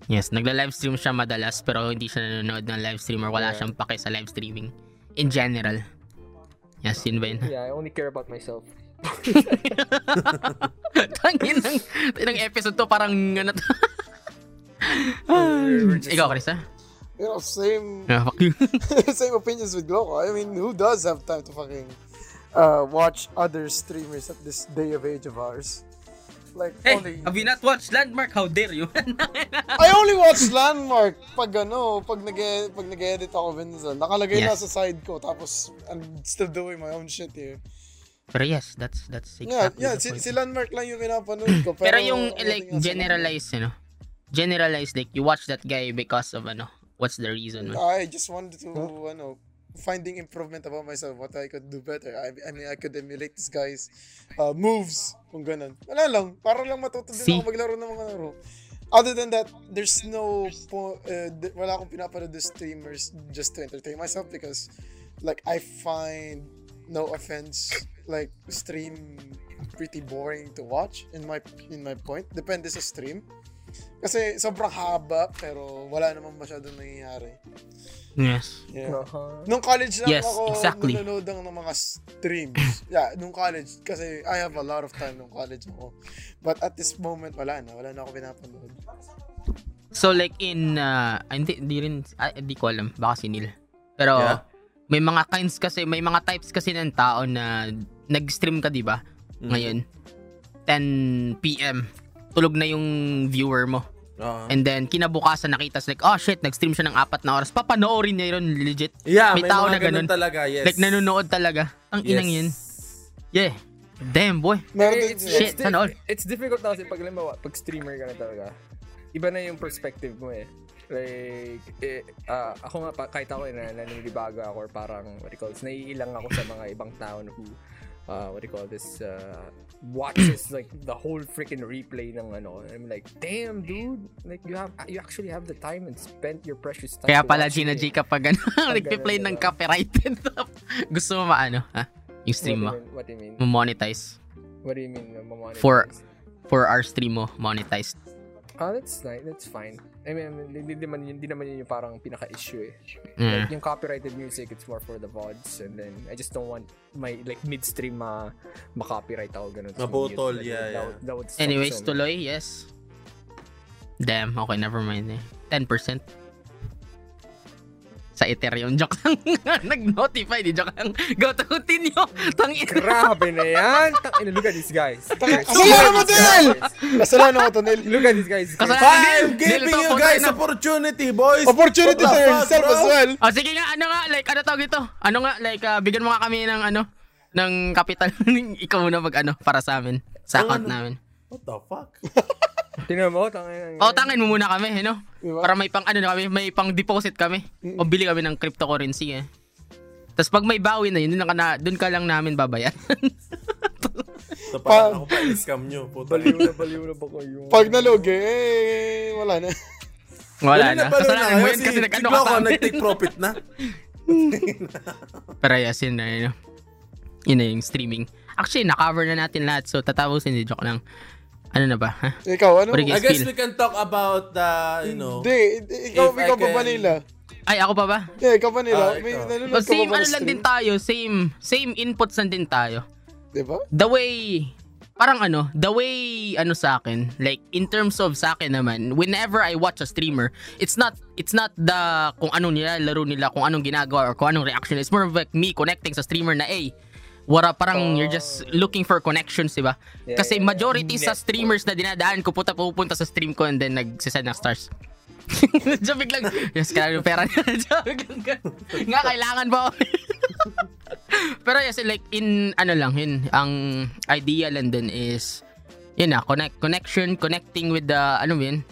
Speaker 1: Yes, nagla-live stream siya madalas pero hindi siya nanonood ng live stream or wala
Speaker 2: Yeah.
Speaker 1: siyang pake sa live streaming. In general. Yes, yun ba yun?
Speaker 2: Yeah, I only care about myself. [laughs]
Speaker 1: Tangin ng, ng episode to parang ano to. [laughs] Ikaw, Chris, ha?
Speaker 3: You know, same
Speaker 1: Ah, fuck you. [laughs]
Speaker 3: same opinions with Gloco. I mean, who does have time to fucking uh, watch other streamers at this day of age of ours? Like, only...
Speaker 1: you not watched Landmark? How dare you? [laughs]
Speaker 3: I only watch Landmark pag ano, pag nag pag nag-edit ako minsan. Nakalagay na
Speaker 1: Yes.
Speaker 3: sa side ko tapos I'm still doing my own shit here.
Speaker 1: pero yes, that's that's
Speaker 3: Yeah,
Speaker 1: exactly
Speaker 3: yeah,
Speaker 1: the
Speaker 3: si,
Speaker 1: point.
Speaker 3: si Landmark lang yung pinapanood ko.
Speaker 1: Pero,
Speaker 3: Pero,
Speaker 1: yung like generalized, you know, generalized like you watch that guy because of ano, what's the reason? Man?
Speaker 3: I just wanted to, ano, finding improvement about myself, what I could do better. I, I mean, I could emulate this guy's uh, moves, kung ganun. Wala lang, para lang matuto din ako maglaro ng mga laro. Other than that, there's no, po, uh, wala akong pinapanood the streamers just to entertain myself because, like, I find, no offense, like, stream pretty boring to watch in my in my point. Depende sa stream. Kasi sobrang haba pero wala namang masyadong nangyayari.
Speaker 1: Yes.
Speaker 3: Yeah.
Speaker 2: Uh-huh.
Speaker 3: Nung college lang
Speaker 1: Yes,
Speaker 3: ako
Speaker 1: exactly.
Speaker 3: nanonood ng ng mga streams. yeah, nung college. Kasi I have a lot of time nung college ako. But at this moment, wala na. Wala na ako pinapanood.
Speaker 1: So like in uh, hindi di rin ah, hindi ko alam baka si Neil. Pero
Speaker 4: Yeah.
Speaker 1: may mga kinds kasi may mga types kasi ng tao na nag-stream ka, di ba?
Speaker 4: Mhm.
Speaker 1: Ngayon, 10 p.m. Tulog na yung viewer mo.
Speaker 4: Oo.
Speaker 1: And then, kinabukasan nakita like, oh shit, nag-stream siya ng apat na oras. Papanoorin niya yun, legit.
Speaker 4: yeah,
Speaker 1: may
Speaker 4: may,
Speaker 1: tao
Speaker 4: mga
Speaker 1: na ganun.
Speaker 4: ganun talaga, yes.
Speaker 1: Like, nanonood talaga. Ang
Speaker 4: Yes.
Speaker 1: inang yun. Yeah. Damn, boy.
Speaker 3: Meron din.
Speaker 1: Shit,
Speaker 2: it's,
Speaker 1: all.
Speaker 2: it's difficult na kasi pag, halimbawa, pag streamer ka na talaga, iba na yung perspective mo eh. Like, eh, ah, ako nga, pa, kahit ako eh, na, naninibago ako or parang, what do you call this, naiilang ako sa mga ibang tao na who, uh, what do you call this, uh, watches [coughs] like the whole freaking replay ng ano. I'm like, damn, dude, like you have, you actually have the time and spent your precious time.
Speaker 1: Kaya pala, Gina. G, kapag ano, nagpi-play [laughs]
Speaker 2: ganun,
Speaker 1: ng
Speaker 2: diba?
Speaker 1: copyrighted, [laughs] gusto mo maano, ha? Yung stream mo,
Speaker 2: What do you mean? What do you mean?
Speaker 1: monetize.
Speaker 2: What do you mean? mamonetize?
Speaker 1: For- For our stream mo, monetized.
Speaker 2: Ah, that's nice. That's fine. I mean, hindi naman yun, hindi naman yun yung parang pinaka-issue eh.
Speaker 1: Mm.
Speaker 2: Like, yung copyrighted music, it's more for the VODs and then I just don't want my like midstream ma ma-copyright ako ganun.
Speaker 4: Mabutol, yeah,
Speaker 2: that,
Speaker 4: yeah.
Speaker 2: Would, that would
Speaker 1: Anyways,
Speaker 2: so
Speaker 1: tuloy, yes. Damn, okay, never mind eh. 10%. Sa Ethereum, joke lang. [laughs] Nag-notify, di joke lang. Go to continue. Tangin.
Speaker 2: Grabe na yan! Tang- ina, look at these guys.
Speaker 3: Kasalanan mo Nel! Kasalanan mo to.
Speaker 2: Look at these guys.
Speaker 1: Kasalanan-
Speaker 4: I'm giving you guys opportunity, boys.
Speaker 3: Opportunity to yourself as well.
Speaker 1: Oh, sige nga, ano nga, like, ano tawag ito? Ano nga, like, ah, bigyan mo nga kami ng ano, ng kapital. [laughs] Ikaw muna mag ano, para sa amin. Sa
Speaker 4: Ang
Speaker 1: account
Speaker 4: ano?
Speaker 1: namin.
Speaker 4: What the fuck? [laughs]
Speaker 2: Tingnan mo, tangin.
Speaker 1: O, tangin mo muna kami, you know?
Speaker 3: Diba?
Speaker 1: Para may pang, ano na kami, may pang deposit kami. O bili kami ng cryptocurrency, eh. Tapos pag may bawi na yun, dun, ka na, dun ka lang namin babayan.
Speaker 4: So, parang ako pa scam nyo. Puta.
Speaker 2: Baliw na, baliw na ba kayo?
Speaker 3: Pag nalugi, eh, wala na.
Speaker 1: Wala na.
Speaker 4: balo
Speaker 1: Kasalanan mo yun
Speaker 4: Si
Speaker 1: kasi nag-ano ka sa amin.
Speaker 4: nag-take profit na. [laughs]
Speaker 1: Pero yes, yun na, yun. Yun na yung streaming. Actually, na-cover na natin lahat. So, tatapusin, di joke lang. Ano na ba? Ha?
Speaker 3: Ikaw, ano?
Speaker 4: I guess
Speaker 1: feel?
Speaker 4: we can talk about the, you know,
Speaker 3: Hindi, ikaw, ikaw pa
Speaker 4: can-
Speaker 3: Manila.
Speaker 1: Ay, ako pa ba?
Speaker 3: Yeah, ikaw pa nila.
Speaker 4: Ah,
Speaker 3: May
Speaker 4: ikaw.
Speaker 3: nanonood
Speaker 1: Oh,
Speaker 3: ka
Speaker 1: same
Speaker 3: ba
Speaker 1: ano
Speaker 3: ng
Speaker 1: lang din tayo. Same, same inputs lang din tayo.
Speaker 3: Diba?
Speaker 1: The way, parang ano, the way, ano sa akin, like, in terms of sa akin naman, whenever I watch a streamer, it's not, it's not the, kung anong nila, laro nila, kung anong ginagawa, or kung anong reaction. It's more of like me connecting sa streamer na, eh, wara, parang you're just looking for connections, diba?
Speaker 2: Yeah,
Speaker 1: Kasi
Speaker 2: yeah, yeah.
Speaker 1: majority sa streamers na dinadaan ko, puta pupunta sa stream ko and then nagsisend ng stars. [laughs] Diyan biglang, yes, kaya yung pera niya. [laughs] Nga, kailangan ba? [laughs] Pero yes, like, in, ano lang, yun, ang idea lang din is, yun na, connect, connection, connecting with the, ano yun,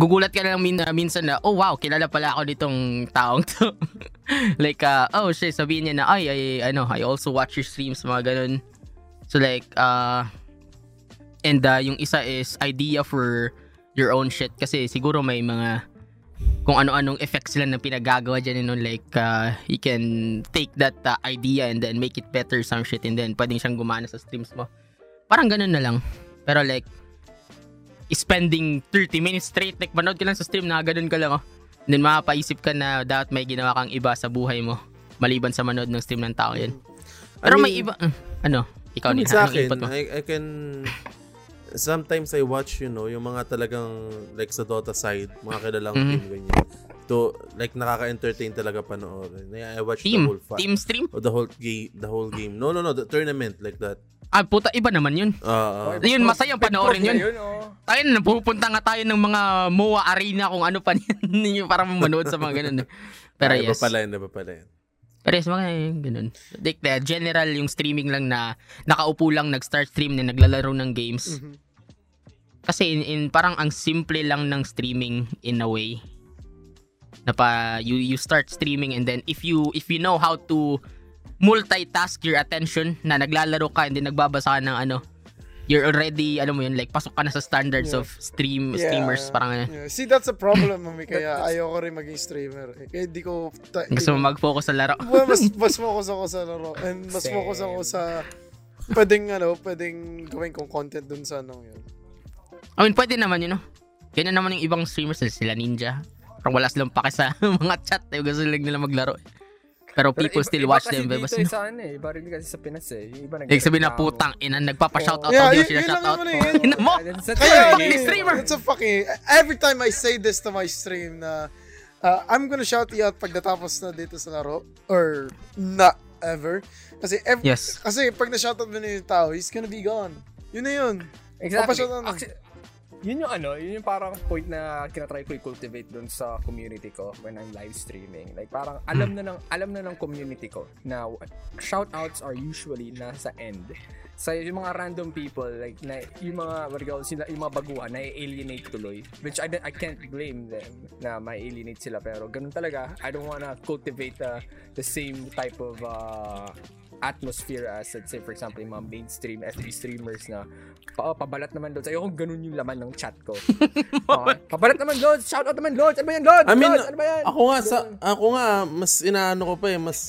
Speaker 1: gugulat ka lang min, minsan na, oh wow, kilala pala ako nitong taong to. [laughs] like, uh, oh shit, sabihin niya na, ay, ay, ano, I also watch your streams, mga ganun. So like, uh, and uh, yung isa is idea for your own shit kasi siguro may mga kung ano-anong effects sila na pinagagawa dyan, you know, like, uh, you can take that uh, idea and then make it better some shit and then pwedeng siyang gumana sa streams mo. Parang ganun na lang. Pero like, spending 30 minutes straight, like, manood ka lang sa stream na ganun ka lang, oh. And then mapapaisip ka na dapat may ginawa kang iba sa buhay mo maliban sa manood ng stream ng tao yan. Pero
Speaker 4: I
Speaker 1: may
Speaker 4: mean,
Speaker 1: iba, uh, ano, ikaw
Speaker 4: I mean,
Speaker 1: ni
Speaker 4: sa akin? I, I can... Sometimes I watch, you know, yung mga talagang like sa Dota side, mga kilalang
Speaker 1: Mhm.
Speaker 4: team, ganyan. To, like, nakaka-entertain talaga panoorin. I, I watch the
Speaker 1: Team,
Speaker 4: whole fight.
Speaker 1: team stream?
Speaker 4: Oh, the whole game, the whole game. No, no, no, the tournament like that.
Speaker 1: Ah, puta, iba naman yun.
Speaker 4: Ah, ah.
Speaker 1: Yun, masayang panoorin yun.
Speaker 2: Yun, oh.
Speaker 1: Tayo na, pupunta nga tayo ng mga MOA arena kung ano pa [laughs] yan. yung parang manood sa mga ganun. Pero
Speaker 4: Ah, iba
Speaker 1: yes.
Speaker 4: pala yun, iba pala yun.
Speaker 1: Pero yes, mga ganun. Like, the general yung streaming lang na nakaupo lang, nag-start stream na naglalaro ng games.
Speaker 3: Mhm.
Speaker 1: Kasi in, in parang ang simple lang ng streaming in a way. Na pa you you start streaming and then if you if you know how to multitask your attention na naglalaro ka and then nagbabasa ka ng ano you're already ano mo yun like pasok ka na sa standards
Speaker 3: Yeah.
Speaker 1: of stream
Speaker 3: Yeah.
Speaker 1: streamers parang ano.
Speaker 3: Yeah. See, that's a problem, mami. Kaya [laughs] ayoko rin maging streamer. Eh. Kaya di ko... Ta-
Speaker 1: gusto mo mag-focus sa laro.
Speaker 3: Well, mas, [laughs] mas focus ako sa laro. And mas
Speaker 2: Same.
Speaker 3: focus ako sa... Pwedeng, ano, pwedeng gawin kong content dun sa ano yun.
Speaker 1: I mean pwede naman yun no. Ganyan naman yung ibang streamers sila ninja. Parang wala silang pake sa [laughs] mga chat. Eh, gusto lang nila maglaro. Pero
Speaker 2: Pero
Speaker 1: people
Speaker 2: iba-
Speaker 1: still
Speaker 2: iba
Speaker 1: watch
Speaker 2: kasi
Speaker 1: them.
Speaker 2: dito
Speaker 1: Basta,
Speaker 2: eh, sa ano eh. Iba rin kasi sa Pinas eh. Yung iba
Speaker 1: Ibig sabihin na putang ina, nagpapa-shoutout
Speaker 3: Yeah,
Speaker 1: ako,
Speaker 3: yun-
Speaker 1: sila
Speaker 3: yun lang
Speaker 1: shoutout.
Speaker 3: naman eh.
Speaker 1: Ina mo?
Speaker 3: Kaya,
Speaker 1: fucking streamer.
Speaker 3: It's a fucking... Every time I say this to my stream na uh, I'm gonna shout you out pag natapos na dito sa laro or na ever. Kasi, ev-
Speaker 1: Yes.
Speaker 3: kasi pag na-shoutout mo na yung tao, he's gonna be gone. Yun na yun.
Speaker 2: Exactly.
Speaker 3: Papashoutout na.
Speaker 2: Actually, yun yung ano, yun yung parang point na kinatry ko i-cultivate dun sa community ko when I'm live streaming. Like parang alam na ng alam na ng community ko na shoutouts are usually nasa end. Sa yung mga random people like na yung mga what sila yung mga baguhan na alienate tuloy which I I can't blame them na may alienate sila pero ganun talaga I don't wanna cultivate the the same type of uh, atmosphere as let's say for example yung mga mainstream FB streamers na pa, oh, pabalat naman Lods. Ayoko ganun yung laman ng chat ko. [laughs] okay. Pabalat naman Lods. Shout out naman Lods. Ano ba yan Lods?
Speaker 4: I mean,
Speaker 2: Lods, ano ba yan?
Speaker 4: ako nga, sa, ako nga, mas inaano ko pa eh, mas,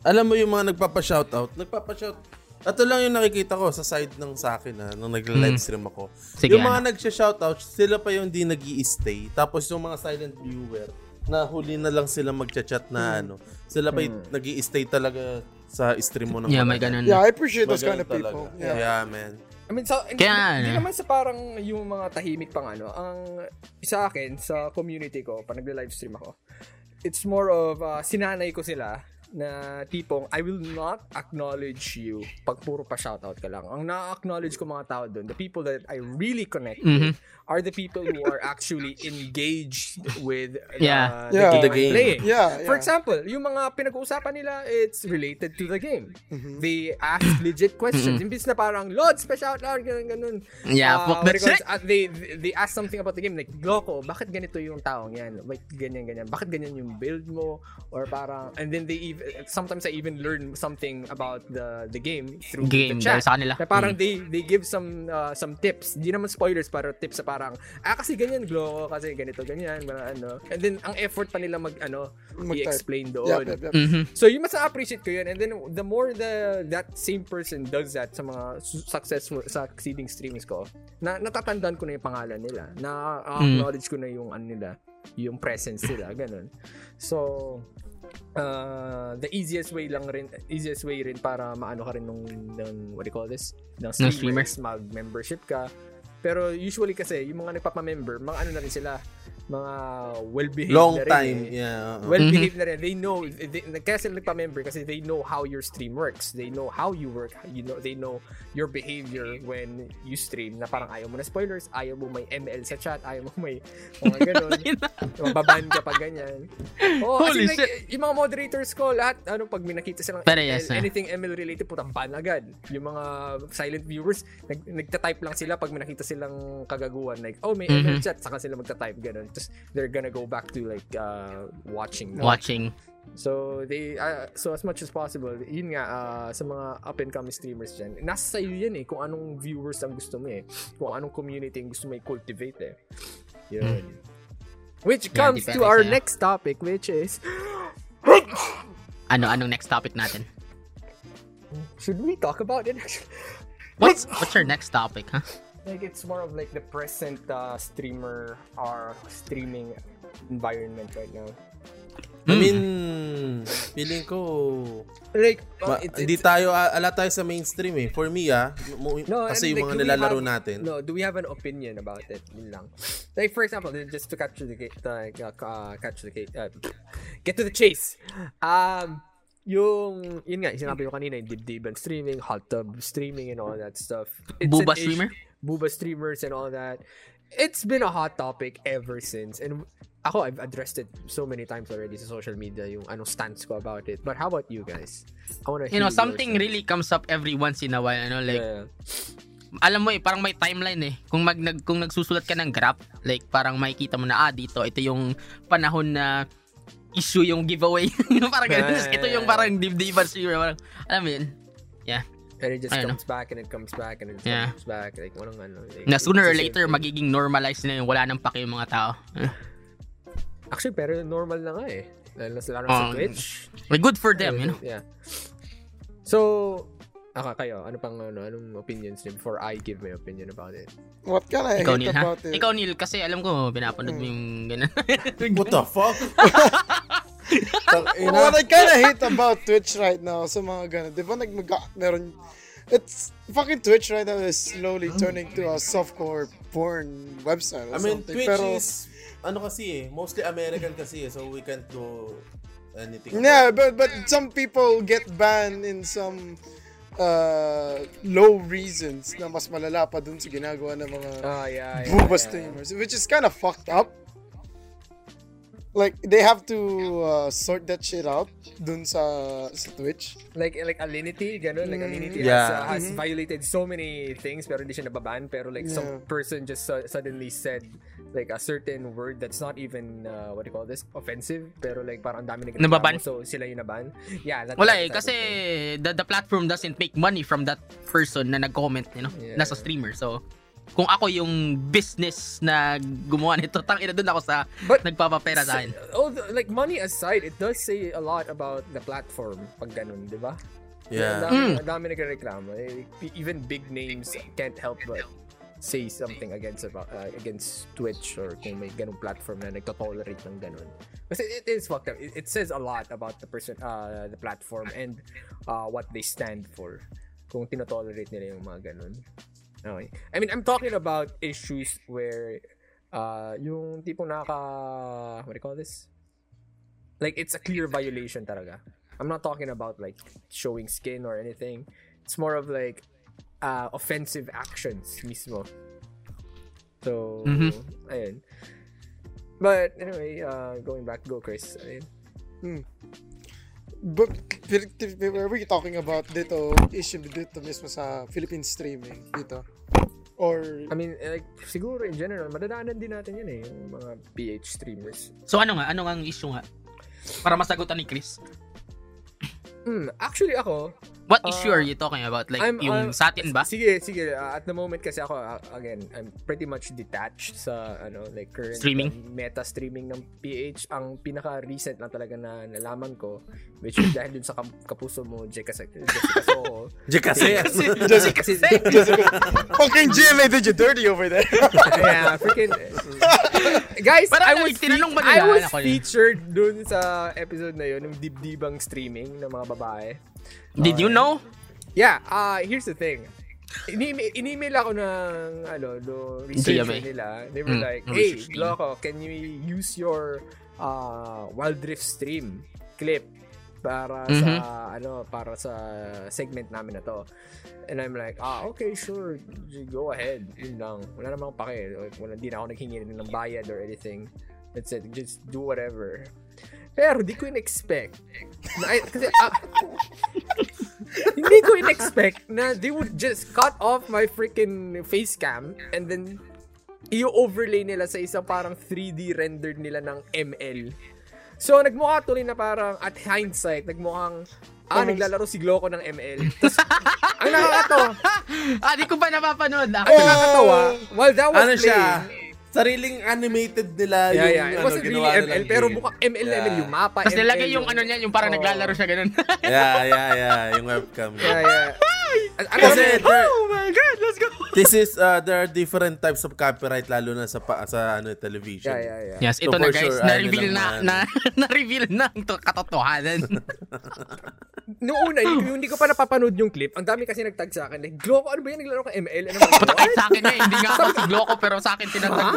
Speaker 4: alam mo yung mga nagpapa-shoutout, nagpapa-shout, ito lang yung nakikita ko sa side ng sa akin na nung nag-live stream ako.
Speaker 1: Sige,
Speaker 4: yung mga
Speaker 1: ano?
Speaker 4: nagsha-shoutout, sila pa yung di nag stay Tapos yung mga silent viewer, na huli na lang sila magchat-chat na ano. Sila pa yung nag stay talaga sa stream mo ng
Speaker 1: Yeah, may ganun.
Speaker 3: Yeah, I appreciate
Speaker 4: May
Speaker 3: those kind of people.
Speaker 4: talaga.
Speaker 3: Yeah.
Speaker 4: Yeah, man.
Speaker 2: I mean, so, hindi,
Speaker 1: Kaya,
Speaker 2: hindi
Speaker 1: ano?
Speaker 2: naman sa parang yung mga tahimik pang ano. Ang sa akin, sa community ko, pag nag-live stream ako, it's more of, uh, sinanay ko sila na tipong, I will not acknowledge you pag puro pa shoutout ka lang. Ang na-acknowledge ko mga tao doon, the people that I really connect
Speaker 1: Mhm.
Speaker 2: with, are the people who are actually [laughs] engaged with the,
Speaker 1: Yeah.
Speaker 2: the
Speaker 3: Yeah.
Speaker 2: game
Speaker 4: The game.
Speaker 2: playing.
Speaker 3: Yeah,
Speaker 2: For
Speaker 3: yeah.
Speaker 2: example, yung mga pinag-uusapan nila, it's related to the game.
Speaker 3: Mm-hmm.
Speaker 2: They ask [coughs] legit questions. Imbis na parang, Lord, special out, Lord, ganun, ganun.
Speaker 1: Yeah,
Speaker 2: Ah,
Speaker 1: fuck that shit.
Speaker 2: it? Ah, they, they ask something about the game, like, Loko, bakit ganito yung taong yan? Wait, ganyan, ganyan. Bakit ganyan yung build mo? Or parang, and then they even, sometimes I even learn something about the the game through
Speaker 1: Game,
Speaker 2: the chat.
Speaker 1: sa kanila.
Speaker 2: Na parang
Speaker 1: Mm.
Speaker 2: they they give some uh, some tips. Hindi naman spoilers, pero tips sa parang, ah, kasi ganyan, Gloko, kasi ganito, ganyan, mga ano. And then, ang effort pa nila mag, ano,
Speaker 3: Mag-type.
Speaker 2: i-explain doon.
Speaker 3: Yep, yep, yep.
Speaker 1: Mhm.
Speaker 2: So, yung mas appreciate ko yun. And then, the more the that same person does that sa mga su- successful, succeeding streams ko, na natatandaan ko na yung pangalan nila. Na acknowledge ko na yung ano nila, yung presence nila, [laughs] ganun. So, uh, the easiest way lang rin, easiest way rin para maano ka rin nung, ng, what do you call this?
Speaker 1: Ng
Speaker 2: streamers, mag-membership ka. Pero usually kasi, yung mga nagpapa-member, mga ano na rin sila, mga well-behaved
Speaker 4: Long
Speaker 2: na rin
Speaker 4: time.
Speaker 2: eh
Speaker 4: Yeah. uh-uh.
Speaker 2: well-behaved na rin. They know, they, kaya sila nagpa-member kasi they know how your stream works. They know how you work. You know, they know your behavior when you stream na parang ayaw mo na spoilers, ayaw mo may ML sa chat, ayaw mo may mga [laughs] ganun. Mababan ka pa ganyan. Oh,
Speaker 1: Holy
Speaker 2: Holy like, yung mga moderators ko, lahat, ano, pag may nakita silang
Speaker 1: Pero
Speaker 2: ML,
Speaker 1: yes, ah.
Speaker 2: anything ML related, putang ban agad. Yung mga silent viewers, nag, nagta-type lang sila pag may nakita silang kagaguhan. Like, oh, may ML
Speaker 1: Mhm.
Speaker 2: chat, saka sila magta-type, ganun. Tapos, they're gonna go back to like uh, watching.
Speaker 1: Watching.
Speaker 2: So they uh, so as much as possible, yun nga uh, sa mga up and coming streamers diyan. Nasa sa iyo yan eh kung anong viewers ang gusto mo eh. Kung anong community ang gusto mo i-cultivate eh. Yun. Which
Speaker 1: Yeah,
Speaker 2: comes to our
Speaker 1: sa'yo.
Speaker 2: next topic which is
Speaker 1: Ano, anong next topic natin?
Speaker 2: should we talk about it?
Speaker 1: What's what's your next topic, huh?
Speaker 2: Like it's more of like the present uh, streamer or streaming environment right now.
Speaker 4: I
Speaker 1: Hmm.
Speaker 4: mean, feeling ko,
Speaker 2: Like
Speaker 4: ma-
Speaker 2: it's-
Speaker 4: hindi tayo, ala tayo sa mainstream eh. For me ah, mo-
Speaker 2: No,
Speaker 4: kasi
Speaker 2: and,
Speaker 4: yung
Speaker 2: like,
Speaker 4: mga nilalaro
Speaker 2: have-
Speaker 4: natin.
Speaker 2: No, do we have an opinion about it? Yun lang. Like for example, just to capture the gate, uh, uh, catch the gate, uh, get to the chase. Um, yung, yun nga, sinabi ko kanina, yung dibdiban streaming, hot tub streaming and all that stuff. It's
Speaker 1: Booba
Speaker 2: an issue-
Speaker 1: streamer?
Speaker 2: Booba streamers and all that. It's been a hot topic ever since. And ako, I've addressed it so many times already sa social media, yung anong stance ko about it. But how about you guys? I wanna
Speaker 1: You know, something
Speaker 2: yours.
Speaker 1: really comes up every once in a while, ano, like,
Speaker 2: Yeah.
Speaker 1: alam mo eh, parang may timeline eh. Kung mag nag, kung nagsusulat ka ng graph, like parang makikita mo na ah dito ito yung panahon na issue yung giveaway. [laughs] parang ganun.
Speaker 2: Yeah, yeah,
Speaker 1: ito yung
Speaker 2: yeah.
Speaker 1: parang dibdiban siguro. Parang, alam mo yun?
Speaker 2: And it just
Speaker 1: don't
Speaker 2: comes back and it comes back and it
Speaker 1: Yeah.
Speaker 2: comes back. Like, walang ano. Like,
Speaker 1: Na sooner or later,
Speaker 2: thing.
Speaker 1: magiging normalized na yung wala nang pake yung mga tao. [laughs]
Speaker 2: Actually, pero normal na nga eh. Lalo na lalo na sa
Speaker 1: Um,
Speaker 2: Twitch.
Speaker 1: Like, good for them, you know?
Speaker 2: Yeah. So, aka kayo, ano pang ano, anong opinions niyo before I give my opinion about it?
Speaker 3: What can I
Speaker 1: Ikaw,
Speaker 3: hate
Speaker 1: Neil, ha?
Speaker 3: about it?
Speaker 1: Ikaw, Neil, kasi alam ko, pinapanood mo yung ganun. [laughs]
Speaker 4: What the fuck? [laughs]
Speaker 3: What I kinda hate about Twitch right now sa mga ganun, di ba nag mag- meron, it's, fucking Twitch right now is slowly turning to a softcore porn website or
Speaker 4: I mean,
Speaker 3: something.
Speaker 4: Twitch
Speaker 3: Pero,
Speaker 4: is, ano kasi eh, mostly American kasi eh, so we can't go anything.
Speaker 3: Yeah, but but some people get banned in some uh, low reasons na mas malala pa dun sa ginagawa ng mga
Speaker 2: Ah, yeah, yeah,
Speaker 3: booba
Speaker 2: yeah.
Speaker 3: streamers, which is kind of fucked up. Like they have to uh, sort that shit out dun sa sa Twitch.
Speaker 2: Like like Alinity, ganun. Like Alinity
Speaker 4: Yeah.
Speaker 2: has, uh, has violated so many things pero hindi siya nababan. Pero like some
Speaker 3: Yeah.
Speaker 2: person just su- suddenly said like a certain word that's not even, uh, what do you call this, offensive. Pero like parang ang dami nag
Speaker 1: Nababan?
Speaker 2: So sila yung naban. Yeah. that-
Speaker 1: Wala
Speaker 2: that
Speaker 1: eh, kasi the, the platform doesn't make money from that person na nag-comment, you know,
Speaker 2: Yeah.
Speaker 1: nasa streamer. So, kung ako yung business na gumawa nito, tangina doon ako sa
Speaker 2: But-
Speaker 1: nagpapapera sa akin.
Speaker 2: Oh, like money aside, it does say a lot about the platform pag ganun, di ba? Ang
Speaker 4: Yeah.
Speaker 2: dami,
Speaker 1: Mm.
Speaker 2: ang dami nagreklamo. Eh, Even big names can't help but say something against about uh, against Twitch or kung may ganung platform na nagto-tolerate ng ganun. Kasi it is fucked up. It, it says a lot about the person, uh, the platform and uh, what they stand for. Kung tinotolerate nila yung mga ganun. Okay. I mean, I'm talking about issues where uh, yung tipong naka, what do you call this? Like, it's a clear violation talaga. I'm not talking about like showing skin or anything. It's more of like uh, offensive actions mismo. So,
Speaker 1: Mhm.
Speaker 2: ayun. But anyway, uh, going back, go Chris. Ayun.
Speaker 3: But were we talking about dito issue dito mismo sa Philippine streaming dito? Or
Speaker 2: I mean, like, siguro in general, madadaanan din natin yun eh, yung mga PH streamers.
Speaker 1: So ano nga, ano nga ang issue nga? Para masagutan ni Chris.
Speaker 2: Hmm, actually ako,
Speaker 1: What
Speaker 2: Uh,
Speaker 1: issue are you talking about? Like,
Speaker 2: I'm,
Speaker 1: yung
Speaker 2: uh,
Speaker 1: sa atin ba?
Speaker 2: Sige, sige. uh, at the moment kasi ako, uh, again, I'm pretty much detached sa, ano, like, current
Speaker 1: Streaming?
Speaker 2: uh, meta streaming ng PH. Ang pinaka-recent lang talaga na nalaman ko, which is dahil dun sa kapuso mo, Jessica, Jessica Soho.
Speaker 4: Kasi.
Speaker 3: just
Speaker 2: kasi,
Speaker 3: fucking GMA did you dirty over there? [laughs]
Speaker 2: yeah, freaking, [laughs] [laughs] guys,
Speaker 1: Parang
Speaker 2: I was,
Speaker 1: tinanong ba
Speaker 2: fe-
Speaker 1: nila?
Speaker 2: I was
Speaker 1: yun.
Speaker 2: featured dun sa episode na yun, ng dibdibang streaming ng mga babae.
Speaker 1: Did you know?
Speaker 2: Yeah, uh, here's the thing. Ini- in-email ako ng ano, do researcher
Speaker 1: GMA.
Speaker 2: nila. They were
Speaker 1: Mm,
Speaker 2: like, "Hey,
Speaker 1: research team."
Speaker 2: Loco, can you use your uh, Wild Rift stream clip para sa
Speaker 1: Mhm.
Speaker 2: ano, para sa segment namin na to?" And I'm like, "Ah, okay, sure. Go ahead." Yun lang. Wala namang pake. Wala din ako naghingi ng bayad or anything. That's it. Just do whatever. Pero di ko in-expect. Na, kasi, ah, [laughs] hindi ko in-expect na they would just cut off my freaking face cam and then i-overlay nila sa isang parang 3D rendered nila ng ML. So, nagmukha tuloy na parang at hindsight, nagmukhang ah, naglalaro si Gloco ng ML. Tapos, [laughs] ang nakakatawa,
Speaker 1: ah, di ko pa napapanood. Ah.
Speaker 2: ang nakakatawa, while that was
Speaker 4: ano siya?
Speaker 2: playing,
Speaker 4: Sariling animated nila
Speaker 2: yeah,
Speaker 4: yung
Speaker 2: yeah, it
Speaker 4: ano,
Speaker 2: wasn't really
Speaker 4: ginawa
Speaker 2: ML, pero mukhang ML
Speaker 4: Yeah.
Speaker 2: yung mapa.
Speaker 1: Tapos
Speaker 2: ML
Speaker 1: nilagay yung ano niya, yung parang
Speaker 2: Oh.
Speaker 1: naglalaro siya ganun.
Speaker 4: Yeah, yeah, yeah. Yung webcam.
Speaker 2: Yeah, yeah. Ano
Speaker 4: Kasi there,
Speaker 1: oh my God, let's go! [laughs]
Speaker 4: this is, uh, there are different types of copyright lalo na sa, pa, sa ano, television.
Speaker 2: yeah, yeah, yeah.
Speaker 1: Yes,
Speaker 4: So,
Speaker 1: ito na guys,
Speaker 4: sure,
Speaker 1: na-reveal
Speaker 4: ano
Speaker 1: na, na, [laughs] na-reveal na ang to- katotohanan. [laughs]
Speaker 2: Noong una, hindi, ko- hindi ko pa napapanood yung clip. Ang dami kasi nagtag sa akin. Like, Gloco, ano ba yan? Naglaro ka ML? Ano yun?
Speaker 1: sa akin nga, hindi nga ako si Gloco, pero sa akin tinatag.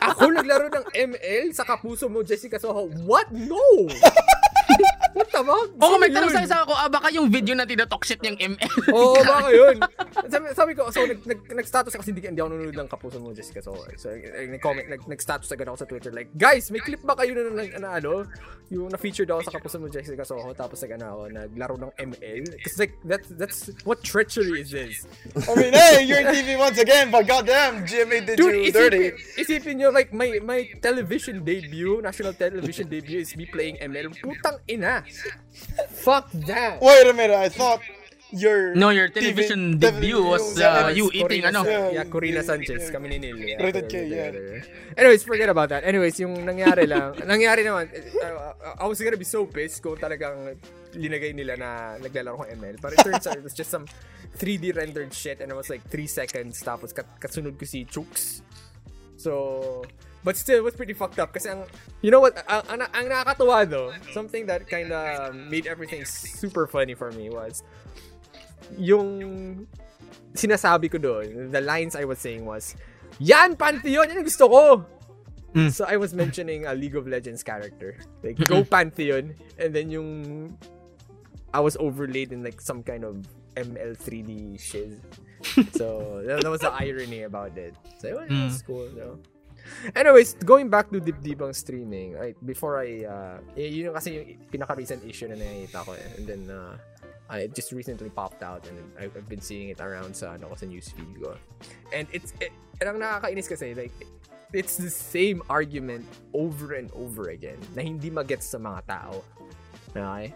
Speaker 2: Ako naglaro ng ML sa kapuso mo, Jessica Soho. What? No! What the fuck?
Speaker 1: Oo, may tanong sa isa ako, ah, baka yung video na tinotalk shit niyang ML.
Speaker 2: Oo, [laughs] baka yun. Sabi, sabi ko, so nag, nag, nag-status ako kasi hindi, hindi ako nanonood ng kapuso mo, Jessica. So, eh, nag-comment, nag, nag-status agad ako sa Twitter, like, guys, may clip ba kayo na, na, na, ano, yung na-featured ako sa kapuso mo, Jessica Soho, tapos nag, ano ako, naglaro ng ML? Kasi like, that's, that's, what treachery is this?
Speaker 3: I mean, hey, you're in TV once again, but goddamn, GMA did
Speaker 2: Dude,
Speaker 3: you
Speaker 2: isipin,
Speaker 3: dirty.
Speaker 2: isipin nyo, like, my, my television debut, national television debut is me playing ML. Putang ina. Fuck that.
Speaker 3: Wait a minute, I thought your
Speaker 1: No, your television
Speaker 3: TV
Speaker 1: debut was uh, you
Speaker 2: Corina
Speaker 1: eating ano.
Speaker 2: San-
Speaker 3: Yeah,
Speaker 2: Corina Sanchez. Kami ni Neil. Yeah,
Speaker 3: Rated K, yeah.
Speaker 2: Anyways, forget about that. Anyways, yung nangyari lang, [laughs] nangyari naman, uh, I was gonna be so pissed kung talagang linagay nila na naglalaro ko ML. But it turns out it was just some 3D rendered shit and it was like 3 seconds tapos kat kasunod ko si Chooks. So, but still, it was pretty fucked up kasi ang, you know what, ang, ang, ang nakakatuwa though, something that kind of made everything super funny for me was, yung sinasabi ko doon, the lines I was saying was, yan, Pantheon, yan ang gusto ko.
Speaker 1: Mm.
Speaker 2: So I was mentioning a League of Legends character. Like Go Pantheon and then yung I was overlaid in like some kind of ML 3D shiz. so that, that was the irony about it. So it was, was cool, no? [laughs] Anyways, going back to Deep Deepang streaming, right, before I, uh, yun yung kasi yung pinaka-recent issue na nakita ko eh. And then, uh, I it just recently popped out and I've, I've been seeing it around sa, ano, sa newsfeed ko. And it's, it, ang nakakainis kasi, like, it's the same argument over and over again na hindi magets sa mga tao. Okay?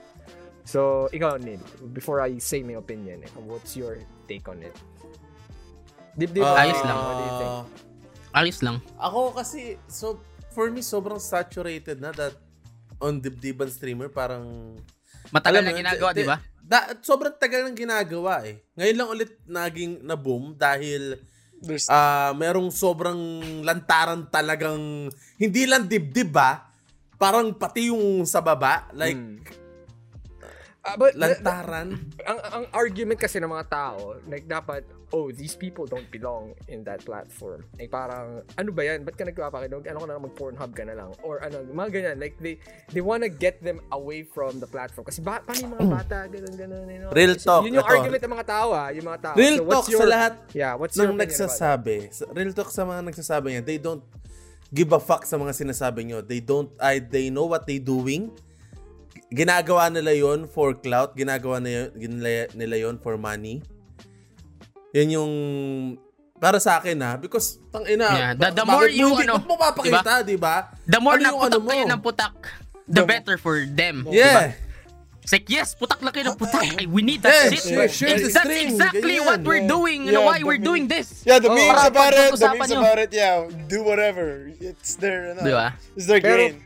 Speaker 2: So, ikaw, Neil, before I say my opinion, eh, what's your take on it? Deep Deep,
Speaker 4: Ah,
Speaker 1: Ayos lang.
Speaker 2: What do you think?
Speaker 1: Ayos lang.
Speaker 4: Ako kasi, so, for me, sobrang saturated na that on dibdiban streamer, parang...
Speaker 1: Matagal na ginagawa,
Speaker 4: di-
Speaker 1: ba?
Speaker 4: Da, sobrang tagal ng ginagawa eh. Ngayon lang ulit naging na-boom dahil
Speaker 3: There's,
Speaker 4: ah merong sobrang lantaran talagang hindi lang dibdib ba? Parang pati yung sa baba, like
Speaker 2: Hmm. Ah, but,
Speaker 4: lantaran.
Speaker 2: ang ang argument kasi ng mga tao, like dapat, oh, these people don't belong in that platform. Like parang, ano ba yan? Ba't ka nagpapakinog? Ano ka na lang, mag-Pornhub ka na lang? Or ano, mga ganyan. Like, they they wanna get them away from the platform. Kasi ba, paano yung mga bata, ganun, ganun, you know?
Speaker 4: Real talk,
Speaker 2: Yun yung
Speaker 4: ito.
Speaker 2: argument ng mga tao, ah. Yung mga tao.
Speaker 4: Real
Speaker 2: So,
Speaker 4: talk
Speaker 2: your,
Speaker 4: sa lahat
Speaker 2: Yeah, what's your
Speaker 4: nagsasabi. Sa- Real talk sa mga nagsasabi niya, they don't give a fuck sa mga sinasabi nyo. They don't, I, they know what they doing. Ginagawa nila yon for clout. Ginagawa nila, nila, nila yon for money. Yan yung para sa akin ha because tang ina
Speaker 1: Yeah, the- the more
Speaker 4: mo
Speaker 1: you,
Speaker 4: hindi-
Speaker 1: ano,
Speaker 4: mo papakita di ba
Speaker 1: The more
Speaker 4: Ano
Speaker 1: na
Speaker 4: yung
Speaker 1: putak
Speaker 4: ano mo?
Speaker 1: kayo ng putak, the better for them.
Speaker 4: yeah
Speaker 1: It's like, yes, putak lang kayo ng putak. We need that
Speaker 4: Yeah,
Speaker 1: shit.
Speaker 4: share- share the
Speaker 1: That's
Speaker 4: stream,
Speaker 1: exactly
Speaker 4: ganyan.
Speaker 1: what we're
Speaker 3: Yeah.
Speaker 1: doing and
Speaker 3: Yeah,
Speaker 1: why
Speaker 3: the
Speaker 1: we're
Speaker 3: meme-
Speaker 1: doing this.
Speaker 3: yeah, the
Speaker 2: Oh,
Speaker 3: memes about it, the memes about it, yeah, do whatever. It's their, ano,
Speaker 1: Di ba?
Speaker 3: it's their
Speaker 2: Pero-
Speaker 3: gain.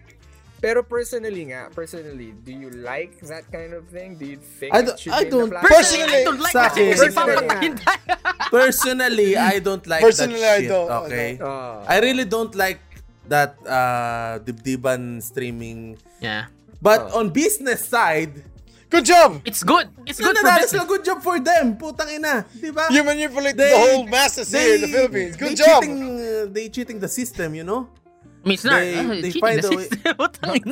Speaker 2: Pero personally nga, personally, do you like that kind of thing? Do you think
Speaker 4: I
Speaker 2: it
Speaker 4: don't-
Speaker 2: should
Speaker 4: I
Speaker 2: be in
Speaker 4: don't-
Speaker 2: the platform?
Speaker 1: Personally, I don't like
Speaker 4: Sa
Speaker 1: that shit
Speaker 4: akin-
Speaker 1: kasi
Speaker 2: Personally,
Speaker 1: papatayin [laughs] tayo.
Speaker 4: personally I don't like
Speaker 3: Personally,
Speaker 4: that
Speaker 3: I
Speaker 4: shit
Speaker 3: don't,
Speaker 4: okay
Speaker 2: Ah.
Speaker 4: I really don't like that uh dibdiban streaming
Speaker 1: Yeah.
Speaker 4: but on business side
Speaker 3: Good job!
Speaker 1: It's good. It's good
Speaker 4: Good
Speaker 1: for
Speaker 4: that's
Speaker 1: business.
Speaker 4: a good job for them. Putang ina. Di ba?
Speaker 3: You manipulate
Speaker 4: They-
Speaker 3: the whole masses here in the Philippines. Good
Speaker 4: they
Speaker 3: job!
Speaker 4: Cheating, uh, they cheating the system, you know?
Speaker 1: I mean, it's not.
Speaker 4: They-
Speaker 1: uh,
Speaker 4: they
Speaker 1: cheating
Speaker 4: find [laughs]
Speaker 1: the
Speaker 4: a way-.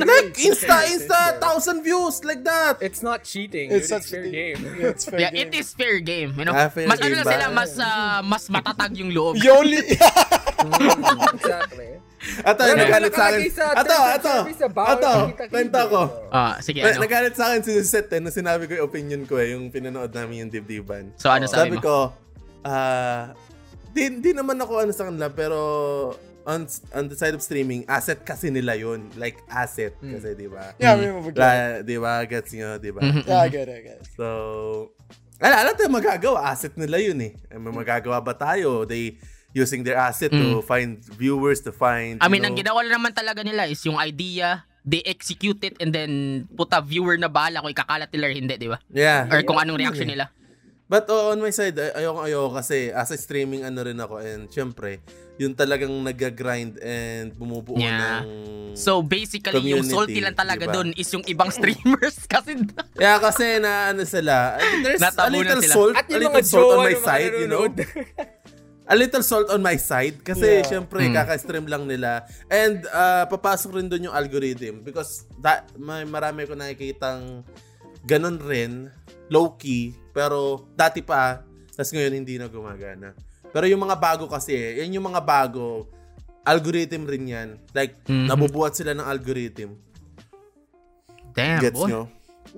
Speaker 4: Like, Insta, Insta, thousand views, like that.
Speaker 2: It's not cheating.
Speaker 3: It's
Speaker 2: It's, fair
Speaker 3: a-
Speaker 2: game.
Speaker 3: Yeah, it's fair
Speaker 1: Yeah,
Speaker 3: game.
Speaker 1: it is fair game, you know.
Speaker 4: Ah, fair
Speaker 1: mas ano
Speaker 4: game ba?
Speaker 1: sila, mas ah, mas matatag yung loob.
Speaker 3: Only...
Speaker 2: Mm, [laughs] exactly.
Speaker 4: Ato,
Speaker 2: Pero
Speaker 4: nagalit sa akin. Ato, ato. Ato, kwento ko.
Speaker 1: Ah, sige,
Speaker 4: Eh,
Speaker 1: ano.
Speaker 4: Nagalit sa akin si Seth eh, na sinabi ko yung opinion ko eh, yung pinanood namin yung dibdiban.
Speaker 1: So, ano sabi
Speaker 4: Sabi
Speaker 1: mo?
Speaker 4: ko, ah, di, di naman ako ano sa kanila, pero on, on the side of streaming, asset kasi nila yun. Like, asset kasi, di ba?
Speaker 3: yeah, remember.
Speaker 4: La, di ba? Gets nyo, di ba?
Speaker 1: Mhm.
Speaker 3: Yeah, I get it, I get it.
Speaker 4: So, ala, ala tayo magagawa. Asset nila yun eh. May magagawa ba tayo? They using their asset to find viewers, to find,
Speaker 1: I mean,
Speaker 4: you
Speaker 1: ang
Speaker 4: know,
Speaker 1: ginawa naman talaga nila is yung idea, they execute it and then puta viewer na bahala kung ikakalat nila or hindi, di ba?
Speaker 4: Yeah.
Speaker 1: Or kung anong reaction nila.
Speaker 4: But oh, on my side, ay- ayoko ayoko kasi as a streaming ano rin ako and syempre, yun talagang nag-grind and bumubuo
Speaker 1: Yeah.
Speaker 4: ng
Speaker 1: So basically, yung salty lang talaga
Speaker 4: diba?
Speaker 1: dun is yung ibang streamers [laughs] kasi
Speaker 4: Yeah, kasi na ano sila, there's a little
Speaker 1: sila.
Speaker 4: salt,
Speaker 2: At
Speaker 4: a
Speaker 2: yung
Speaker 4: little
Speaker 2: mga
Speaker 4: salt on my side, you know? [laughs] a little salt on my side kasi
Speaker 3: Yeah.
Speaker 4: syempre kaka-stream lang nila and uh, papasok rin doon yung algorithm because that, may marami ko nakikitang ganun rin low key pero dati pa tas ngayon hindi na gumagana pero yung mga bago kasi yan yung mga bago algorithm rin yan like
Speaker 1: Mhm.
Speaker 4: nabubuhat sila ng algorithm
Speaker 1: Damn,
Speaker 4: gets
Speaker 1: boy.
Speaker 4: nyo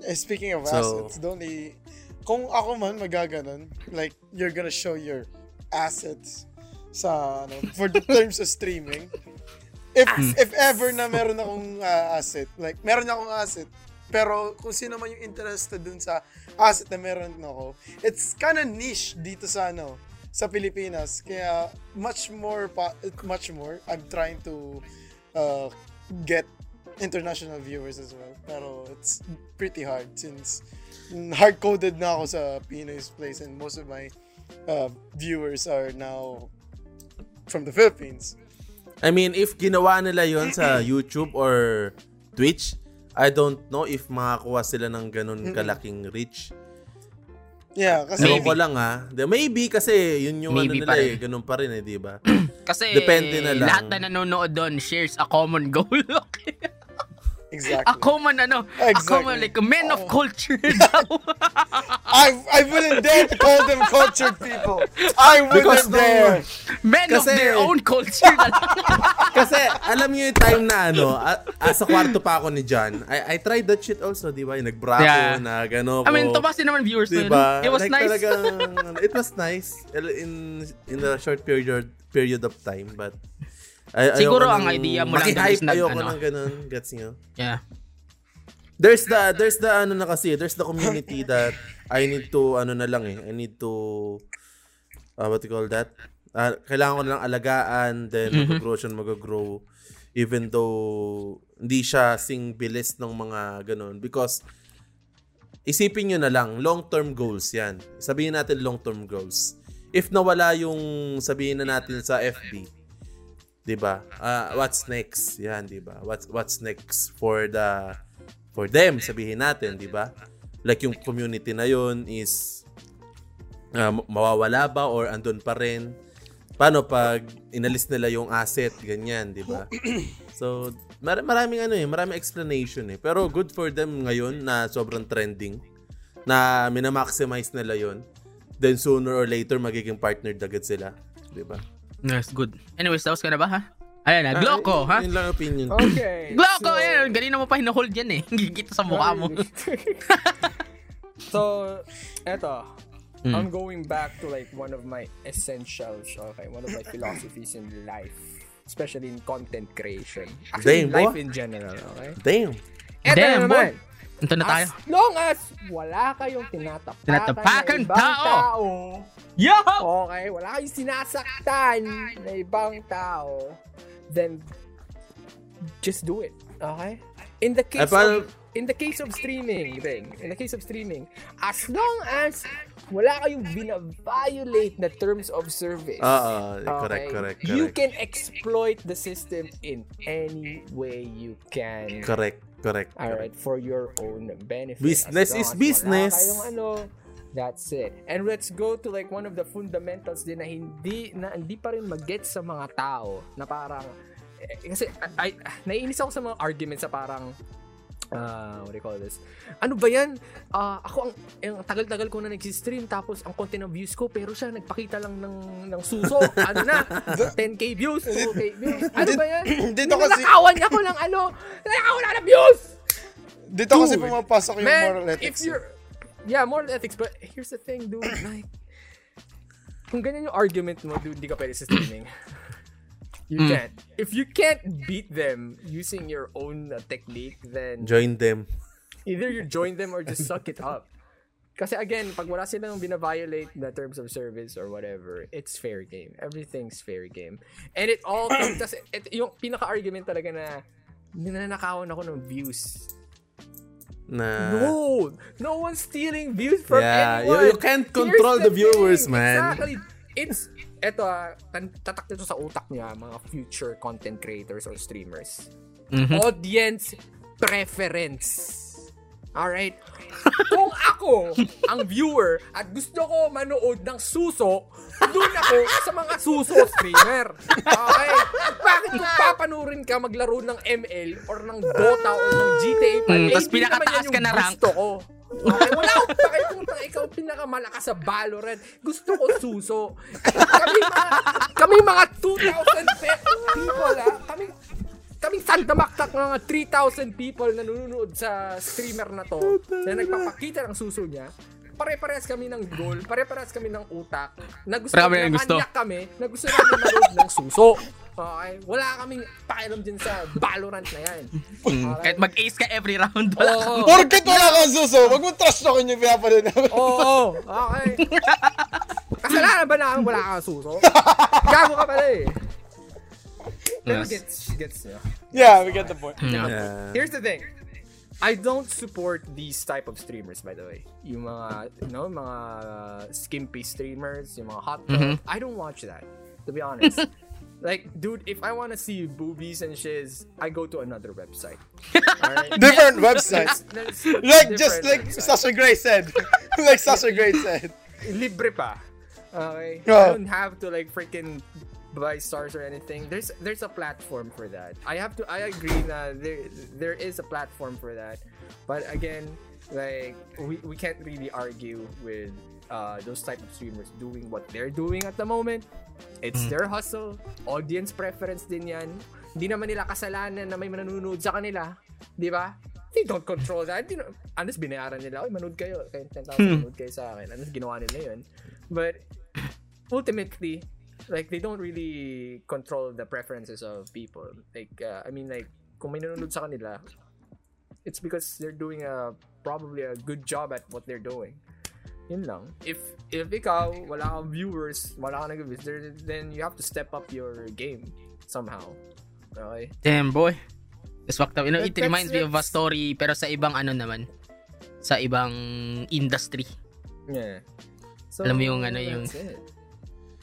Speaker 3: Eh, Speaking of
Speaker 4: So-
Speaker 3: assets, the only... Kung ako man magaganon, like, you're gonna show your assets sa, ano, for the [laughs] terms of streaming. If, if ever na meron akong uh, asset, like, meron akong asset, pero kung sino man yung interested dun sa asset na meron ako, it's kind of niche dito sa, ano, sa Pilipinas. Kaya, much more, pa, much more, I'm trying to uh, get international viewers as well. Pero it's pretty hard since hard-coded na ako sa Pinoy's place and most of my uh, viewers are now from the Philippines.
Speaker 4: I mean if ginawa nila yon sa [clears throat] YouTube or Twitch I don't know if makakuha sila ng ganun kalaking reach
Speaker 3: Yeah, kasi
Speaker 4: Ewan ko lang ha. De, maybe kasi yun yung
Speaker 1: Maybe
Speaker 4: ano nila eh. Ganun pa rin eh, di ba? [clears throat]
Speaker 1: Kasi
Speaker 4: Depende na lang.
Speaker 1: lahat na nanonood doon shares a common goal. [laughs]
Speaker 3: Exactly.
Speaker 1: a common ano, a
Speaker 3: Exactly.
Speaker 1: common like men of culture [laughs] daw.
Speaker 3: I I wouldn't dare to call them cultured people. I
Speaker 4: Because
Speaker 3: wouldn't dare.
Speaker 1: Men of
Speaker 4: Kasi-
Speaker 1: their own culture na lang. [laughs]
Speaker 4: Kasi, alam niyo yung time na ano, a- ah, sa kwarto pa ako ni John, I, I tried that shit also, di ba? Yung nagbrako,
Speaker 1: Yeah.
Speaker 4: na gano
Speaker 1: I mean, tumas din naman viewers
Speaker 4: Di
Speaker 1: nun.
Speaker 4: ba?
Speaker 1: It was
Speaker 4: like,
Speaker 1: nice.
Speaker 4: Talagang, it was nice in in the short period period of time, but ay,
Speaker 1: Siguro ang
Speaker 4: ng-
Speaker 1: idea mo lang is nag-
Speaker 4: ayoko
Speaker 1: ano.
Speaker 4: ng ganun, gets niyo?
Speaker 1: yeah.
Speaker 4: There's the there's the ano na kasi, there's the community [laughs] that I need to ano na lang eh. I need to uh, what you call that? Ah, kailangan ko na lang alagaan, then mag-grow siya, mag-grow even though hindi siya sing bilis ng mga ganun because isipin nyo na lang, long-term goals yan. Sabihin natin long-term goals. If nawala yung sabihin na natin sa FB, 'di ba? Ah, what's next? Yan, 'di ba? What's what's next for the for them, sabihin natin, 'di ba? Like yung community na yun is ma- mawawala ba or andun pa rin? Paano pag inalis nila yung asset, ganyan, 'di ba? So, mar- maraming ano eh, maraming explanation eh. Pero good for them ngayon na sobrang trending na minamaximize nila yon then sooner or later magiging partner agad sila, 'di ba?
Speaker 1: Yes, good. Anyways, tapos ka na ba ha? Ayan na, Gloco, ha?
Speaker 4: Yun lang opinion.
Speaker 2: Okay. [laughs]
Speaker 1: Gloco,
Speaker 2: so-
Speaker 1: ayan. Ganina mo pa hinahold yan eh. [laughs] Gigit sa mukha mo. [laughs]
Speaker 2: so, eto.
Speaker 1: Mm.
Speaker 2: I'm going back to like one of my essentials, okay? One of my philosophies in life. Especially in content creation. Actually,
Speaker 4: Damn,
Speaker 2: life
Speaker 4: boy.
Speaker 2: in general, okay?
Speaker 4: Damn.
Speaker 2: Eto
Speaker 1: Damn,
Speaker 2: na naman.
Speaker 1: Ito na tayo.
Speaker 2: As long as wala kayong tinatapakan,
Speaker 1: Tinatapakan
Speaker 2: na
Speaker 1: tao.
Speaker 2: tao.
Speaker 1: Yo!
Speaker 2: Okay, wala kayong sinasaktan na ibang tao, then just do it. Okay? In the case
Speaker 4: Eh, paano-
Speaker 2: of in the case of streaming, then, in the case of streaming, as long as wala kayong bina-violate na terms of service.
Speaker 4: Oo, correct,
Speaker 2: okay,
Speaker 4: correct, correct.
Speaker 2: You can exploit the system in any way you can.
Speaker 4: Correct, correct.
Speaker 2: All right,
Speaker 4: correct.
Speaker 2: for your own benefit.
Speaker 4: Business is business.
Speaker 2: Kayong ano, that's it. And let's go to like one of the fundamentals din na hindi na hindi pa rin mag-gets sa mga tao na parang eh, kasi I, I naiinis ako sa mga arguments sa parang ah, what do you call this? Ano ba yan? Ah, ako ang, ang tagal-tagal ko na nag-stream tapos ang content ng views ko pero siya nagpakita lang ng ng suso. ano na? [laughs] 10k views, 2k views. [laughs] Ano ba yan?
Speaker 3: Dito kasi-
Speaker 2: Ninakawan niya ko lang ano. Ninakawan na ng views!
Speaker 3: Dito kasi
Speaker 2: Dude,
Speaker 3: pumapasok yung
Speaker 2: Man,
Speaker 3: moral ethics.
Speaker 2: if you're yeah, moral ethics, but here's the thing, dude, like kung ganyan yung argument mo, dude, hindi ka pwede sa streaming. [laughs] You
Speaker 1: Mm.
Speaker 2: can't. If you can't beat them using your own uh, technique, then
Speaker 4: Join them.
Speaker 2: either you join them or just [laughs] suck it up. Kasi again, pag wala silang binaviolate the terms of service or whatever, it's fair game. Everything's fair game. And it all comes, [coughs] tas, it, yung pinaka-argument talaga na ninanakawan ako ng views.
Speaker 4: Na,
Speaker 2: No! No one's stealing views from
Speaker 4: Yeah,
Speaker 2: anyone.
Speaker 4: you- you can't control
Speaker 2: Here's
Speaker 4: the viewers,
Speaker 2: thing.
Speaker 4: man.
Speaker 2: Exactly. It's, eto ah, tatak nito sa utak niya, mga future content creators or streamers.
Speaker 1: Mhm.
Speaker 2: Audience preference. Alright? [laughs] Kung ako, ang viewer, at gusto ko manood ng suso, doon ako sa mga suso streamer. Okay? Bakit kung papanurin ka maglaro ng ML or ng Dota or ng GTA 5,
Speaker 1: Mm,
Speaker 2: eh, hindi
Speaker 1: pinakataas ka na rank.
Speaker 2: Gusto ko. Okay, wala akong pakay kung ta- ikaw pinakamalakas sa Valorant. Gusto ko suso. Kami mga, kami mga 2,000 pe- people ah. Kami, kaming sandamaktak ng mga 3,000 people na nanonood sa streamer na to na nagpapakita ng suso niya. Pare-parehas kami ng goal, pare-parehas kami ng utak, na gusto
Speaker 1: Pare kami gusto.
Speaker 2: kami, na gusto namin manood ng suso. Okay? Wala kaming pakialam din sa Valorant na yan.
Speaker 1: Mm,
Speaker 2: Okay?
Speaker 1: Kahit mag-ace ka every round, wala
Speaker 2: Oo.
Speaker 1: kang...
Speaker 3: Porket wala kang suso, wag mo trash talkin yung pinapanood namin.
Speaker 2: Oo, okay. [laughs] Kasalanan ba na wala kang suso? Gago ka pala eh.
Speaker 1: Yes.
Speaker 2: gets, gets niya.
Speaker 3: Yeah, we get the point.
Speaker 1: Yeah.
Speaker 4: yeah.
Speaker 2: Here's the thing. I don't support these type of streamers, by the way. Yung mga, you know, mga skimpy streamers, yung mga hot dog.
Speaker 1: Mhm.
Speaker 2: I don't watch that, to be honest. [laughs] like, dude, if I want to see boobies and shiz, I go to another website. [laughs] Alright?
Speaker 3: Different websites. [laughs]
Speaker 2: There's
Speaker 3: Like, just like
Speaker 2: websites.
Speaker 3: Sasha Gray said. [laughs] like Sasha Gray said.
Speaker 2: libre pa. Okay?
Speaker 3: Oh.
Speaker 2: I don't have to like freaking buy stars or anything. There's there's a platform for that. I have to I agree that there there is a platform for that. But again, like we, we can't really argue with uh, those type of streamers doing what they're doing at the moment. It's
Speaker 1: Mm.
Speaker 2: their hustle. Audience preference din yan. Hindi naman nila kasalanan na may manonood sa kanila. Di ba? They don't control that. Di unless binayaran nila, oy, manood kayo. Kaya 10,000 manood kayo sa akin. Unless ginawa nila yun. But ultimately, like they don't really control the preferences of people. Like uh, I mean like kung may nanonood sa kanila, it's because they're doing a probably a good job at what they're doing. Yun lang. If if ikaw wala kang viewers, wala kang nag-visit, then you have to step up your game somehow. Okay?
Speaker 1: Damn, boy. It's fucked up. You know, it
Speaker 2: That-
Speaker 1: reminds me of a story pero sa ibang ano naman. Sa ibang industry.
Speaker 2: Yeah. So,
Speaker 1: Alam mo yung ano, yung-
Speaker 2: it.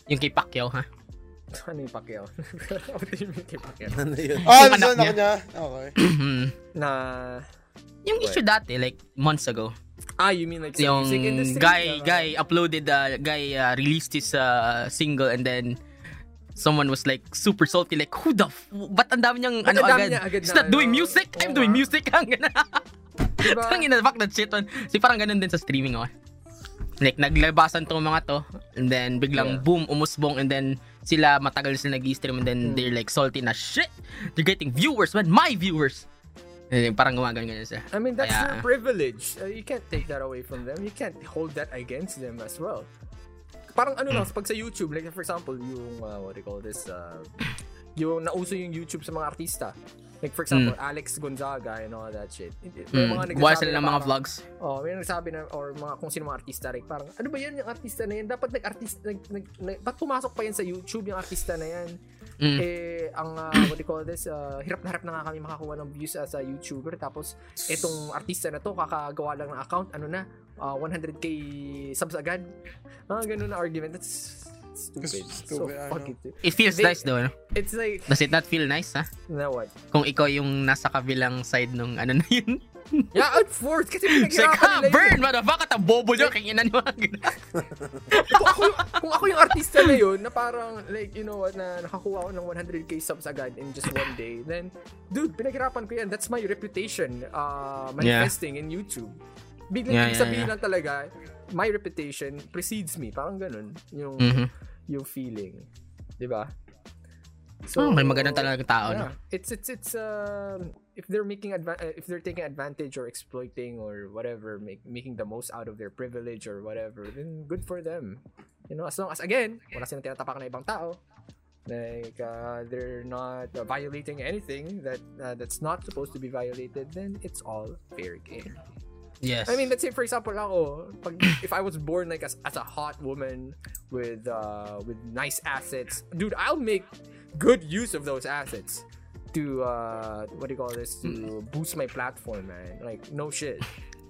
Speaker 1: Yung kay Pacquiao, ha? [laughs]
Speaker 2: Ano yung Pacquiao? [laughs] What do you mean kay Pacquiao? [laughs]
Speaker 4: Ano yun?
Speaker 3: Ah,
Speaker 1: Yung anak niya.
Speaker 3: niya. Okay. [clears throat]
Speaker 2: Na,
Speaker 1: yung issue dati, like, months ago.
Speaker 2: Ah, you mean like
Speaker 1: Yung
Speaker 2: music industry?
Speaker 1: guy,
Speaker 2: Uh,
Speaker 1: guy uploaded, uh, guy uh, released his uh, single and then someone was like super salty like who the f- ba't ang dami niyang ano
Speaker 2: dami
Speaker 1: agad,
Speaker 2: niya agad
Speaker 1: he's
Speaker 2: na
Speaker 1: not doing
Speaker 2: ano?
Speaker 1: music I'm
Speaker 2: Oo
Speaker 1: doing music [laughs] ang gana
Speaker 2: Diba?
Speaker 1: Parang ina fuck that shit man. Si parang ganun din sa streaming oh. Like naglabasan tong mga to and then biglang
Speaker 2: Yeah.
Speaker 1: boom umusbong and then sila matagal sila nag-stream and then
Speaker 2: Hmm.
Speaker 1: they're like salty na shit. They're getting viewers man, my viewers. Then, parang gumagano ganyan siya.
Speaker 2: I mean, that's
Speaker 1: Kaya-
Speaker 2: their privilege. Uh, you can't take that away from them. You can't hold that against them as well. Parang ano lang, pag sa YouTube, like for example, yung, uh, what do you call this, uh, yung nauso yung YouTube sa mga artista. Like for example, Alex Gonzaga and all that shit. May
Speaker 1: Mm.
Speaker 2: mga
Speaker 1: sila ng mga vlogs.
Speaker 2: Oh, may nagsabi na or mga kung sino mga artista like parang ano ba yan yung artista na yan? Dapat nag-artist nag, nag, nag, ba't pumasok pa yan sa YouTube yung artista na yan?
Speaker 1: Mm.
Speaker 2: Eh ang uh, what do you call this? uh, hirap na hirap na nga kami makakuha ng views as a YouTuber tapos etong artista na to kakagawa lang ng account ano na uh, 100k subs agad. Mga ganun na argument. That's stupid. So
Speaker 3: stupid,
Speaker 2: fuck
Speaker 3: know.
Speaker 2: it.
Speaker 1: It feels
Speaker 2: They-
Speaker 1: nice though. No?
Speaker 2: It's like
Speaker 1: Does it not feel nice, ha?
Speaker 2: na what?
Speaker 1: Kung ikaw yung nasa kabilang side nung ano na yun. [laughs]
Speaker 2: Yeah, I'm forced kasi pinaghirapan
Speaker 1: ha,
Speaker 2: nila
Speaker 1: burn, motherfucker, ta bobo nyo, kaya ina nyo.
Speaker 2: kung ako, kung ako yung artista na yun, na parang, like, you know what, na nakakuha ako ng 100k subs agad in just one day, then, dude, pinaghirapan ko yan. That's my reputation uh, manifesting in YouTube. Biglang
Speaker 1: Yeah, yeah,
Speaker 2: sabihin
Speaker 1: yeah.
Speaker 2: lang talaga, my reputation precedes me. Parang ganun, yung,
Speaker 1: Mhm.
Speaker 2: yung feeling. Di ba?
Speaker 1: Oh, may magandang talaga tao, no?
Speaker 2: yeah, it's it's it's um if they're making adva- uh, if they're taking advantage or exploiting or whatever, make, making the most out of their privilege or whatever, then good for them. You know, as long as again, wala silang tinatapakan na ibang tao. Like uh, they're not uh, violating anything that uh, that's not supposed to be violated, then it's all fair game.
Speaker 1: Yes.
Speaker 2: I mean, let's say for example ako, pag, if I was born like as, as a hot woman with uh with nice assets, dude, I'll make good use of those assets to uh what do you call this to boost my platform, man. Like no shit.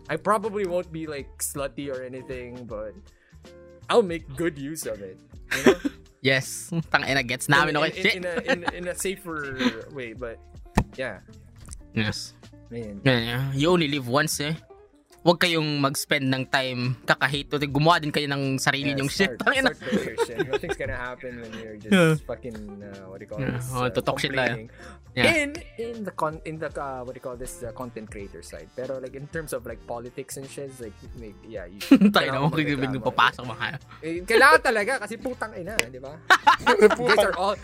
Speaker 2: I probably won't be like slutty or anything, but I'll make good use of it. You know? [laughs]
Speaker 1: yes. [laughs] Tangina, gets namin
Speaker 2: in,
Speaker 1: okay.
Speaker 2: in,
Speaker 1: Shit.
Speaker 2: in, a, in, in a safer way, but yeah,
Speaker 1: yes.
Speaker 2: man.
Speaker 1: Yeah, You only live once, eh. Huwag kayong mag-spend ng time kakahit. O, Gumawa din kayo ng sarili
Speaker 2: Yeah,
Speaker 1: nyong shit.
Speaker 2: start, start doing your shit. Nothing's gonna happen when you're just
Speaker 1: Yeah.
Speaker 2: fucking uh, what do you call
Speaker 1: Yeah,
Speaker 2: this?
Speaker 1: oh, tutok shit lang. Yeah.
Speaker 2: In in the con in the uh, what do you call this the content creator side. Pero like in terms of like politics and shit, like, like yeah, you
Speaker 1: Tayo na, huwag kayong biglang papasok mga
Speaker 2: Eh, kailangan talaga kasi putang ina, di ba? [laughs] guys are all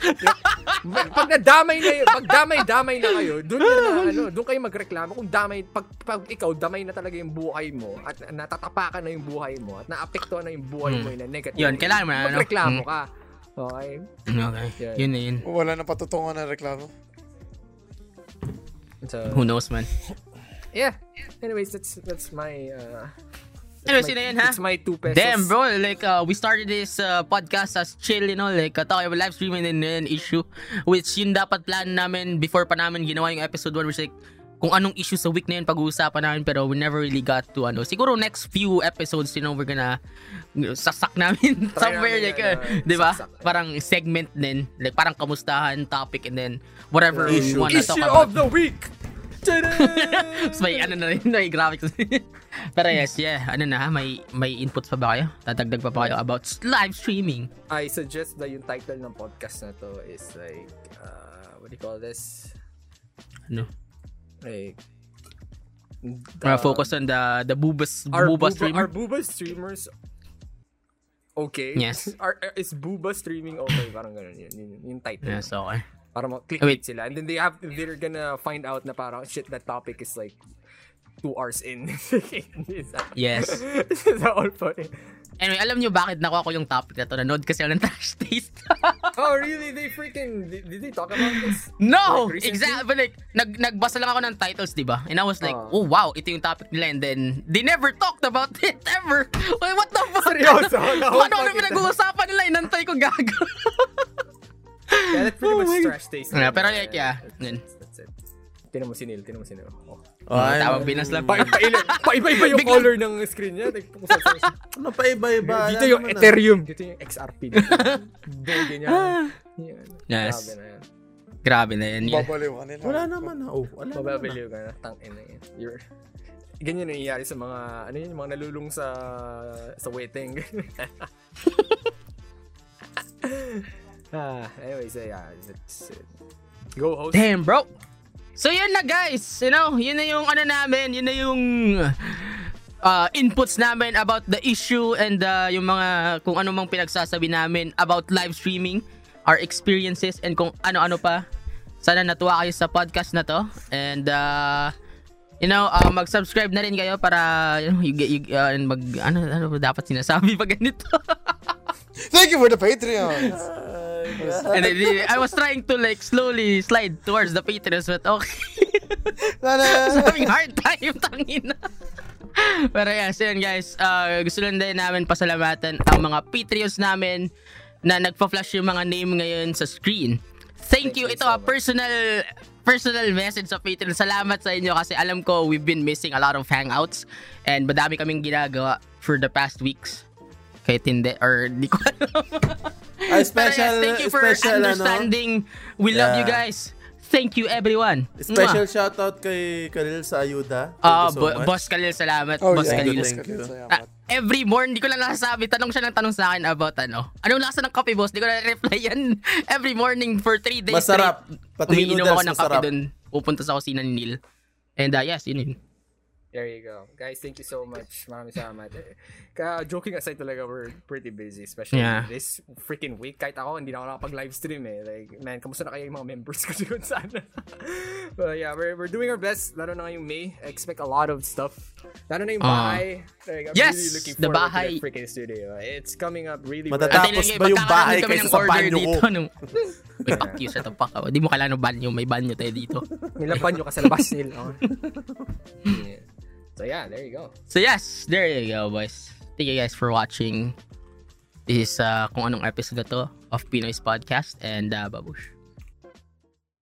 Speaker 2: pag, nadamay na yun, pag damay-damay na kayo, doon na [laughs] ano, doon kayo magreklamo kung damay pag, pag ikaw damay na talaga yung buhay mo at natatapakan na yung buhay mo at naapektuhan na yung buhay mo in a negative.
Speaker 1: Hmm. Yun,
Speaker 2: way,
Speaker 1: kailangan mo na, ano?
Speaker 2: Magreklamo
Speaker 1: Mm.
Speaker 2: ka. Okay? [laughs]
Speaker 1: Okay.
Speaker 2: Yeah.
Speaker 1: Yun na yun.
Speaker 3: Wala na patutungan ng reklamo.
Speaker 2: So,
Speaker 1: Who knows, man.
Speaker 2: yeah. Anyways, that's that's my uh
Speaker 1: Anyways,
Speaker 2: my,
Speaker 1: yun na yun, ha?
Speaker 2: It's my two pesos.
Speaker 1: Damn, bro. Like, uh, we started this uh, podcast as chill, you know, like, uh, talking about live streaming and an issue, which yun dapat plan namin before pa namin ginawa yung episode 1, which like, kung anong issue sa week na yun, pag-uusapan namin, pero we never really got to, ano, siguro next few episodes, you know, we're gonna sasak namin [laughs]
Speaker 2: Try
Speaker 1: somewhere,
Speaker 2: namin
Speaker 1: like, uh,
Speaker 2: uh,
Speaker 1: di ba? Parang segment din, like, parang kamustahan, topic, and then, whatever we
Speaker 4: Issue.
Speaker 1: wanna talk
Speaker 2: Issue
Speaker 1: about.
Speaker 2: of the week.
Speaker 1: Tapos [laughs] may ano na rin, may graphics. [laughs] Pero yes, yeah. Ano na, may may inputs pa ba kayo? Tatagdag pa ba kayo about live streaming?
Speaker 2: I suggest na yung title ng podcast na to is like, uh, what do you call this?
Speaker 1: Ano?
Speaker 2: Like,
Speaker 1: Uh, focus on the the boobas
Speaker 2: Are
Speaker 1: booba
Speaker 2: Booba,
Speaker 1: streamer.
Speaker 2: are Booba streamers okay?
Speaker 1: Yes.
Speaker 2: Are, is Booba streaming okay? Parang ganun yun. Yun, yung title.
Speaker 1: Yes, okay.
Speaker 2: Para ma-click
Speaker 1: Wait.
Speaker 2: sila. And then they have, they're gonna find out na parang, shit, that topic is like two hours in. [laughs]
Speaker 1: Yes. [laughs]
Speaker 2: This is all funny.
Speaker 1: Anyway, alam nyo bakit nakuha ko yung topic na to? Nanood kasi ako ng Trash [laughs] Taste.
Speaker 2: Oh, really? They freaking, did, did they talk about this?
Speaker 1: no!
Speaker 2: Like,
Speaker 1: exactly. Like, nag, nagbasa lang ako ng titles, di ba? And I was like,
Speaker 2: Ah.
Speaker 1: oh wow, ito yung topic nila. And then, they never talked about it ever. Wait, what the fuck?
Speaker 2: Seryoso?
Speaker 1: Kung ano
Speaker 2: Bakit?
Speaker 1: pinag-uusapan nila, inantay ko gago.
Speaker 2: Yeah, that's pretty
Speaker 1: Oh
Speaker 2: much trash taste.
Speaker 1: Yeah, pero like, yeah, yun.
Speaker 2: That's, that's it. Tinan mo si Neil, tinan mo si Neil. Oh.
Speaker 4: Oh,
Speaker 1: Tawag Pinas lang.
Speaker 2: Paiba-iba yung [laughs]
Speaker 1: Biglang-
Speaker 2: color ng screen niya. Like,
Speaker 4: Ano pa iba-iba?
Speaker 2: Dito yung. Ethereum. Dito yung XRP. Dito yung niya. Yan.
Speaker 1: Yes.
Speaker 2: Grabe na yan.
Speaker 1: Grabe na yan. Yeah.
Speaker 3: Babaliw ka nila.
Speaker 4: Wala naman na. Oh, wala naman na.
Speaker 2: Mababaliw ka na. Tangin na yan. You're, ganyan ang nangyayari sa mga, ano yun, yung mga nalulung sa, sa wedding. [laughs] ah, anyway, so yeah, that's it. Go host.
Speaker 1: Damn, bro. So yun na guys, you know, yun na yung ano namin, yun na yung uh, inputs namin about the issue and uh, yung mga kung ano mang pinagsasabi namin about live streaming, our experiences and kung ano-ano pa. Sana natuwa kayo sa podcast na to and uh, you know, uh, mag-subscribe na rin kayo para you know, you, you, uh, mag ano ano dapat sinasabi pag ganito. [laughs]
Speaker 3: Thank you for the Patreon!
Speaker 1: And then, I was trying to like slowly slide towards the Patreons but okay. [laughs]
Speaker 3: Lala! [laughs]
Speaker 1: Sabing hard time, tangina. [laughs] Pero yes, yun guys. Uh, gusto lang din namin pasalamatan ang mga Patreons namin na nagpa-flash yung mga name ngayon sa screen. Thank, you.
Speaker 2: you
Speaker 1: Ito
Speaker 2: so
Speaker 1: a personal personal message sa Patreon. Salamat sa inyo kasi alam ko we've been missing a lot of hangouts and madami kaming ginagawa for the past weeks. Kahit hindi, or di ko alam.
Speaker 4: Ay,
Speaker 1: Pero
Speaker 4: special,
Speaker 1: yes, thank you for
Speaker 4: special, ano,
Speaker 1: understanding. We love you
Speaker 4: Yeah.
Speaker 1: guys. Thank you everyone.
Speaker 4: special
Speaker 1: Mwah.
Speaker 4: shoutout kay Kalil sa ayuda. Thank
Speaker 1: Ah,
Speaker 4: you so
Speaker 1: bo-
Speaker 4: much.
Speaker 1: Boss Kalil, salamat.
Speaker 3: Oh,
Speaker 1: Boss
Speaker 3: yeah.
Speaker 1: Kalil.
Speaker 4: Thank you.
Speaker 1: Ah, every morning, di ko lang nasasabi. Tanong siya ng tanong sa akin about ano. Anong lasa ng kape, boss? Di ko na reply [laughs] yan. Every morning for three days
Speaker 4: Masarap.
Speaker 1: straight.
Speaker 4: Pati
Speaker 1: Umiinom ako ng kape
Speaker 4: masarap.
Speaker 1: dun. Pupunta sa kusina ni Neil. And uh, yes, yun yun.
Speaker 2: There you go. Guys, thank you so much. Maraming salamat. Kaya joking aside talaga, we're pretty busy. Especially
Speaker 1: Yeah.
Speaker 2: this freaking week. Kahit ako, hindi na ako nakapag-live stream eh. Like, man, kamusta na kayo yung mga members ko [laughs] doon sana? But yeah, we're, we're doing our best. Lalo na ngayong May. I expect a lot of stuff. Lalo na yung
Speaker 1: Ah.
Speaker 2: bahay. Like, I'm
Speaker 1: Yes!
Speaker 2: really looking
Speaker 1: The
Speaker 2: forward
Speaker 1: bahay.
Speaker 2: to the freaking studio. It's coming up really
Speaker 4: Matata-
Speaker 2: well.
Speaker 4: Ba yung bahay kaysa sa banyo ko?
Speaker 1: Nung, [laughs] Uy, fuck you sa tapak. Di mo kailangan ng banyo. May banyo tayo dito.
Speaker 2: May laban nyo ka sa labas nil. [laughs] Oh. yeah. So yeah, there you go.
Speaker 1: So yes, there you go, boys. Thank you guys for watching. This is uh, kung anong episode to of Pinoy's Podcast and uh, babush.